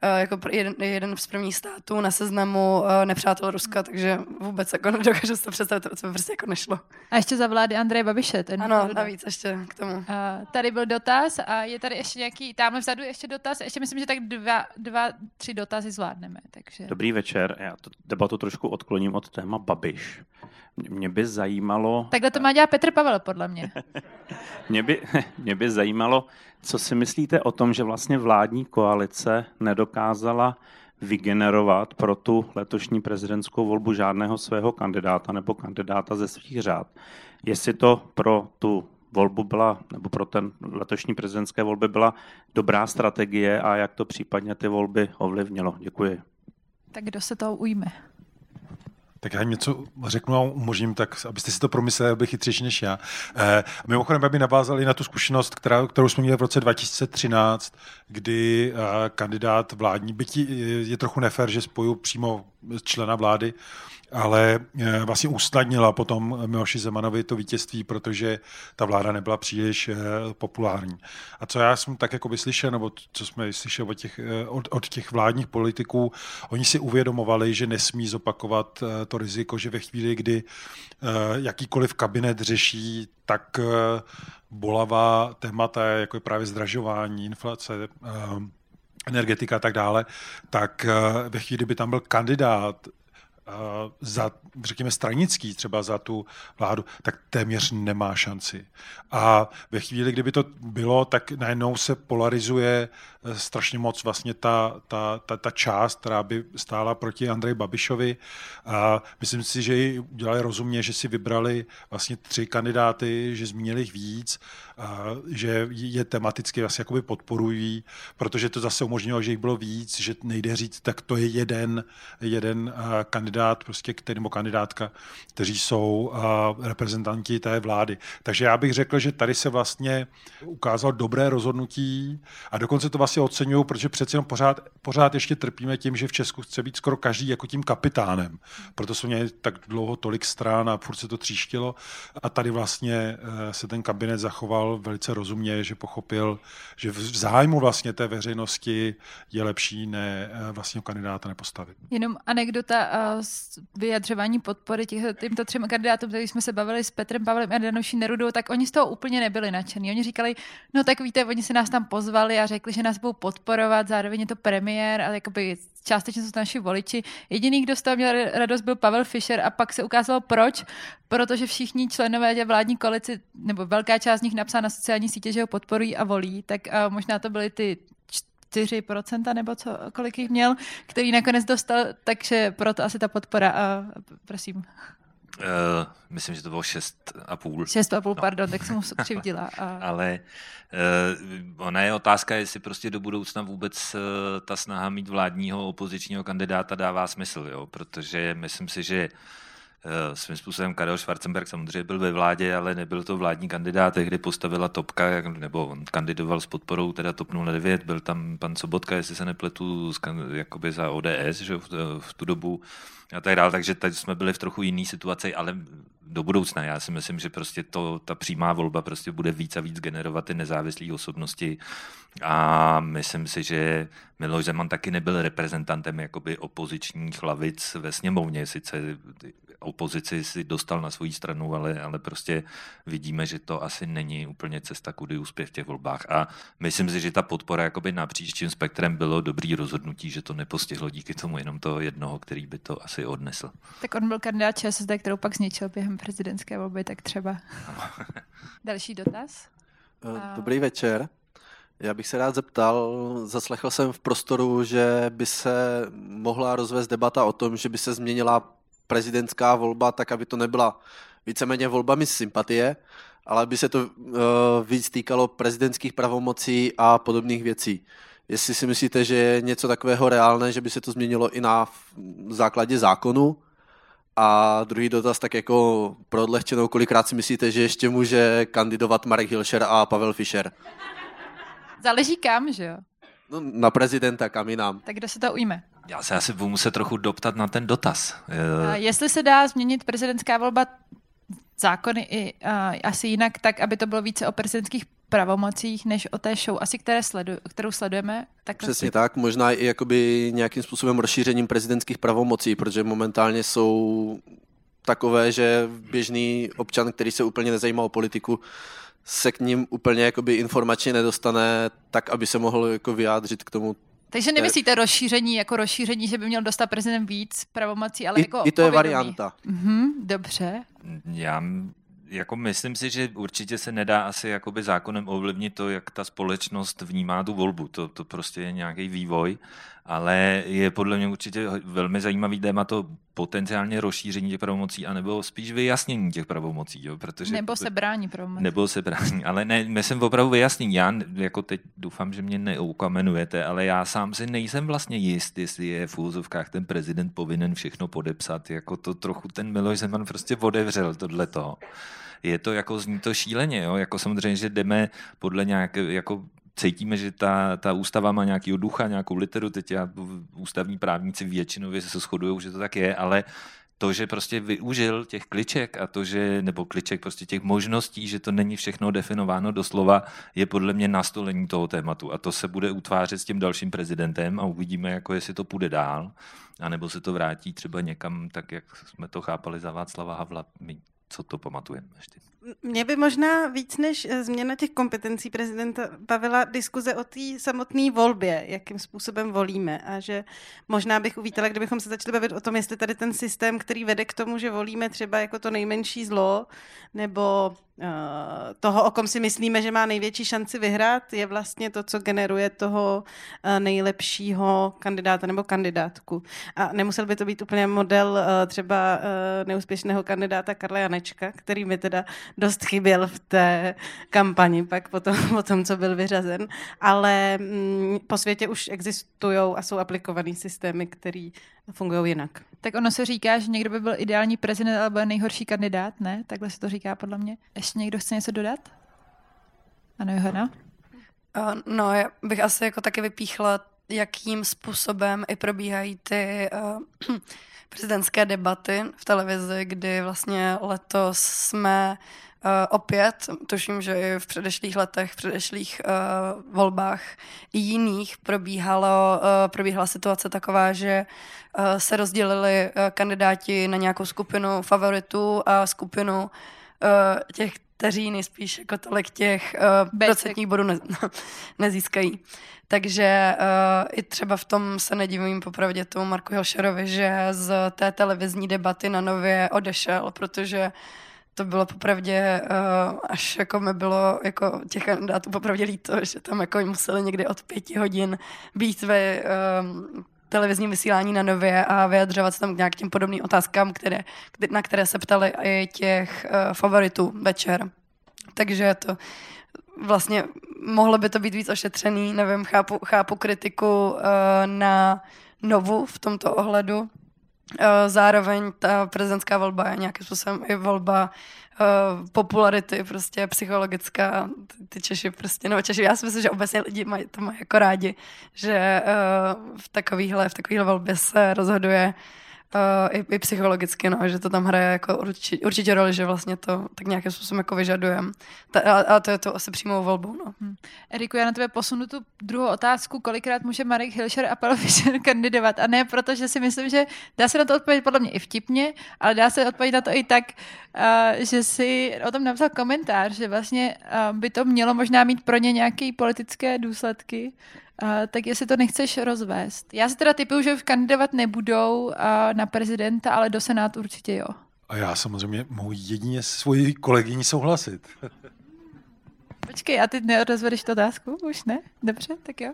jako jeden, jeden z prvních států na seznamu eh, nepřátel Ruska, takže vůbec jako nedokážu si to představit, to by prostě jako nešlo. A ještě za vlády Andreje Babiše. Ten ano, navíc ještě k tomu. A tady byl dotaz a je tady ještě nějaký, tamhle vzadu ještě dotaz, ještě myslím, že tak dva, dva tři dotazy zvládneme. Takže... Dobrý večer, já to debatu trošku odkloním od téma Babiš. Mě by zajímalo... Takhle to má dělat Petr Pavel, podle mě. mě, by, mě by zajímalo, co si myslíte o tom, že vlastně vládní koalice nedokázala vygenerovat pro tu letošní prezidentskou volbu žádného svého kandidáta nebo kandidáta ze svých řád. Jestli to pro tu volbu byla, nebo pro ten letošní prezidentské volby byla dobrá strategie a jak to případně ty volby ovlivnilo. Děkuji. Tak kdo se toho ujme? Tak já jim něco řeknu a umožním, tak abyste si to promysleli, aby chytřejší než já. Eh, mimochodem, aby navázali na tu zkušenost, která, kterou jsme měli v roce 2013, kdy eh, kandidát vládní, byť je, je trochu nefér, že spoju přímo člena vlády, ale eh, vlastně usnadnila potom Miloši Zemanovi to vítězství, protože ta vláda nebyla příliš eh, populární. A co já jsem tak jako slyšel, nebo co jsme slyšeli od těch, eh, od, od těch vládních politiků, oni si uvědomovali, že nesmí zopakovat to riziko, že ve chvíli, kdy jakýkoliv kabinet řeší tak bolavá témata, jako je právě zdražování, inflace, energetika a tak dále, tak ve chvíli, kdyby tam byl kandidát za, řekněme, stranický, třeba za tu vládu, tak téměř nemá šanci. A ve chvíli, kdyby to bylo, tak najednou se polarizuje eh, strašně moc vlastně ta, ta, ta, ta část, která by stála proti Andreji Babišovi. A myslím si, že ji udělali rozumně, že si vybrali vlastně tři kandidáty, že zmínili jich víc, a že je tematicky vlastně jakoby podporují, protože to zase umožnilo, že jich bylo víc, že nejde říct, tak to je jeden, jeden kandidát, prostě, který, nebo kandidátka, kteří jsou reprezentanti té vlády. Takže já bych řekl, že tady se vlastně ukázalo dobré rozhodnutí a dokonce to vlastně oceňují, protože přeci jenom pořád, pořád ještě trpíme tím, že v Česku chce být skoro každý jako tím kapitánem. Proto jsou měli tak dlouho tolik strán a furt se to tříštilo a tady vlastně eh, se ten kabinet zachoval velice rozumně, že pochopil, že v zájmu vlastně té veřejnosti je lepší ne eh, vlastně kandidáta nepostavit. Jenom anekdota z vyjadřování podpory těch, těmto třem kandidátům, který jsme se bavili s Petrem Pavlem a Danuší Nerudou, tak oni z toho úplně nebyli nadšení. Oni říkali, no tak víte, oni si nás tam pozvali a řekli, že nás budou podporovat, zároveň je to premiér a jakoby částečně jsou to naši voliči. Jediný, kdo z toho měl radost, byl Pavel Fischer a pak se ukázalo proč, protože všichni členové té vládní koalici, nebo velká část z nich napsala na sociální sítě, že ho podporují a volí, tak uh, možná to byly ty 4% nebo co, kolik jich měl, který nakonec dostal, takže proto asi ta podpora. A prosím. Uh, myslím, že to bylo 6,5. 6,5, no. pardon, tak jsem mu křivdila. A... Ale uh, ona je otázka, jestli prostě do budoucna vůbec uh, ta snaha mít vládního opozičního kandidáta dává smysl, jo? protože myslím si, že uh, svým způsobem Karel Schwarzenberg samozřejmě byl ve vládě, ale nebyl to vládní kandidát, kdy postavila Topka, nebo on kandidoval s podporou teda TOP 09, byl tam pan Sobotka, jestli se nepletu, jakoby za ODS že, v, v tu dobu a tak dále, takže teď jsme byli v trochu jiný situaci, ale do budoucna. Já si myslím, že prostě to, ta přímá volba prostě bude víc a víc generovat ty nezávislé osobnosti a myslím si, že Miloš Zeman taky nebyl reprezentantem jakoby opozičních lavic ve sněmovně, sice opozici si dostal na svoji stranu, ale, ale prostě vidíme, že to asi není úplně cesta, kudy úspěch v těch volbách. A myslím si, že ta podpora jakoby napříč tím spektrem bylo dobrý rozhodnutí, že to nepostihlo díky tomu jenom toho jednoho, který by to asi odnesl. Tak on byl kandidát ČSSD, kterou pak zničil během prezidentské volby, tak třeba. Další dotaz? Eh, dobrý večer. Já bych se rád zeptal, zaslechl jsem v prostoru, že by se mohla rozvést debata o tom, že by se změnila prezidentská volba tak, aby to nebyla víceméně volbami sympatie, ale aby se to uh, víc týkalo prezidentských pravomocí a podobných věcí. Jestli si myslíte, že je něco takového reálné, že by se to změnilo i na základě zákonu? A druhý dotaz, tak jako pro odlehčenou, kolikrát si myslíte, že ještě může kandidovat Marek Hilšer a Pavel Fischer? Záleží kam, že jo? No, na prezidenta, kam jinam. Tak kdo se to ujme? Já se asi budu muset trochu doptat na ten dotaz. A jestli se dá změnit prezidentská volba zákony i uh, asi jinak, tak aby to bylo více o prezidentských pravomocích, než o té show, asi které sledu, kterou sledujeme. Tak Přesně asi... tak, možná i jakoby nějakým způsobem rozšířením prezidentských pravomocí, protože momentálně jsou takové, že běžný občan, který se úplně nezajímá o politiku, se k ním úplně jakoby informačně nedostane tak, aby se mohl jako vyjádřit k tomu, takže nemyslíte rozšíření jako rozšíření, že by měl dostat prezident víc pravomocí, ale I, jako I to povědomí. je varianta. Mhm, dobře. Já jako myslím si, že určitě se nedá asi jakoby zákonem ovlivnit to, jak ta společnost vnímá tu volbu. To, to prostě je nějaký vývoj, ale je podle mě určitě velmi zajímavý téma to potenciálně rozšíření těch pravomocí, anebo spíš vyjasnění těch pravomocí. Jo, protože, nebo se brání pravomocí. Nebo se brání, ale ne, myslím opravdu vyjasnění. Já jako teď doufám, že mě neukamenujete, ale já sám si nejsem vlastně jist, jestli je v úzovkách ten prezident povinen všechno podepsat. Jako to trochu ten Miloš Zeman prostě odevřel tohleto je to jako zní to šíleně, jo? jako samozřejmě, že jdeme podle nějaké, jako cítíme, že ta, ta ústava má nějaký ducha, nějakou literu, teď já, ústavní právníci většinově se shodují, že to tak je, ale to, že prostě využil těch kliček a to, že, nebo kliček prostě těch možností, že to není všechno definováno doslova, je podle mě nastolení toho tématu. A to se bude utvářet s tím dalším prezidentem a uvidíme, jako jestli to půjde dál, anebo se to vrátí třeba někam tak, jak jsme to chápali za Václava Havla, my co to pamatujeme ještě. Mě by možná víc než eh, změna těch kompetencí prezidenta bavila diskuze o té samotné volbě, jakým způsobem volíme. A že možná bych uvítala, kdybychom se začali bavit o tom, jestli tady ten systém, který vede k tomu, že volíme třeba jako to nejmenší zlo, nebo toho, o kom si myslíme, že má největší šanci vyhrát, je vlastně to, co generuje toho uh, nejlepšího kandidáta nebo kandidátku. A nemusel by to být úplně model uh, třeba neúspěšného kandidáta Karla Janečka, který mi teda dost chyběl v té kampani, pak po tom, po tom co byl vyřazen. Ale mm, po světě už existují a jsou aplikované systémy, které fungují jinak. Tak ono se říká, že někdo by byl ideální prezident, ale byl nejhorší kandidát, ne? Takhle se to říká podle mě. Někdo chce něco dodat? Ano, Johana? Uh, no, já bych asi jako taky vypíchla, jakým způsobem i probíhají ty uh, prezidentské debaty v televizi, kdy vlastně letos jsme uh, opět, tuším, že i v předešlých letech, v předešlých uh, volbách i jiných probíhalo, uh, probíhala situace taková, že uh, se rozdělili uh, kandidáti na nějakou skupinu favoritů a skupinu uh, těch, kteří nejspíš jako tolik těch uh, procentních bodů ne, nezískají. Takže uh, i třeba v tom se nedivím popravdě tomu Marku Hilšerovi, že z té televizní debaty na nově odešel, protože to bylo popravdě, uh, až jako mi bylo jako těch kandidátů popravdě líto, že tam jako museli někdy od pěti hodin být ve uh, televizním vysílání na nově a vyjadřovat se tam k nějakým podobným otázkám, které, na které se ptali i těch uh, favoritů večer. Takže to vlastně mohlo by to být víc ošetřený, nevím, chápu, chápu kritiku uh, na Novu v tomto ohledu. Uh, zároveň ta prezidentská volba je nějakým způsobem i volba uh, popularity, prostě psychologická. Ty Češi prostě, nebo Češi, já si myslím, že obecně lidi mají, to mají jako rádi, že uh, v takovýhle, v takovýhle volbě se rozhoduje uh, uh, i, i psychologicky, no, že to tam hraje jako určitě, určitě roli, že vlastně to tak nějakým způsobem jako vyžadujeme. A, a to je to asi přímou volbou. No. Hmm. Eriku, já na tebe posunu tu druhou otázku, kolikrát může Marek Hilšer a Pavel Fischer kandidovat. A ne proto, že si myslím, že dá se na to odpovědět podle mě i vtipně, ale dá se odpovědět na to i tak, uh, že si o tom napsal komentář, že vlastně uh, by to mělo možná mít pro ně nějaké politické důsledky. Uh, tak jestli to nechceš rozvést. Já si teda typuju, že kandidovat nebudou uh, na prezidenta, ale do senátu určitě jo. A já samozřejmě mohu jedině svoji kolegyni souhlasit. Počkej, a ty nerozvedeš tu otázku? Už ne? Dobře, tak jo.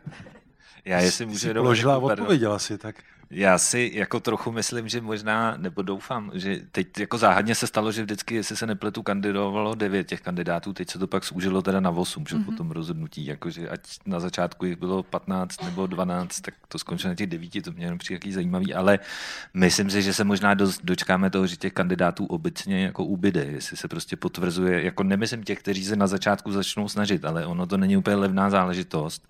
Já jestli můžu... Jsi položila a odpověděla si, tak... Já si jako trochu myslím, že možná, nebo doufám, že teď jako záhadně se stalo, že vždycky, jestli se nepletu, kandidovalo devět těch kandidátů, teď se to pak zúžilo teda na osm, že mm-hmm. po tom rozhodnutí, jakože ať na začátku jich bylo 15 nebo 12, tak to skončilo na těch devíti, to mě jenom přijde jaký zajímavý, ale myslím si, že se možná dost dočkáme toho, že těch kandidátů obecně jako ubyde, jestli se prostě potvrzuje, jako nemyslím těch, kteří se na začátku začnou snažit, ale ono to není úplně levná záležitost.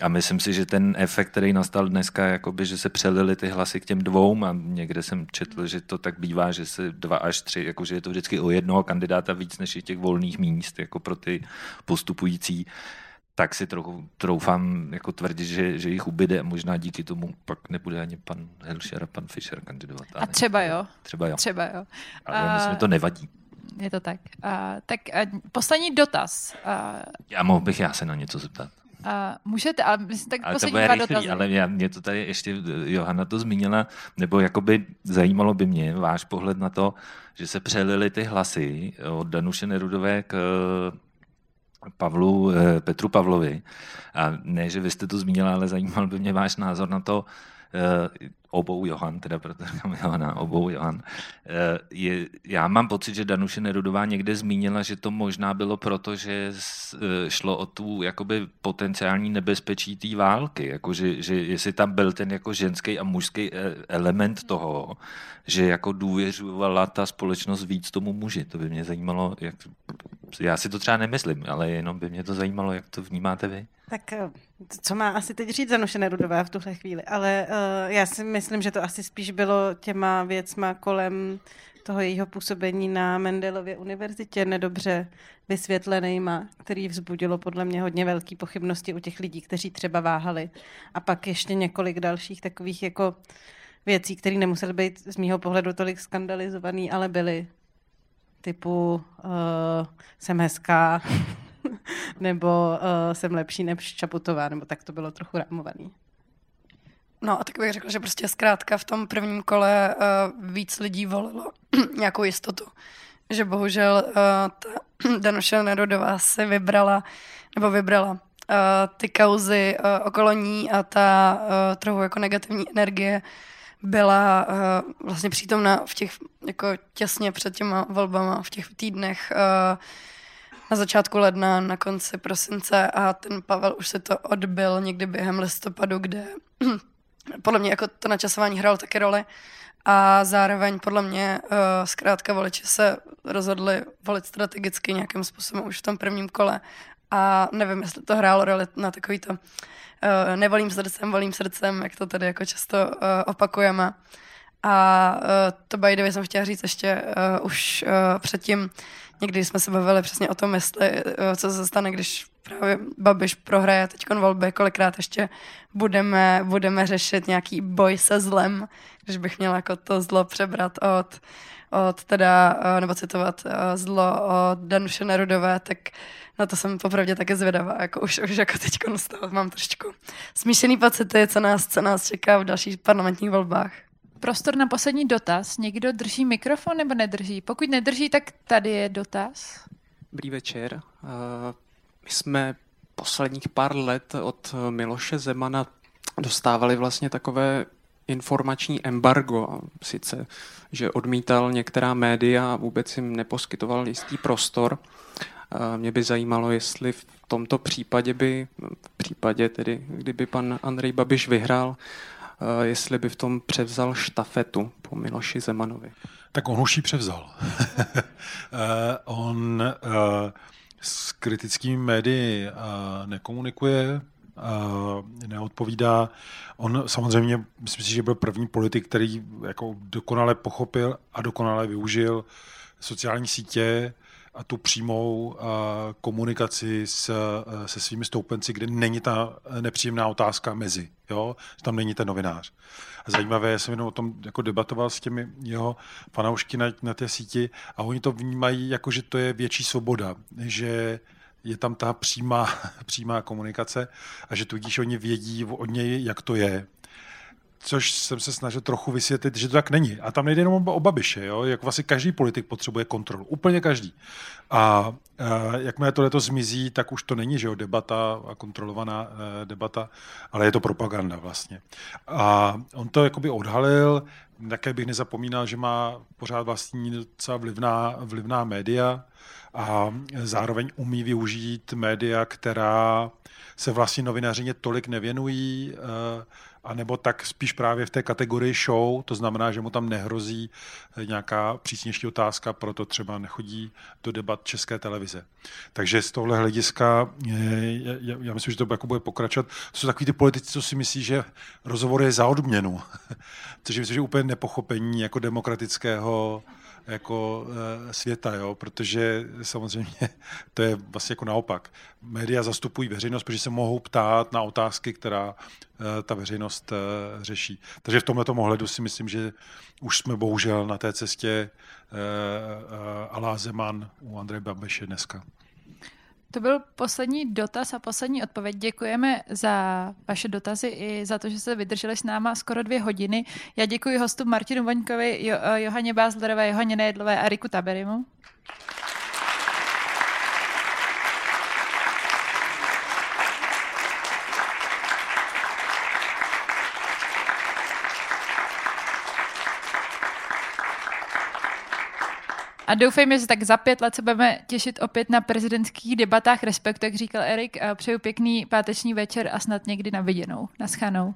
A myslím si, že ten efekt, který nastal dneska, jakoby, že se přelili ty hlasy k těm dvou a někde jsem četl, že to tak bývá, že se dva až tři, jakože je to vždycky o jednoho kandidáta víc než je těch volných míst, jako pro ty postupující tak si trochu troufám jako tvrdit, že, že jich ubyde a možná díky tomu pak nebude ani pan Hilšer a pan Fischer kandidovat. A třeba jo. Třeba jo. Třeba jo. Ale a... myslím, to nevadí. Je to tak. A, tak a poslední dotaz. A... Já mohl bych já se na něco zeptat. Uh, můžete, ale myslím, tak ale to bude rychlý, dotazy. ale já, mě to tady ještě Johana to zmínila, nebo jakoby zajímalo by mě váš pohled na to, že se přelily ty hlasy od Danuše Nerudové k Pavlu, eh, Petru Pavlovi. A ne, že vy jste to zmínila, ale zajímal by mě váš názor na to, eh, obou Johan, teda proto říkám Johana, obou Johan. Eh, je, já mám pocit, že Danuše Nerudová někde zmínila, že to možná bylo proto, že eh, šlo o tu jakoby potenciální nebezpečí té války, jako že, že jestli tam byl ten jako ženský a mužský eh, element toho, že jako důvěřovala ta společnost víc tomu muži. To by mě zajímalo, jak, já si to třeba nemyslím, ale jenom by mě to zajímalo, jak to vnímáte vy. Tak co má asi teď říct Zanuše Nerudová v tuhle chvíli, ale uh, já si myslím, že to asi spíš bylo těma věcma kolem toho jejího působení na Mendelově univerzitě nedobře vysvětlenýma, který vzbudilo podle mě hodně velké pochybnosti u těch lidí, kteří třeba váhali. A pak ještě několik dalších takových jako věcí, které nemusely být z mýho pohledu tolik skandalizovaný, ale byly typu uh, jsem hezká, nebo uh, jsem lepší než Čaputová, nebo tak to bylo trochu rámovaný. No a tak bych řekla, že prostě zkrátka v tom prvním kole uh, víc lidí volilo nějakou jistotu. Že bohužel uh, ta Danuše Nerudová si vybrala, nebo vybrala uh, ty kauzy uh, okolo ní a ta uh, trochu jako negativní energie byla uh, vlastně přítomna v těch, jako těsně před těma volbama, v těch týdnech uh, na začátku ledna, na konci prosince a ten Pavel už se to odbil někdy během listopadu, kde podle mě jako to načasování hrál taky roli a zároveň podle mě uh, zkrátka voliči se rozhodli volit strategicky nějakým způsobem už v tom prvním kole a nevím, jestli to hrálo roli na takový to uh, nevolím srdcem, volím srdcem, jak to tady jako často uh, opakujeme. A uh, to by the jsem chtěla říct ještě uh, už uh, předtím, někdy jsme se bavili přesně o tom, jestli, co se stane, když právě Babiš prohraje teď volby, kolikrát ještě budeme, budeme řešit nějaký boj se zlem, když bych měla jako to zlo přebrat od, od teda, nebo citovat zlo od Danuše Nerudové, tak na to jsem popravdě také zvědavá, jako už, už jako teď mám trošičku smíšený pocity, co nás, co nás čeká v dalších parlamentních volbách. Prostor na poslední dotaz. Někdo drží mikrofon nebo nedrží? Pokud nedrží, tak tady je dotaz. Dobrý večer. My jsme posledních pár let od Miloše Zemana dostávali vlastně takové informační embargo, sice, že odmítal některá média a vůbec jim neposkytoval jistý prostor. Mě by zajímalo, jestli v tomto případě by, v případě tedy, kdyby pan Andrej Babiš vyhrál, jestli by v tom převzal štafetu po Miloši Zemanovi. Tak on už ji převzal. on s kritickými médii nekomunikuje, neodpovídá. On samozřejmě, myslím si, že byl první politik, který jako dokonale pochopil a dokonale využil sociální sítě, tu přímou komunikaci s, se svými stoupenci, kde není ta nepříjemná otázka mezi, jo? tam není ten novinář. A zajímavé, já jsem jenom o tom jako debatoval s těmi jeho fanoušky na, na té síti a oni to vnímají jako, že to je větší svoboda, že je tam ta přímá, přímá komunikace a že tudíž oni vědí od něj, jak to je což jsem se snažil trochu vysvětlit, že to tak není. A tam nejde jenom o Babiše, jo? jak vlastně každý politik potřebuje kontrolu, úplně každý. A, a jakmile to leto zmizí, tak už to není že jo, debata a kontrolovaná e, debata, ale je to propaganda vlastně. A on to jakoby odhalil, také bych nezapomínal, že má pořád vlastní docela vlivná, vlivná média a zároveň umí využít média, která se vlastně novinařině tolik nevěnují, e, anebo tak spíš právě v té kategorii show, to znamená, že mu tam nehrozí eh, nějaká přísnější otázka, proto třeba nechodí do debat české televize. Takže z tohle hlediska, eh, já, já myslím, že to jako bude pokračovat. To jsou takový ty politici, co si myslí, že rozhovor je za odměnu, což myslím, že je úplně nepochopení jako demokratického jako e, světa, jo? protože samozřejmě to je vlastně jako naopak. Média zastupují veřejnost, protože se mohou ptát na otázky, která e, ta veřejnost e, řeší. Takže v tomto ohledu si myslím, že už jsme bohužel na té cestě Alá Zeman u Andreje Babiše dneska. To byl poslední dotaz a poslední odpověď. Děkujeme za vaše dotazy i za to, že jste vydrželi s náma skoro dvě hodiny. Já děkuji hostům Martinu Vaňkovi, jo, Johaně Bázlerové, Johaně Nejedlové a Riku Taberimu. A doufejme, že tak za pět let se budeme těšit opět na prezidentských debatách Respektu, jak říkal Erik. Přeju pěkný páteční večer a snad někdy na viděnou. Naschanou.